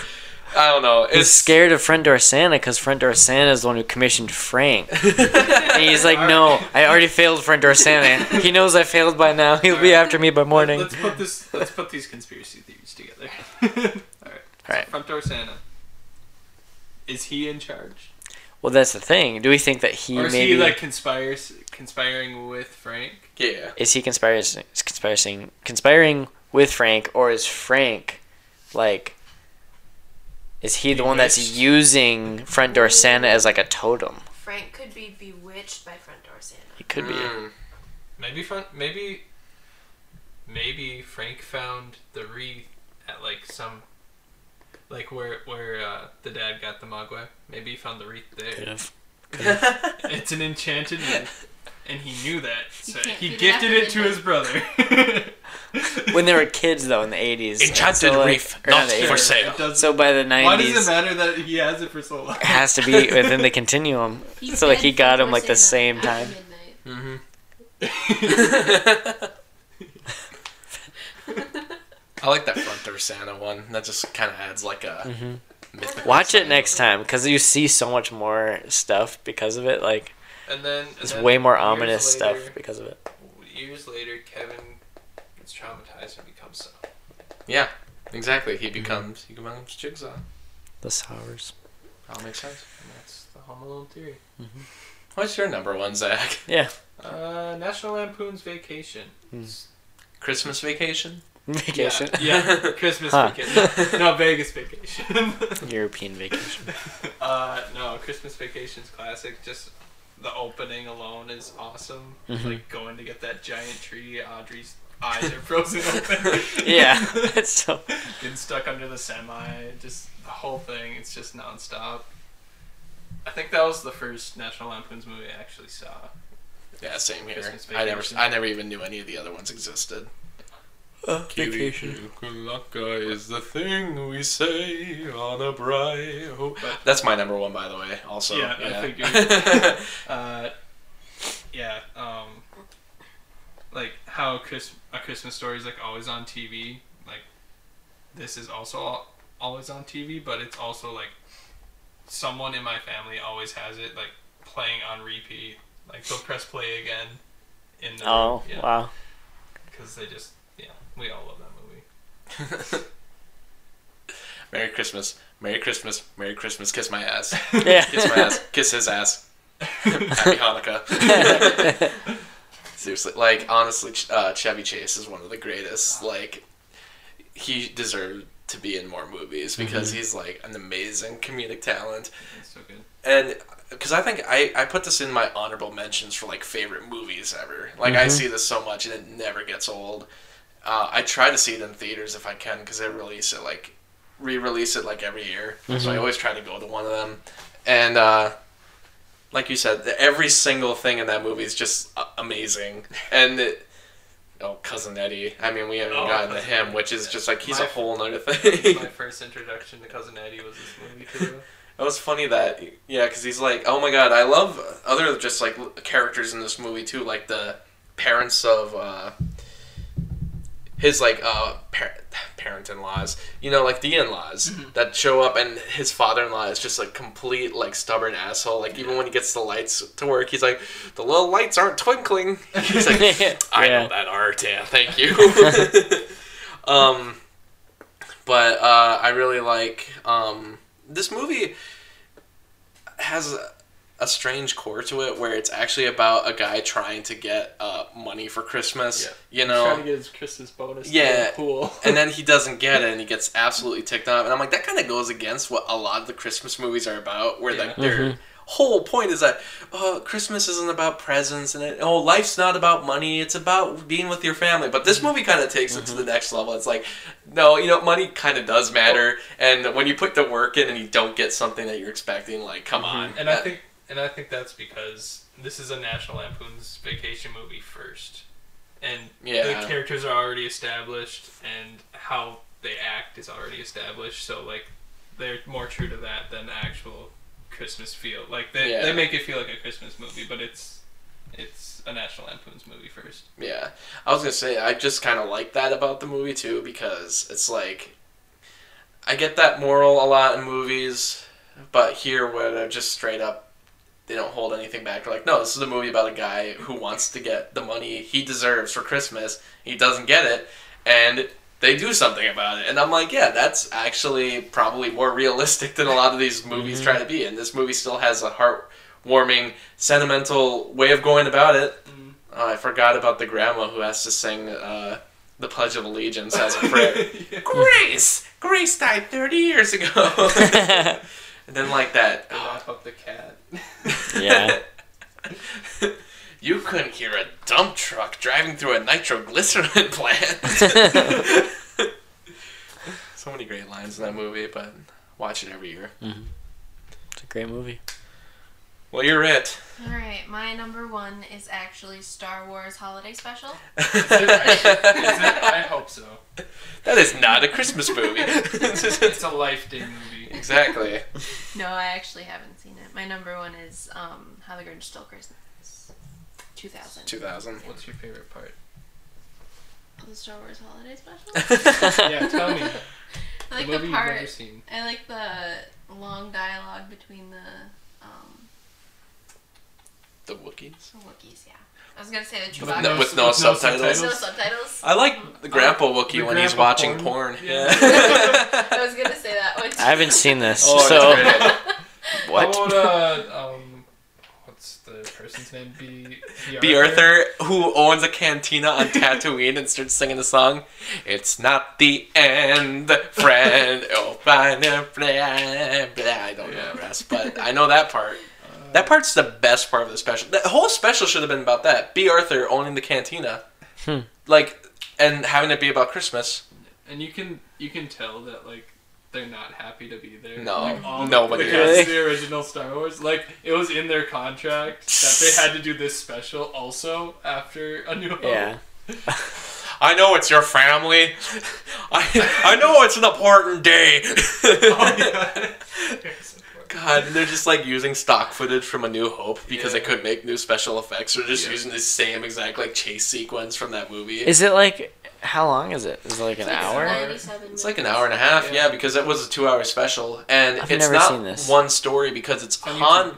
I don't know. He's It's scared of Front Door Santa because Front Door Santa is the one who commissioned Frank. and he's like, no, I already failed Front Door Santa. He knows I failed by now. He'll be after me by morning. Let's put this. Let's put these conspiracy theories together. All right. All right. Front door Santa. Is he in charge, Well, that's the thing. Do we think that he or is maybe he like conspires conspiring with Frank? yeah. is he conspiring conspiring conspiring with Frank, or is Frank like is he the one that's using Front Door Santa as like a totem? Frank could be bewitched by front door Santa. He could be. Mm. Maybe front. Maybe. Maybe Frank found the wreath at like some. Like where where uh, the dad got the Mogwai. Maybe he found the wreath Could there. have. It's an enchanted wreath, and he knew that, He so can't he gifted it to his brother. When they were kids though in the eighties. Enchanted wreath, or not the for sale. So by the nineties, Why does it matter that he has it for so long? it has to be within the continuum. He So like he got him like the same after time. midnight. I like that front door Santa one. That just kind of adds like a Mm-hmm. Watch it next time because you see so much more stuff because of it. Like And then and it's then way more ominous later- stuff because of it. Years later, Kevin gets traumatized and becomes so. Yeah, exactly. He becomes he becomes Jigsaw. The sours. That makes sense. And that's the Home Alone theory. What's your number one, Zach? Yeah. Uh, National Lampoon's Vacation. Christmas Vacation. Vacation. Yeah, yeah. Christmas Huh. vacation. No, Vegas vacation. European vacation. uh, no, Christmas Vacation's classic. Just the opening alone is awesome. Mhm. Like going to get that giant tree. Audrey's eyes are frozen open. Yeah. It's so. Getting stuck under the semi. Just the whole thing. It's just nonstop. I think that was the first National Lampoon's movie I actually saw. Yeah, same here. I never I never even knew any of the other ones existed. Vacation. Kulaka is the thing we say on a bright. ho- That's my number one, by the way. Also, Yeah, I figured. figured. Uh, yeah, um, like how Chris a Christmas story is like always on TV. Like this is also always on TV, but it's also like someone in my family always has it like playing on repeat. Like they'll press play again in the Oh yeah, wow. because they just yeah we all love that movie. Merry Christmas, Merry Christmas, Merry Christmas. Kiss my ass. Yeah. Kiss my ass. Kiss his ass. Happy Hanukkah. Seriously, like honestly, uh, Chevy Chase is one of the greatest. Like, he deserved to be in more movies because he's like an amazing comedic talent. So good. and because I think I, I put this in my honorable mentions for like favorite movies ever. Like I Mhm. see this so much and it never gets old. Uh, I try to see it in theaters if I can because they release it like re-release it like every year. So I Mhm. always try to go to one of them. And uh, like you said, every single thing in that movie is just amazing. And it, oh, cousin Eddie. I mean, we haven't Oh, gotten to him, Eddie. which is just like he's My- a whole nother thing. My first introduction to Cousin Eddie was this movie too. It was funny that yeah, because he's like, oh my god, I love other just like characters in this movie too, like the parents of uh, his like uh par- parent-in-laws, you know, like the in-laws that show up, and his father-in-law is just like complete like stubborn asshole. Like even when he gets the lights to work, he's like, the little lights aren't twinkling. He's like, I Yeah. know that art. Yeah, thank you. um, but uh, I really like um, this movie. Has a, a strange core to it where it's actually about a guy trying to get uh, money for Christmas. You know, trying to get his Christmas bonus. Yeah. the pool. and then he doesn't get it and he gets absolutely ticked off and i'm like that kind of goes against what a lot of the christmas movies are about where like Yeah. their mm-hmm. whole point is that oh christmas isn't about presents and it, oh life's not about money it's about being with your family but this mm-hmm. movie kind of takes it to the mm-hmm. next level it's like no you know money kind of does matter and when you put the work in and you don't get something that you're expecting like come on And I think and I think that's because this is a National Lampoon's Vacation movie first, and Yeah. the characters are already established, and how they act is already established. So like, they're more true to that than actual Christmas feel. Like they, Yeah. they make it feel like a Christmas movie, but it's it's a National Lampoon's movie first. Yeah, I was gonna say I just kind of like that about the movie too because it's like I get that moral a lot in movies, but here where they're just straight up they don't hold anything back. They're like, no, this is a movie about a guy who wants to get the money he deserves for Christmas. He doesn't get it, and they do something about it. And I'm like, yeah, that's actually probably more realistic than a lot of these movies mm-hmm. try to be. And this movie still has a heartwarming, sentimental way of going about it. Mm-hmm. Oh, I forgot about the grandma who has to sing uh, the Pledge of Allegiance as a prayer. Grace! Grace died 30 years ago. and then, like that. They wrap uh, up the cat. Yeah. you couldn't hear a dump truck driving through a nitroglycerin plant. so many great lines in that movie, but watch it every year. Mm-hmm. It's a great movie. Well, you're it. All right, my number one is actually Star Wars Holiday Special. Is it? I hope so. that is not a Christmas movie. It's a life day movie. exactly. No, I actually haven't seen it. My number one is um, How the Grinch Stole Christmas. 2000. 2000. What's your favorite part? The Star Wars Holiday Special. Yeah, tell me. I like the the, movie you've part. seen. I like the long dialogue between the um, The Wookiees. the Wookiees. Yeah, I was gonna say the With Chewbacca. no, with no subtitles. no subtitles. I like the Grandpa Wookie the when he's watching porn. porn. Yeah. Yeah. I was gonna say that one. Too. I haven't seen this, Oh, so what? How about, uh, um, what's the person's name? B. Bea Arthur, who owns a cantina on Tatooine and starts singing the song. It's not the end, friend. Oh, blah, blah, blah, blah. I don't know the rest, but I know that part. That part's the best part of the special. The whole special should have been about that. Bea Arthur owning the cantina, Hmm. like, and having it be about Christmas. And you can you can tell that like they're not happy to be there. No, like, all nobody the, is. the original Star Wars. Like it was in their contract that they had to do this special also after A New Hope. Yeah. I know it's your family. I I know it's an important day. Oh, yeah. God, and they're just like using stock footage from A New Hope because they couldn't make new special effects. They're just Yeah. using the same exact like chase sequence from that movie. Is it like how long is it? Is it like an It's hour? It's like an hour and a half, Yeah. yeah, because it was a two-hour special, and I've it's never not seen this. one story because it's Han.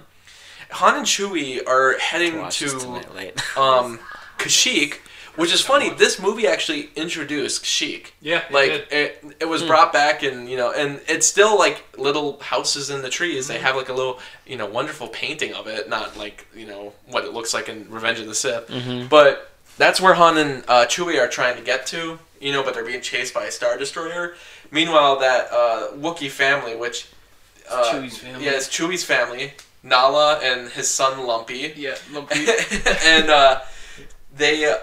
Han and Chewie are heading Watch to tonight late. um, Kashyyyk, which is funny. This movie actually introduced Kashyyyk. Yeah, it Like did. it, it was brought back, and you know, and it's still like little houses in the trees. They have like a little, you know, wonderful painting of it. Not like you know what it looks like in Revenge of the Sith, Mhm. but that's where Han and uh, Chewie are trying to get to. You know, but they're being chased by a star destroyer. Meanwhile, that uh, Wookiee family, which uh, Chewie's family. yeah, it's Chewie's family, Malla and his son Lumpy yeah, Lumpy. and uh, they uh,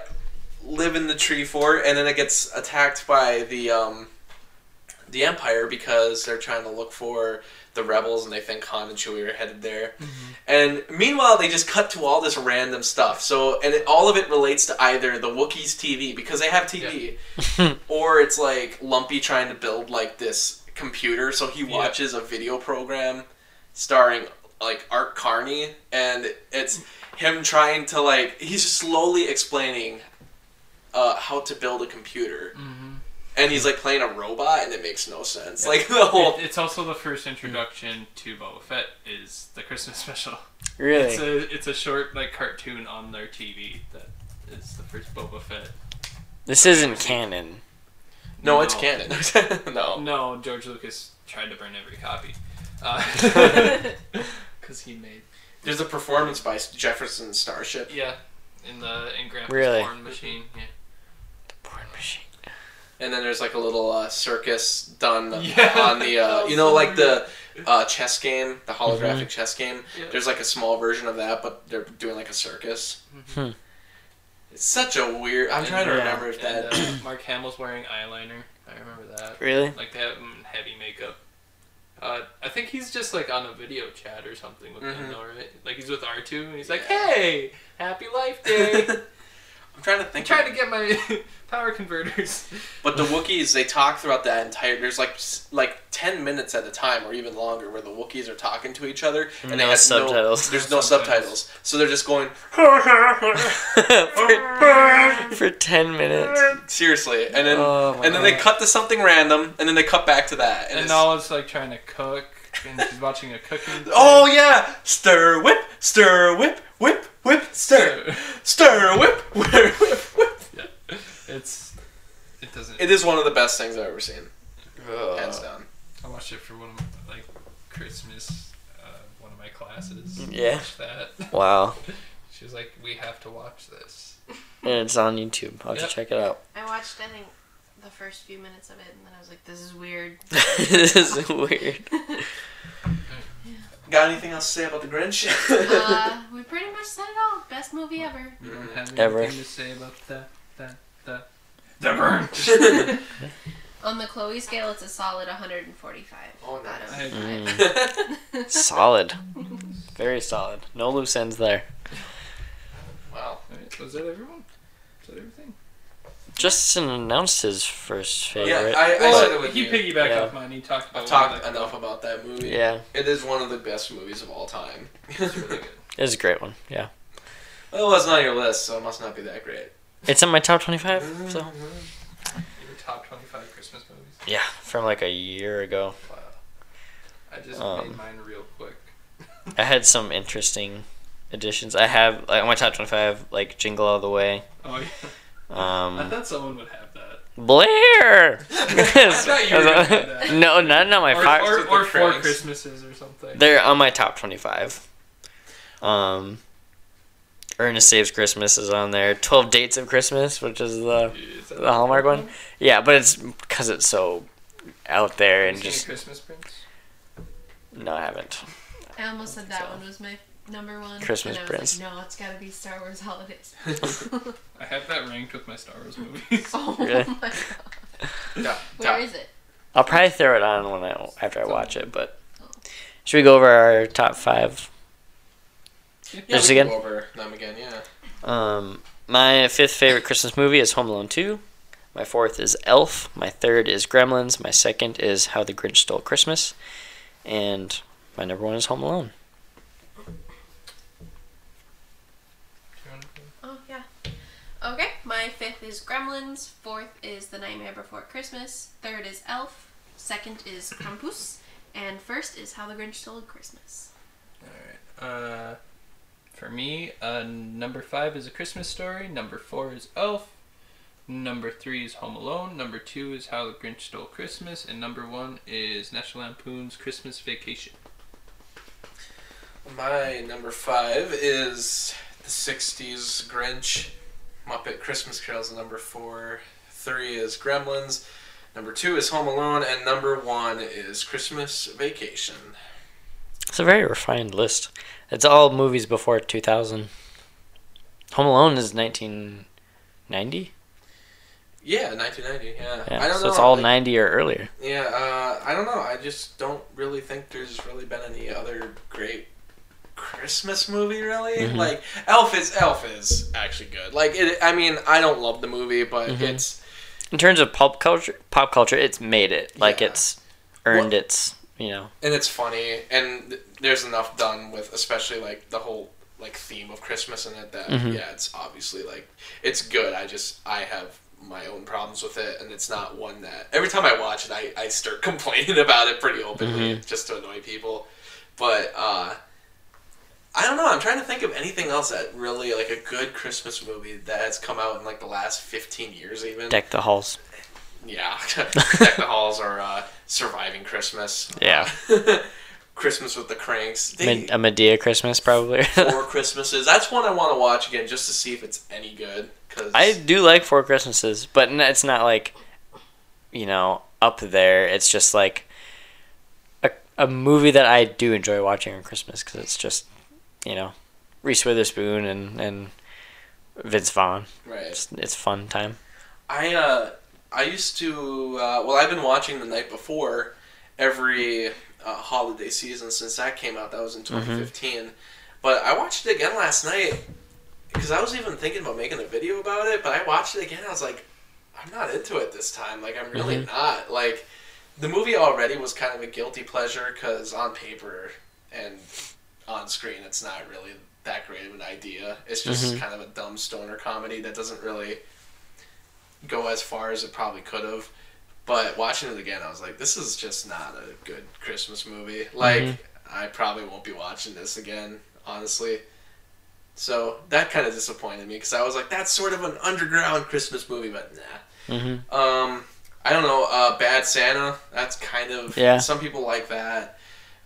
live in the tree fort, and then it gets attacked by the um, the Empire because they're trying to look for the rebels, and they think Han and Chewie are headed there. And meanwhile, they just cut to all this random stuff. So, and it, all of it relates to either the Wookiees TV because they have TV, or it's like Lumpy trying to build like this computer. So he Yeah. watches a video program starring like Art Carney, and it's him trying to like he's slowly explaining uh, how to build a computer. hmm and he's like playing a robot, and it makes no sense. Like the whole. It, it's also the first introduction to Boba Fett is the Christmas special. Really? It's a it's a short like cartoon on their TV that is the first Boba Fett. This isn't canon. no, it's canon. no. No, George Lucas tried to burn every copy. Because he made There's a performance by Jefferson Starship. yeah in the in Grandpa's Really? porn machine. Yeah. Porn machine. And then there's like a little uh, circus done Yeah, on the, uh, you know, like the uh, chess game, the holographic Mm-hmm. chess game. Yeah. There's like a small version of that, but they're doing like a circus. Hmm. It's such a weird. I'm And- trying to yeah. remember if that. And, uh, Mark Hamill's wearing eyeliner. I remember that. Really? Like they have him in heavy makeup. Uh, I think he's just like on a video chat or something with Mhm. them, though, right? Like he's with R two, and he's like, "Hey, happy Life Day! I'm trying to I'm think. trying to get my power converters." But the Wookiees, they talk throughout that entire. There's like like ten minutes at a time, or even longer, where the Wookiees are talking to each other, and they have subtitles. No, there's no No subtitles. subtitles. so they're just going. for, for 10 minutes. Seriously, and then Oh and then they cut to something random, and then they cut back to that, and, And it's- Malla's like trying to cook, and she's watching a cooking. thing. Oh yeah, stir whip, stir whip, whip whip, stir, stir whip, whip whip whip. yeah, it's it doesn't. It is one of the best things I've ever seen, hands Uh, down. I watched it for one of my like Christmas, uh, one of my classes. Yeah. Watched that. Wow. She was like, "We have to watch this." And it's on YouTube. I'll have Yep. to check it out. I watched, I think, the first few minutes of it, and then I was like, this is weird. this is weird. Got anything else to say about the Grinch? uh, we pretty much said it all. Best movie ever. You don't have Ever. to say about that, that, that, the Grinch. On the Chloe scale, it's a solid 145. Oh, out nice. of I- Mm. solid. Very solid. No loose ends there. wow. Alright, so is that everyone? Is that everything? Justin announced his first favorite. Yeah, I, I Well, said it with he you. piggybacked Yeah. off mine. He talked about I've talked liked enough about about that movie. yeah, It is one of the best movies of all time. it. It's really good. it was a great one. Yeah. well, it's not on your list, so it must not be that great. It's in my top 25, so. Your top twenty-five Christmas movies. Yeah, from like a year ago. Wow. I just Um, made mine real quick. I had some interesting additions. I have, like, on my top 25, like, Jingle All the Way. Oh yeah. I Um, thought someone would have that. Blair! thought you were that. no, not, not my or, five. or, or four Christmases or something. They're on my top 25. Um, Ernest Saves Christmas is on there. 12 Dates of Christmas, which is the, Is the Hallmark one. Yeah, but it's because it's so out there and Have you seen just. Christmas Prince. No, I haven't. I almost said that So. one was my number one. Christmas and I was Prince. Like, no, it's gotta be Star Wars Holidays. I have that ranked with my Star Wars movies. oh Really? my god. Yeah, Where is it? I'll probably throw it on when I after I watch it, but. Should we go over our top five? Yeah, Just we can again? go over them again, yeah. Um, my fifth favorite Christmas movie is Home Alone 2. My fourth is Elf. My third is Gremlins. My second is How the Grinch Stole Christmas. And my number one is Home Alone. Oh yeah. Okay, my fifth is Gremlins. Fourth is The Nightmare Before Christmas. Third is Elf. Second is Krampus. And first is How the Grinch Stole Christmas. Alright. Uh, for me, uh, number five is A Christmas Story. Number four is Elf. Number three is Home Alone. Number two is How the Grinch Stole Christmas. And number one is National Lampoon's Christmas Vacation. My number five is the '60s Grinch. Muppet Christmas Carol's number four. Three is Gremlins. Number two is Home Alone, and number one is Christmas Vacation. It's a very refined list. It's all movies before 2000. Home Alone is 1990. Yeah, 1990. Yeah, Yeah, I don't so know. it's all like- 90 or earlier. Yeah, uh, I don't know. I just don't really think there's really been any other great Christmas movie. Really, Mhm. like Elf is Elf is actually good. Like it. I mean, I don't love the movie, but Mhm. it's In terms of pop culture, pop culture, it's made it. Like Yeah. it's earned Well- its, you know. and it's funny, and th- there's enough done with, especially like the whole like theme of Christmas in it that Mhm. yeah, it's obviously like it's good. I just I have my own problems with it, and it's not one that every time I watch it, I, I start complaining about it pretty openly just to annoy people. But uh, I don't know. I'm trying to think of anything else that really like a good Christmas movie that has come out in like the last 15 years, even. Deck the halls. Yeah, Deck the Halls are uh, Surviving Christmas. Yeah. Christmas with the Cranks. They, a Madea Christmas, probably. Four Christmases. That's one I want to watch again just to see if it's any good. Cause I do like Four Christmases, but it's not like, you know, up there. It's just like a, a movie that I do enjoy watching on Christmas because it's just, you know, Reese Witherspoon and, and Vince Vaughn. right. It's, it's fun time. I uh, I used to. Uh, well, I've been watching The Night Before every uh, holiday season since that came out. That was in 2015. But I watched it again last night because I was even thinking about making a video about it. But I watched it again. I was like, I'm not into it this time. Like, I'm really not. Like, the movie already was kind of a guilty pleasure because on paper and on screen, it's not really that great of an idea. It's just kind of a dumb stoner comedy that doesn't really go as far as it probably could have. But watching it again, I was like, this is just not a good Christmas movie. Like, I probably won't be watching this again, honestly. So that kind of disappointed me because I was like, that's sort of an underground Christmas movie, but nah. Mm-hmm. Um, I don't know. Uh, Bad Santa. That's kind of Yeah. Some people like that.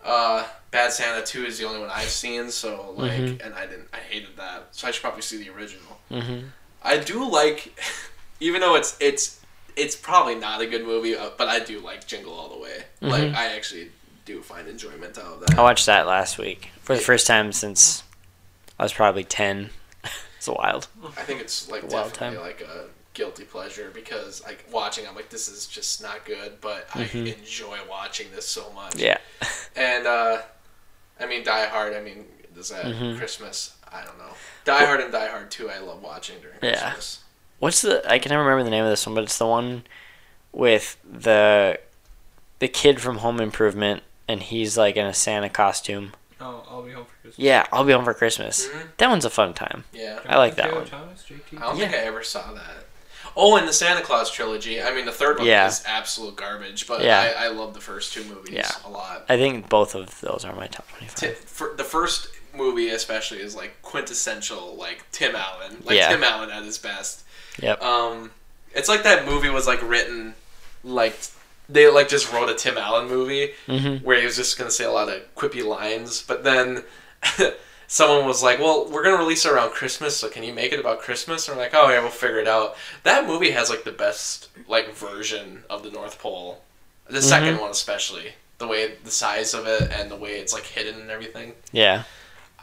Uh, Bad Santa Two is the only one I've seen. So like, Mhm. and I didn't. I hated that. So I should probably see the original. Mm-hmm. I do like, even though it's it's it's probably not a good movie, uh, but I do like Jingle All the Way. Like Mhm. I actually do find enjoyment out of that. I watched that last week for the first time since I was probably 10. it's a wild. I think it's like Wild definitely time. like a guilty pleasure because like watching, I'm like, this is just not good, but Mhm. I enjoy watching this so much. Yeah. And uh, I mean, Die Hard. I mean, is that Mhm. Christmas? I don't know. Die Hard and Die Hard Two. I love watching during Yeah. Christmas. What's the? I can never remember the name of this one, but it's the one with the the kid from Home Improvement, and he's like in a Santa costume. Oh, I'll be home for Christmas. Yeah, I'll be home for Christmas. Mhm. That one's a fun time. Yeah. I like that one. Thomas, I don't think I ever saw that. Oh, and the Santa Claus trilogy. I mean, the third one Yeah. is absolute garbage, but Yeah. I, I love the first two movies Yeah. a lot. I think both of those are my top Ti- twenty-five. for the first movie, especially, is like quintessential, like Tim Allen, like Yeah. Tim Allen at his best. Yep. Um, it's like that movie was like written, like they like just wrote a Tim Allen movie Mm-hmm. where he was just gonna say a lot of quippy lines, but then someone was like, "Well, we're gonna release it around Christmas, so can you make it about Christmas?" And we're like, "Oh yeah, we'll figure it out." That movie has like the best like version of the North Pole, the second mm-hmm. one especially. The way the size of it and the way it's like hidden and everything. Yeah,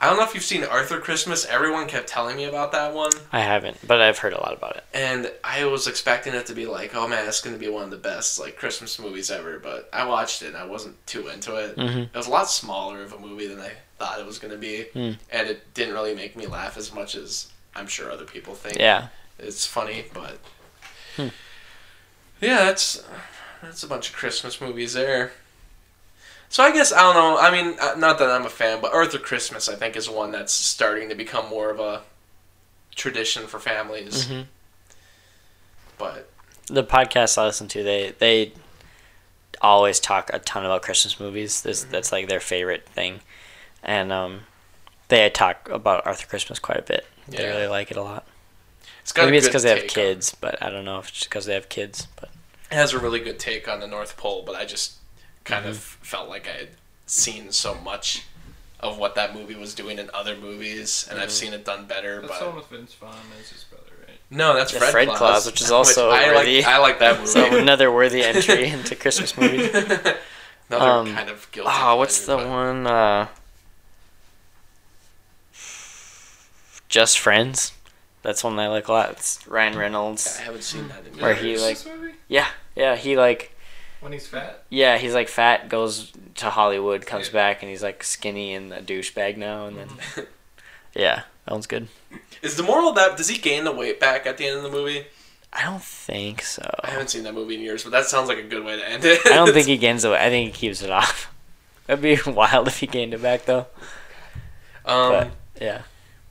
I don't know if you've seen Arthur Christmas. Everyone kept telling me about that one. I haven't, but I've heard a lot about it. And I was expecting it to be like, oh man, it's gonna be one of the best like Christmas movies ever. But I watched it and I wasn't too into it. Mhm. It was a lot smaller of a movie than I thought it was gonna be, Mm. and it didn't really make me laugh as much as I'm sure other people think. Yeah. it's funny, but Hmm. yeah, that's that's a bunch of Christmas movies there. So I guess I don't know. I mean, uh, not that I'm a fan, but Arthur Christmas I think is one that's starting to become more of a tradition for families. Mhm. But The podcast I listen to, they they always talk a ton about Christmas movies. This that's like their favorite thing, and um, they talk about Arthur Christmas quite a bit. They Yeah. really like it a lot. it's got Maybe a it's because they have take on- kids, but I don't know if it's because they have kids. But It has a really good take on the North Pole, but I just kind of felt like I had seen so much of what that movie was doing in other movies, and I've Mm-hmm. seen it done better. That's the but one with Vince Vaughn as his brother, right? no, that's The Fred, Fred Claus, Claus, which is also I worthy. like. I like that movie. so another worthy entry into Christmas movies. Another Um, kind of guilty. Oh, what's the pleasure, but- one? Uh, Just Friends. That's one I like a lot. It's Ryan Reynolds. I haven't seen that. In Where years. he, like- This movie? Yeah, yeah. He like, When he's fat? yeah, he's like fat, goes to Hollywood, comes Yeah. back, and he's like skinny and a douchebag now. And then, yeah, that one's good. is the moral of that? Does he gain the weight back at the end of the movie? I don't think so. I haven't seen that movie in years, but that sounds like a good way to end it. I don't think he gains it. I think he keeps it off. That'd be wild if he gained it back though. Um, But yeah,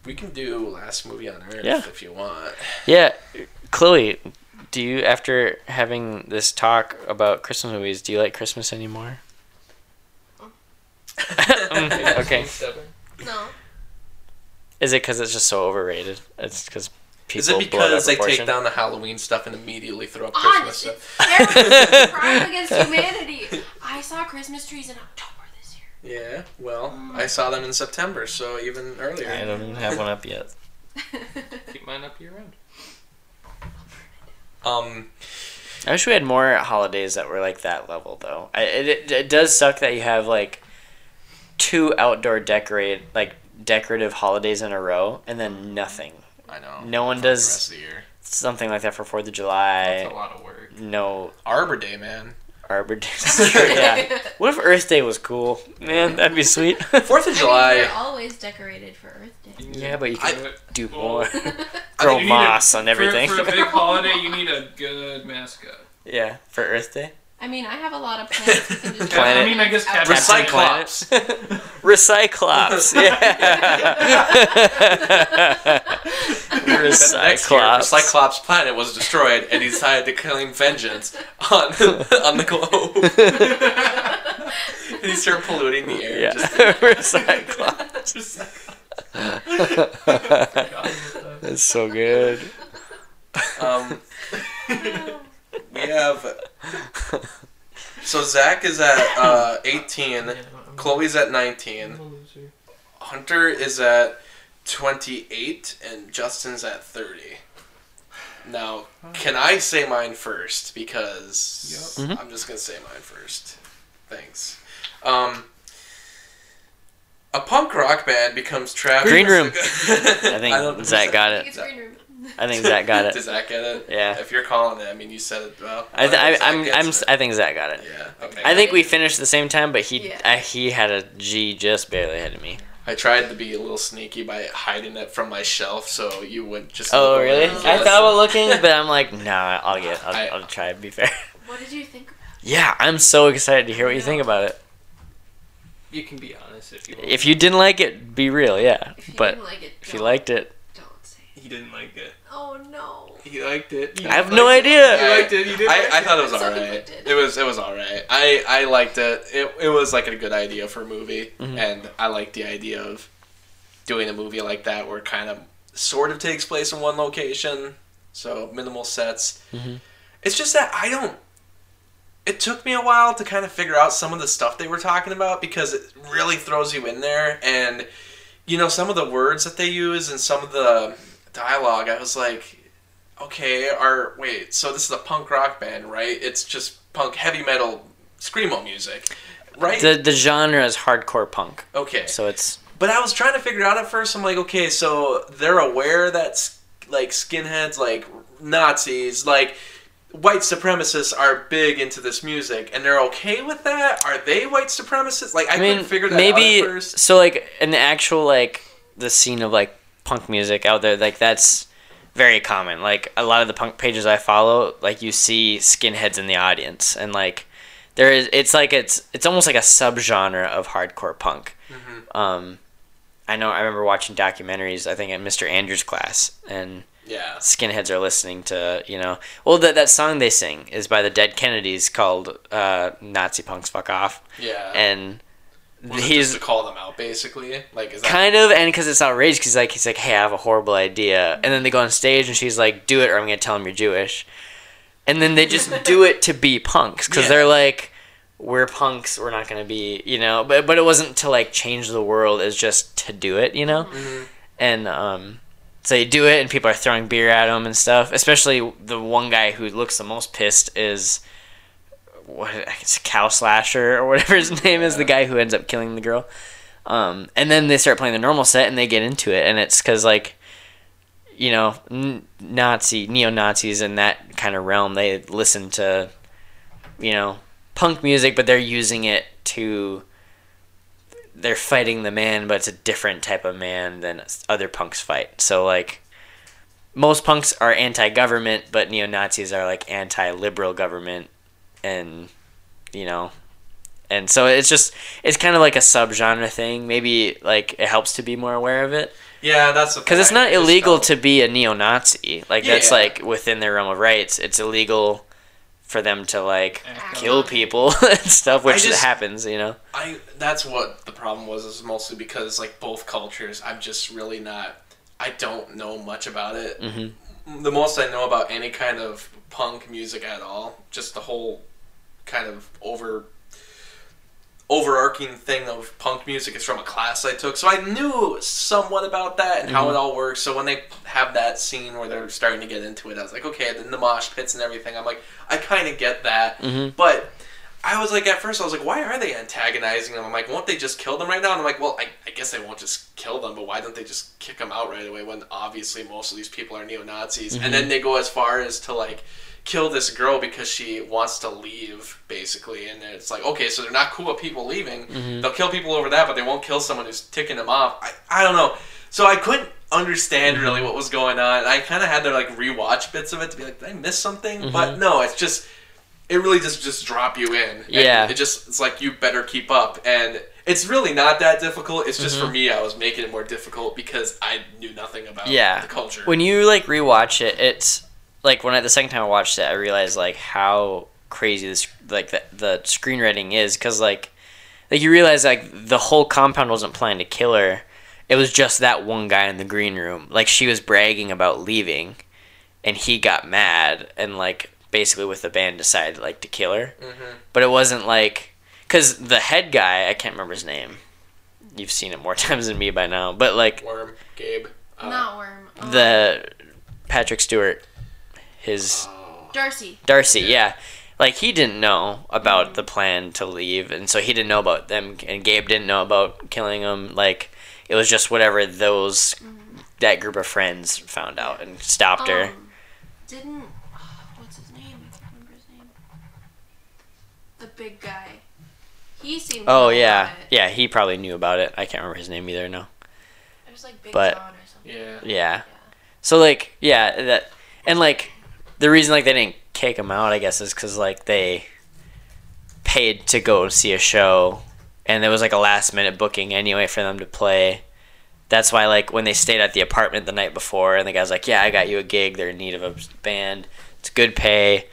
we can do last movie on Earth Yeah. if you want. yeah. Chloe, do you after having this talk about Christmas movies, do you like Christmas anymore? Mm, okay. Stubborn. No. Is it because it's just so overrated? It's because people Is it blow it because they take down the Halloween stuff and immediately throw up Ah, Christmas it's, stuff? it's terrible. A crime against humanity. I saw Christmas trees in October this year. Yeah, well, I saw them in September, so even earlier. I don't even have one up yet. Keep mine up year round. Um, I wish we had more holidays that were like that level, though. I, it, it it does suck that you have like two outdoor decorate like decorative holidays in a row, and then nothing. I know. No one for the does- the year. Something like that for Fourth of That's July. a lot of work. No Arbor Day, man. Arbor Day. yeah. What if Earth Day was cool? Man, that'd be sweet. Fourth of I mean, July. they're always decorated for Earth Day. Yeah, but you I- can do Well, more. I Grow think You need moss a- on everything. For, for a big holiday, you need a good mascot. yeah, for Earth Day. I mean, I have a lot of plants. We can just Planet- I mean, I guess Out- Captain Recyclops. Recyclops. Yeah. Next year, Recyclops. Cyclops planet was destroyed, and he decided to claim vengeance on on the globe. and he started polluting the air. Yeah. Just- Recyclops. That's so good. um, we have. So Zach is at uh, 18. Chloe's at 19. Hunter is at 28, and Justin's at 30. Now, can I say mine first? Because Yep. I'm just gonna say mine first. Thanks. Um, a punk rock band becomes trapped. Green in a- Room. I think don't- Zach got I it. think it's green room. I think Zach got it. Does Zach get it? Yeah. If you're calling it, I mean, you said it well. I, th- I, Zach I'm, I'm, it. I think Zach got it. Yeah. Okay. I think we finished at the same time, but he, Yeah. I, he had a G just barely ahead of me. I tried to be a little sneaky by hiding it from my shelf so you wouldn't just. Oh, look really? over. I thought about looking, but I'm like, nah, I'll get, I'll, I- I'll try. To be fair. What did you think about Yeah, I'm so excited to hear what you think about it. You can be honest if you want. If you didn't like it, be real, yeah. If you But didn't like it, if you liked it, don't say. it. he didn't like it. Oh no. He liked it. I have no idea. He liked it. He did. I, I thought it was alright. It was it was alright. I I liked it. It it was like a good idea for a movie, Mhm. and I liked the idea of doing a movie like that where it kind of sort of takes place in one location, so minimal sets. Mhm. It's just that I don't. It took me a while to kind of figure out some of the stuff they were talking about because it really throws you in there, and you know some of the words that they use and some of the dialogue. I was like, okay, are wait, so this is a punk rock band, right? It's just punk heavy metal screamo music, right? the the genre is hardcore punk, okay, so it's but I was trying to figure out at first. I'm like, okay, so they're aware that like skinheads, like Nazis, like white supremacists are big into this music, and they're okay with that. Are they white supremacists? Like I, I mean, couldn't figure that maybe out at first. so. Like in the actual like the scene of like punk music out there, like that's very common. Like a lot of the punk pages I follow, like you see skinheads in the audience, and like there is, it's like it's it's almost like a subgenre of hardcore punk. Mm-hmm. Um, I know. I remember watching documentaries. I think at Mr. Andrews' class, and Yeah, skinheads are listening to you know well that that song they sing is by the Dead Kennedys called uh, Nazi punks fuck off yeah. and Was he's just to call them out, basically. Like, is that kind of and because it's outrageous because like he's like hey I have a horrible idea and then they go on stage and she's like do it or I'm gonna tell him you're Jewish and then they just do it to be punks because Yeah. they're like we're punks we're not gonna be you know but but it wasn't to like change the world it's just to do it you know Mhm. and um, so you do it, and people are throwing beer at him and stuff. Especially the one guy who looks the most pissed is what it's Cow Slasher or whatever his name is, the guy who ends up killing the girl. Um, and then they start playing the normal set, and they get into it, and it's because like, you know, n- Nazi neo Nazis in that kind of realm, they listen to, you know, punk music, but they're using it to they're fighting the man, but it's a different type of man than other punks fight. So like most punks are anti-government, but neo Nazis are like anti-liberal government, and you know, and so it's just it's kind of like a subgenre thing. Maybe like it helps to be more aware of it. Yeah, that's because it's not illegal to be a neo-Nazi. Like that's Yeah. like within their realm of rights. It's illegal for them to like Act kill people and stuff, which just- happens. You know. I that's what the problem was is mostly because like both cultures I'm just really not I don't know much about it. hmm The most I know about any kind of punk music at all, just the whole kind of over overarching thing of punk music is from a class I took. So I knew somewhat about that and how it all works. So when they have that scene where they're starting to get into it, I was like, okay, then the mosh pits and everything. I'm like, I kind of get that. Mhm. But I was like, at first, I was like, why are they antagonizing them? I'm like, won't they just kill them right now? And I'm like, well, I, I guess they won't just kill them, but why don't they just kick them out right away when obviously most of these people are neo Nazis? And then mhm. they go as far as to like kill this girl because she wants to leave, basically. And it's like, okay, so they're not cool with people leaving. Mm-hmm. They'll kill people over that, but they won't kill someone who's ticking them off. I, I don't know. So I couldn't understand mm-hmm. really what was going on. I kind of had to like rewatch bits of it to be like, did I miss something? Mm-hmm. But no, it's just it really just just drop you in. And Yeah. It just it's like you better keep up and it's really not that difficult. It's just for mm-hmm. me I was making it more difficult because I knew nothing about Yeah. the culture. When you like rewatch it, it's like when I the second time I watched it, I realized like how crazy this like the the screenwriting is because like like you realize like the whole compound wasn't planning to kill her. It was just that one guy in the green room. Like she was bragging about leaving, and he got mad and like basically with the band decided like to kill her. Mhm. But it wasn't like because the head guy I can't remember his name. You've seen it more times than me by now, but like Worm, Gabe. uh, Not worm. um, the Patrick Stewart, his oh, Darcy. Darcy, yeah. Like he didn't know about the plan to leave, and so he didn't know about them, and Gabe didn't know about killing him. Like it was just whatever those that group of friends found out and stopped her. Um, didn't what's his name? I can't remember his name. The big guy. He seemed. to Oh know yeah, about it. yeah. He probably knew about it. I can't remember his name either. No. It was like Big But- John or something. yeah. Yeah. So like yeah that and like the reason like they didn't kick him out I guess is because like they paid to go see a show and there was like a last minute booking anyway for them to play. That's why like when they stayed at the apartment the night before and the guy's like yeah I got you a gig they're in need of a band it's good pay.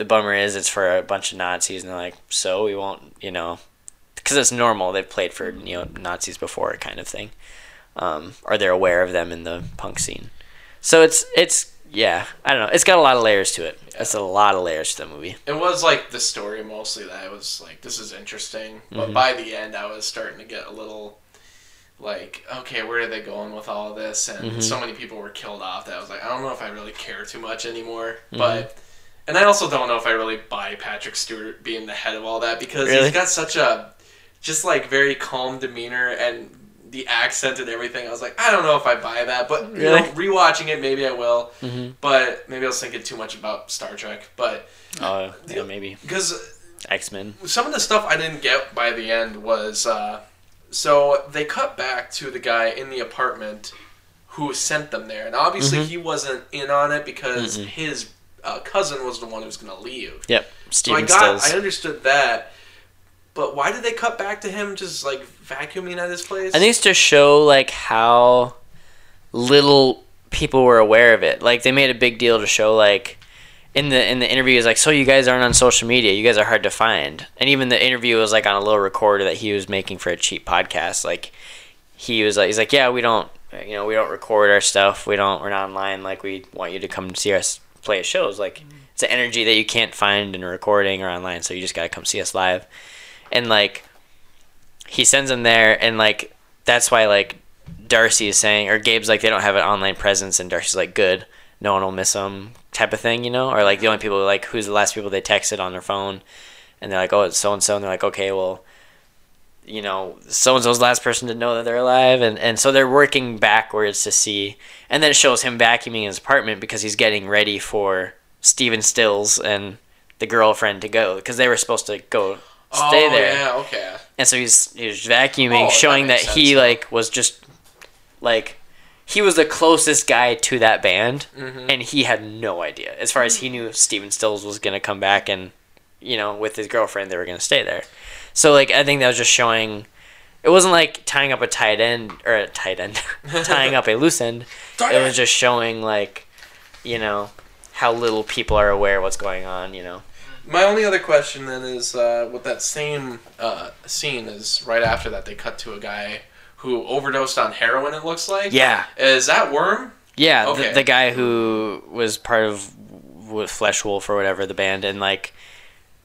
The bummer is it's for a bunch of Nazis and they're like so we won't you know because it's normal they've played for you know Nazis before kind of thing um, or they're aware of them in the punk scene. So it's it's yeah, I don't know. It's got a lot of layers to it. It's a lot of layers to the movie. It was like the story mostly that I was like, this is interesting. But Mhm. by the end, I was starting to get a little like, okay, where are they going with all this? And Mhm. so many people were killed off that I was like, I don't know if I really care too much anymore. Mhm. But and I also don't know if I really buy Patrick Stewart being the head of all that because Really? he's got such a just like very calm demeanor and the accent and everything. I was like, I don't know if I buy that, but you know, rewatching it, maybe I will. Mm-hmm. But maybe I was thinking too much about Star Trek. But Oh yeah, maybe because X Men. some of the stuff I didn't get by the end was uh, so they cut back to the guy in the apartment who sent them there, and obviously Mhm. he wasn't in on it because Mm-mm. his uh, cousin was the one who was going to leave. Yep, So I got, Stills. I understood that, but why did they cut back to him just like vacuuming at his place? I think it's to show like how little people were aware of it. Like they made a big deal to show like in the in the interview is like so you guys aren't on social media. You guys are hard to find. And even the interview was like on a little recorder that he was making for a cheap podcast. Like he was like he's like yeah we don't you know we don't record our stuff. We don't we're not online. Like we want you to come see us play shows. Like it's an energy that you can't find in a recording or online. So you just gotta come see us live. And like he sends them there and like that's why like Darcy is saying or Gabe's like they don't have an online presence and Darcy's like good no one will miss them type of thing you know or like the only people like who's the last people they texted on their phone and they're like oh it's so and so and they're like okay well you know so and so's last person to know that they're alive and and so they're working backwards to see and then it shows him vacuuming his apartment because he's getting ready for Steven Stills and the girlfriend to go because they were supposed to go stay oh, there Yeah, okay. and so he's he was vacuuming, Oh, showing that, makes he like was just like he was the closest guy to that band, Mhm. and he had no idea. As far as he knew, Steven Stills was gonna come back, and you know, with his girlfriend, they were gonna stay there. So like, I think that was just showing it wasn't like tying up a tight end or a tight end, tying up a loose end. It was just showing like, you know, how little people are aware of what's going on. You know. My only other question then is uh, with that same uh, scene is right after that they cut to a guy who overdosed on heroin. It looks like. Yeah. Is that Worm? Yeah, Okay. the, the guy who was part of Flesh Wolf or whatever the band, and like,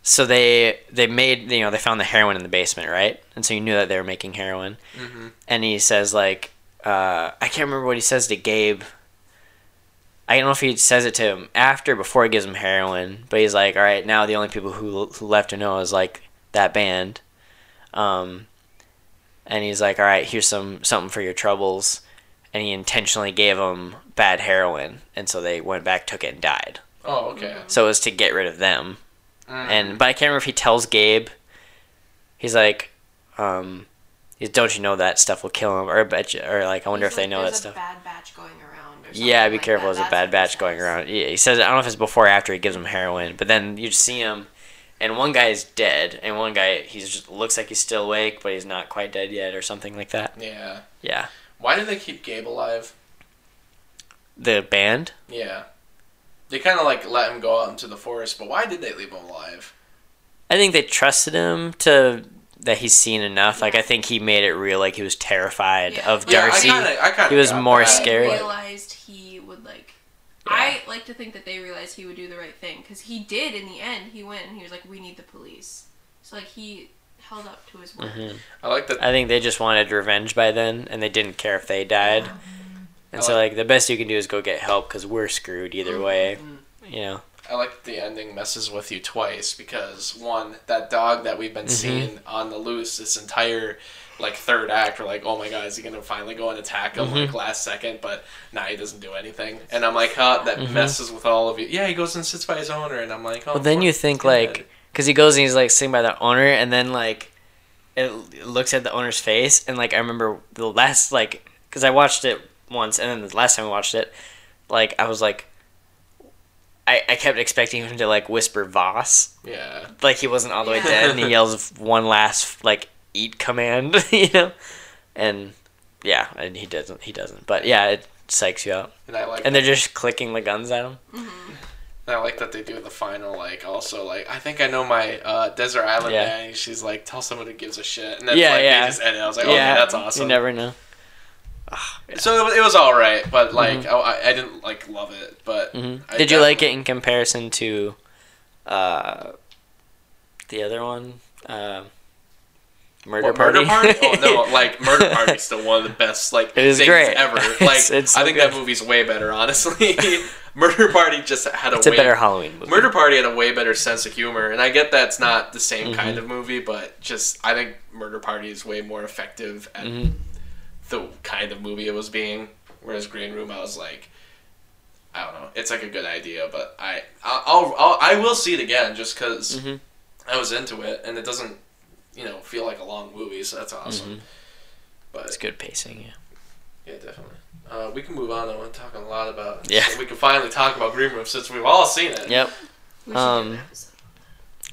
so they they made you know they found the heroin in the basement, right? And so you knew that they were making heroin. Mm-hmm. And he says like, uh, I can't remember what he says to Gabe. I don't know if he says it to him after, before he gives him heroin, but he's like, all right, now the only people who, who left to know is like that band. Um, and he's like, all right, here's some something for your troubles and he intentionally gave them bad heroin, and so they went back, took it, and died. Oh, okay. So it was to get rid of them. Mm. And but I can't remember if he tells Gabe. He's like, um, he's, don't you know that stuff will kill him? Or I bet you, or like I wonder He's if they like, know that a stuff. bad batch going around. Or something Yeah, be like careful. that. There's a bad what he batch going around. Yeah, he says I don't know if it's before or after he gives him heroin, but then you just see him, and one guy is dead, and one guy he's just looks like he's still awake, but he's not quite dead yet, or something like that. Yeah. Yeah, Why do they keep Gabe alive? the band. Yeah. They kind of like let him go out into the forest, but why did they leave him alive? I think they trusted him to that he's seen enough. Like I think he made it real. Like he was terrified Yeah. of Yeah, I Darcy. Kinda, I kinda He was more that, scared. He realized he would like. Yeah. I like to think that they realized he would do the right thing because he did in the end. He went and he was like, "We need the police." So like he held up to his word. Mhm. I like that. I think they just wanted revenge by then, and they didn't care if they died. And I so, like- like, the best you can do is go get help because we're screwed either way. Mm-hmm. You know. I like the ending messes with you twice because one, that dog that we've been Mhm. seeing on the loose this entire like third act, we're like, oh my god, is he gonna finally go and attack him Mhm. like last second? But nah, he doesn't do anything, and I'm like, huh, that Mhm. messes with all of you. Yeah, he goes and sits by his owner, and I'm like, oh. Well, then you think like, because he goes and he's like sitting by the owner, and then like, it it looks at the owner's face, and like I remember the last like, because I watched it once, and then the last time I watched it, like I was like, I I kept expecting him to like whisper Voss, yeah, like he wasn't all the way dead, and he yells one last like eat command, you know, and yeah, and he doesn't, he doesn't, but yeah, it psychs you out, and I like and they're just clicking the guns at him. And I like that they do the final, like, also, like, I think I know my uh, Desert Island Yeah. nanny. She's like, tell someone who gives a shit. And then, Yeah, like, yeah. they just end it. I was like, Oh yeah, okay, that's awesome. You never know. So it was, it was all right, but, like, oh, I, I didn't, like, love it. But hmm I Did you like it in comparison to uh, the other one, uh, Murder What, Party? Murder Party? oh, no, like, Murder Party is still one of the best, like, It is things great. ever. Like, It's- it's I so think that movie's way better, honestly. Murder Party just had a it's a way... better Halloween movie. Murder Party had a way better sense of humor, and I get that's not the same Mhm. kind of movie, but just I think Murder Party is way more effective at Mhm. The kind of movie it was being. Whereas Green Room, I was like, I don't know, it's like a good idea, but I I'll, I'll, I'll I will see it again just because Mhm. I was into it, and it doesn't you know feel like a long movie, so that's awesome. Mhm. But It's good pacing. Yeah. yeah, definitely. Uh, we can move on. though. I'm talking a lot about. Yeah. so we can finally talk about Green Room since we've all seen it. Yep. We should Um, do an.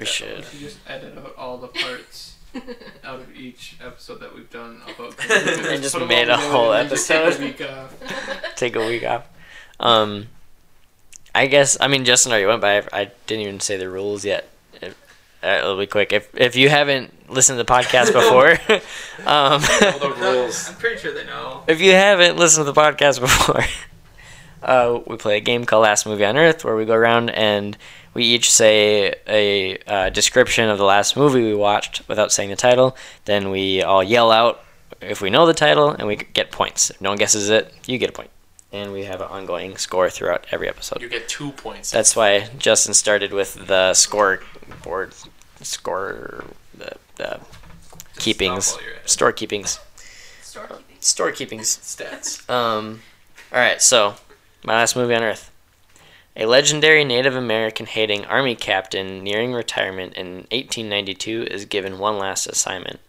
We should. We should just edit out all the parts out of each episode that we've done about. And just made a whole and just take a episode. week off. Take a week off. Um, I guess. I mean, Justin already went, by. I, I didn't even say the rules yet. If, uh, it'll be quick. If if you haven't listened to the podcast before, um, All the rules. I'm pretty sure they know. if you haven't listened to the podcast before, uh, we play a game called Last Movie on Earth, where we go around and we each say a uh, description of the last movie we watched without saying the title. Then we all yell out if we know the title, and we get points. If no one guesses it, you get a point. And we have an ongoing score throughout every episode. You get two points. That's why Justin started with the score board, score, the, the keepings, Stop while you're at it. store keepings, store keepings. stats. Um, all right, so my last movie on Earth. A legendary Native American hating army captain nearing retirement in 1892 is given one last assignment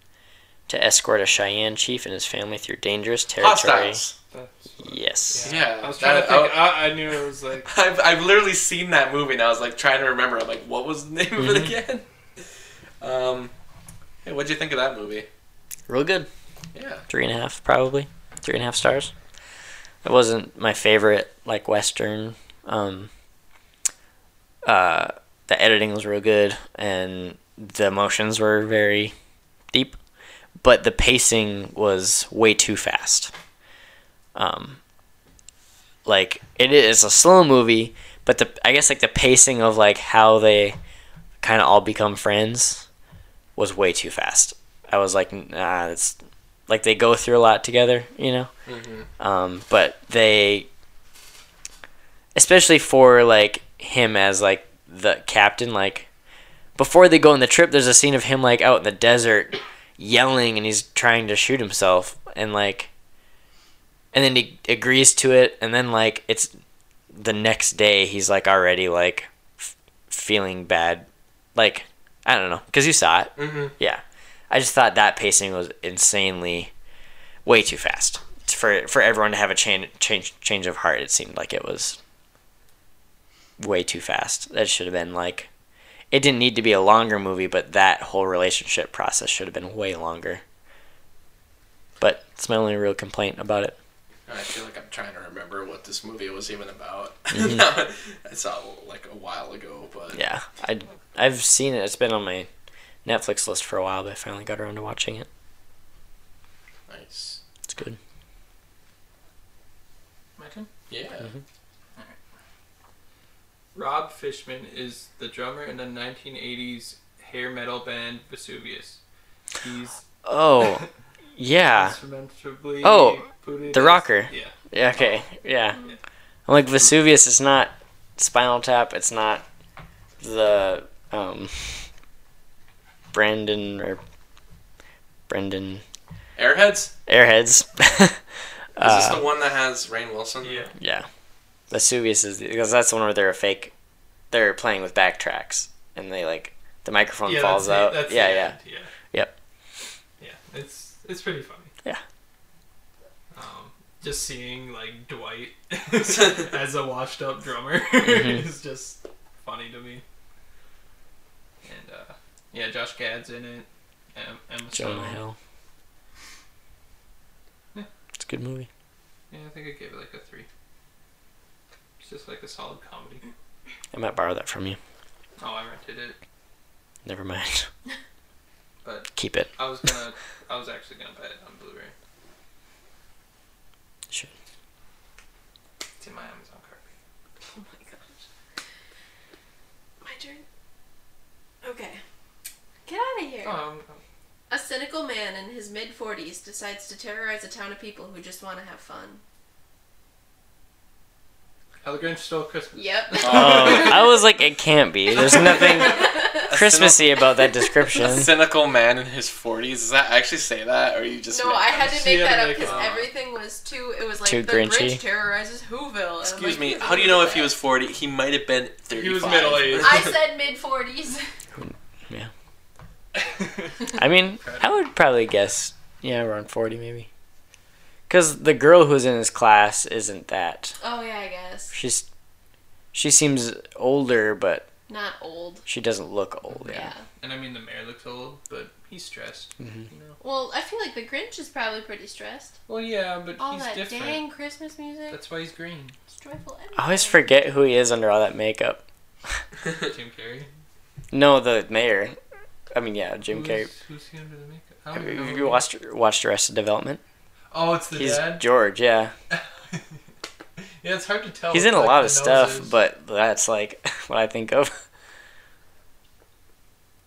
to escort a Cheyenne chief and his family through dangerous territory. Hostiles. Yes. Yeah, I was trying that- to think. I, I knew it was like. I've, I've literally seen that movie and I was like trying to remember. I'm like, what was the name of it Mhm. again? Um, hey, what'd you think of that movie? Real good. Yeah. three and a half probably three and a half stars it wasn't my favorite like western um uh the editing was real good and the emotions were very deep but the pacing was way too fast. Um like it is a slow movie but the i guess like the pacing of like how they kind of all become friends was way too fast. I was like nah it's like they go through a lot together, you know. Um, but they, especially for like him as like the captain, like before they go on the trip, there's a scene of him like out in the desert yelling and he's trying to shoot himself and like, and then he agrees to it, and then like it's the next day he's like already like f- feeling bad, like I don't know, cause you saw it. Mm-hmm. Yeah, I just thought that pacing was insanely way too fast for for everyone to have a change change change of heart. It seemed like it was way too fast. That should have been like it didn't need to be a longer movie, but that whole relationship process should have been way longer. But it's my only real complaint about it. I feel like I'm trying to remember what this movie was even about. Mhm. I saw it like a while ago, but Yeah, I I've seen it. It's been on my Netflix list for a while, but I finally got around to watching it. nice. It's good. My turn. Yeah. Mm-hmm. Rob Fishman is the drummer in the 1980s hair metal band Vesuvius. He's Oh, yeah. instrumentally Oh, booted the as- rocker. Yeah. Yeah, okay, yeah. I'm like Vesuvius is not Spinal Tap. It's not the um Brandon or Brendan Airheads? Airheads. Is this uh, the one that has Rainn Wilson? Yeah. yeah, Vesuvius is because that's the one where they're a fake. They're playing with backtracks and they like the microphone yeah, falls out. The, yeah, yeah. yeah. Yep. Yeah, it's it's pretty funny. Yeah. Um, just seeing like Dwight as a washed up drummer Mhm. is just funny to me. And uh, yeah, Josh Gad's in it. Em- Emma Jonah Hill. Yeah. It's a good movie. Yeah, I think I gave it like a three. It's just like a solid comedy. I might borrow that from you. Oh, I rented it, Never mind. but Keep it. I was gonna, I was actually gonna buy it on Blu-ray. Sure. It's in my Amazon cart. Oh my gosh. My turn. Okay. Get out of here. Oh, um, A cynical man in his mid 40s decides to terrorize a town of people who just want to have fun. How the Grinch Stole Christmas. Yep. Oh, I was like, it can't be. There's nothing Christmassy about that description. A cynical man in his 40s. Does that actually say that, or you just? No, I had to make that up because everything was too. It was like Too the Grinchy. Grinch terrorizes Whoville. and I'm Excuse like, me. How do you know if he was 40? He might have been 35. He was middle-aged. I said mid 40s. Yeah. I mean, I would probably guess, yeah, around 40 maybe. Because the girl who's in his class isn't that. Oh yeah, I guess She's. She seems older, but not old. she doesn't look old, Yeah. yeah. And I mean, the mayor looks old, but he's stressed. Mhm. You know. Well, I feel like the Grinch is probably pretty stressed. Well, yeah, but All he's that different. dang Christmas music. That's why he's green. It's joyful. I always forget who he is under all that makeup. Jim Carrey. No, the mayor. I mean, yeah, Jim who's, Carrey. Who's he under the makeup? I Have don't know you who you he- watched watched Arrested Development? Oh, it's the He's dad. George, yeah. Yeah, it's hard to tell. He's in a like, lot of stuff, noses. but that's like what I think of.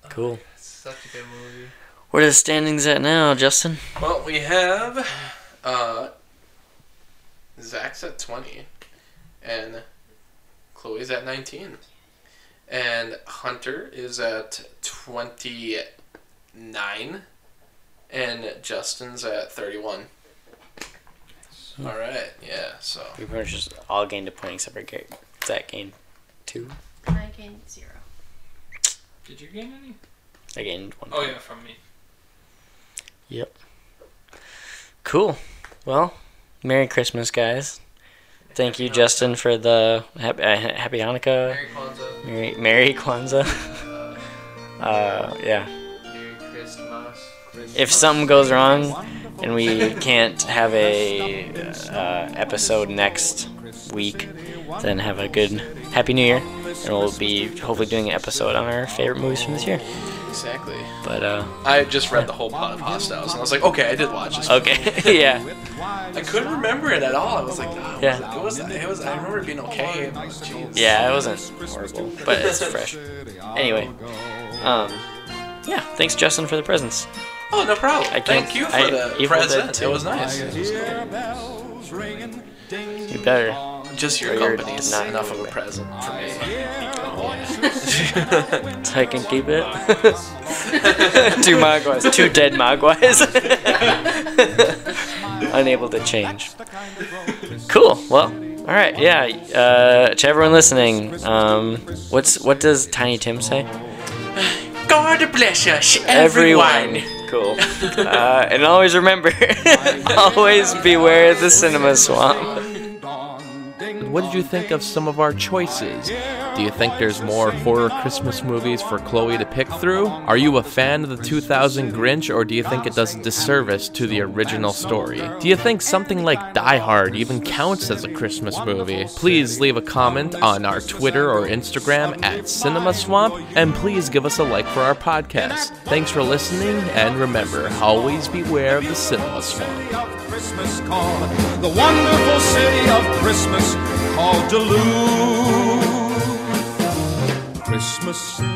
Cool. It's such a good movie. Where are the standings at now, Justin? Well, we have uh, Zach's at 20, and Chloe's at 19, and Hunter is at 29, and Justin's at 31. All right, yeah. So We pretty much just all gained a point except for Gary. Zach gained two. I gained zero. Did you gain any? I gained one. Oh point. yeah, from me. Yep. Cool. Well, Merry Christmas, guys. Thank you, Justin, for the happy, uh, happy Hanukkah. Merry Kwanzaa. Merry, Merry Kwanzaa. Uh, yeah. Merry Christmas. If something goes wrong, and we can't have a uh, episode next week, then have a good Happy New Year, and we'll be hopefully doing an episode on our favorite movies from this year. Exactly. But uh, I just read the whole plot of Hostiles, and I was like, okay, I did watch this. okay, yeah, I couldn't remember it at all. I was like, oh, Yeah. it was, it was. I remember it being okay. Jeez. yeah, it wasn't horrible, but it's fresh. Anyway, um, yeah, thanks Justin for the presents. Oh, no problem. I Thank you for I- the Evil Dead present. too. It was nice. You better. Just your company is not enough of a present for me. So I can keep it. two Mogwais, two dead Mogwais. Unable to change. Cool. Well, all right. Yeah. Uh, to everyone listening, um, what's what does Tiny Tim say? God bless you, everyone. Cool. Uh, and always remember, always beware the cinema swamp. What did you think of some of our choices? Do you think there's more horror Christmas movies for Chloe to pick through? Are you a fan of the 2000 Grinch, or do you think it does a disservice to the original story? Do you think something like Die Hard even counts as a Christmas movie? Please leave a comment on our Twitter or Instagram at Cinema Swamp, and please give us a like for our podcast. Thanks for listening, and remember, always beware of the Cinema Swamp. the wonderful city of Christmas called Duluth. Christmas.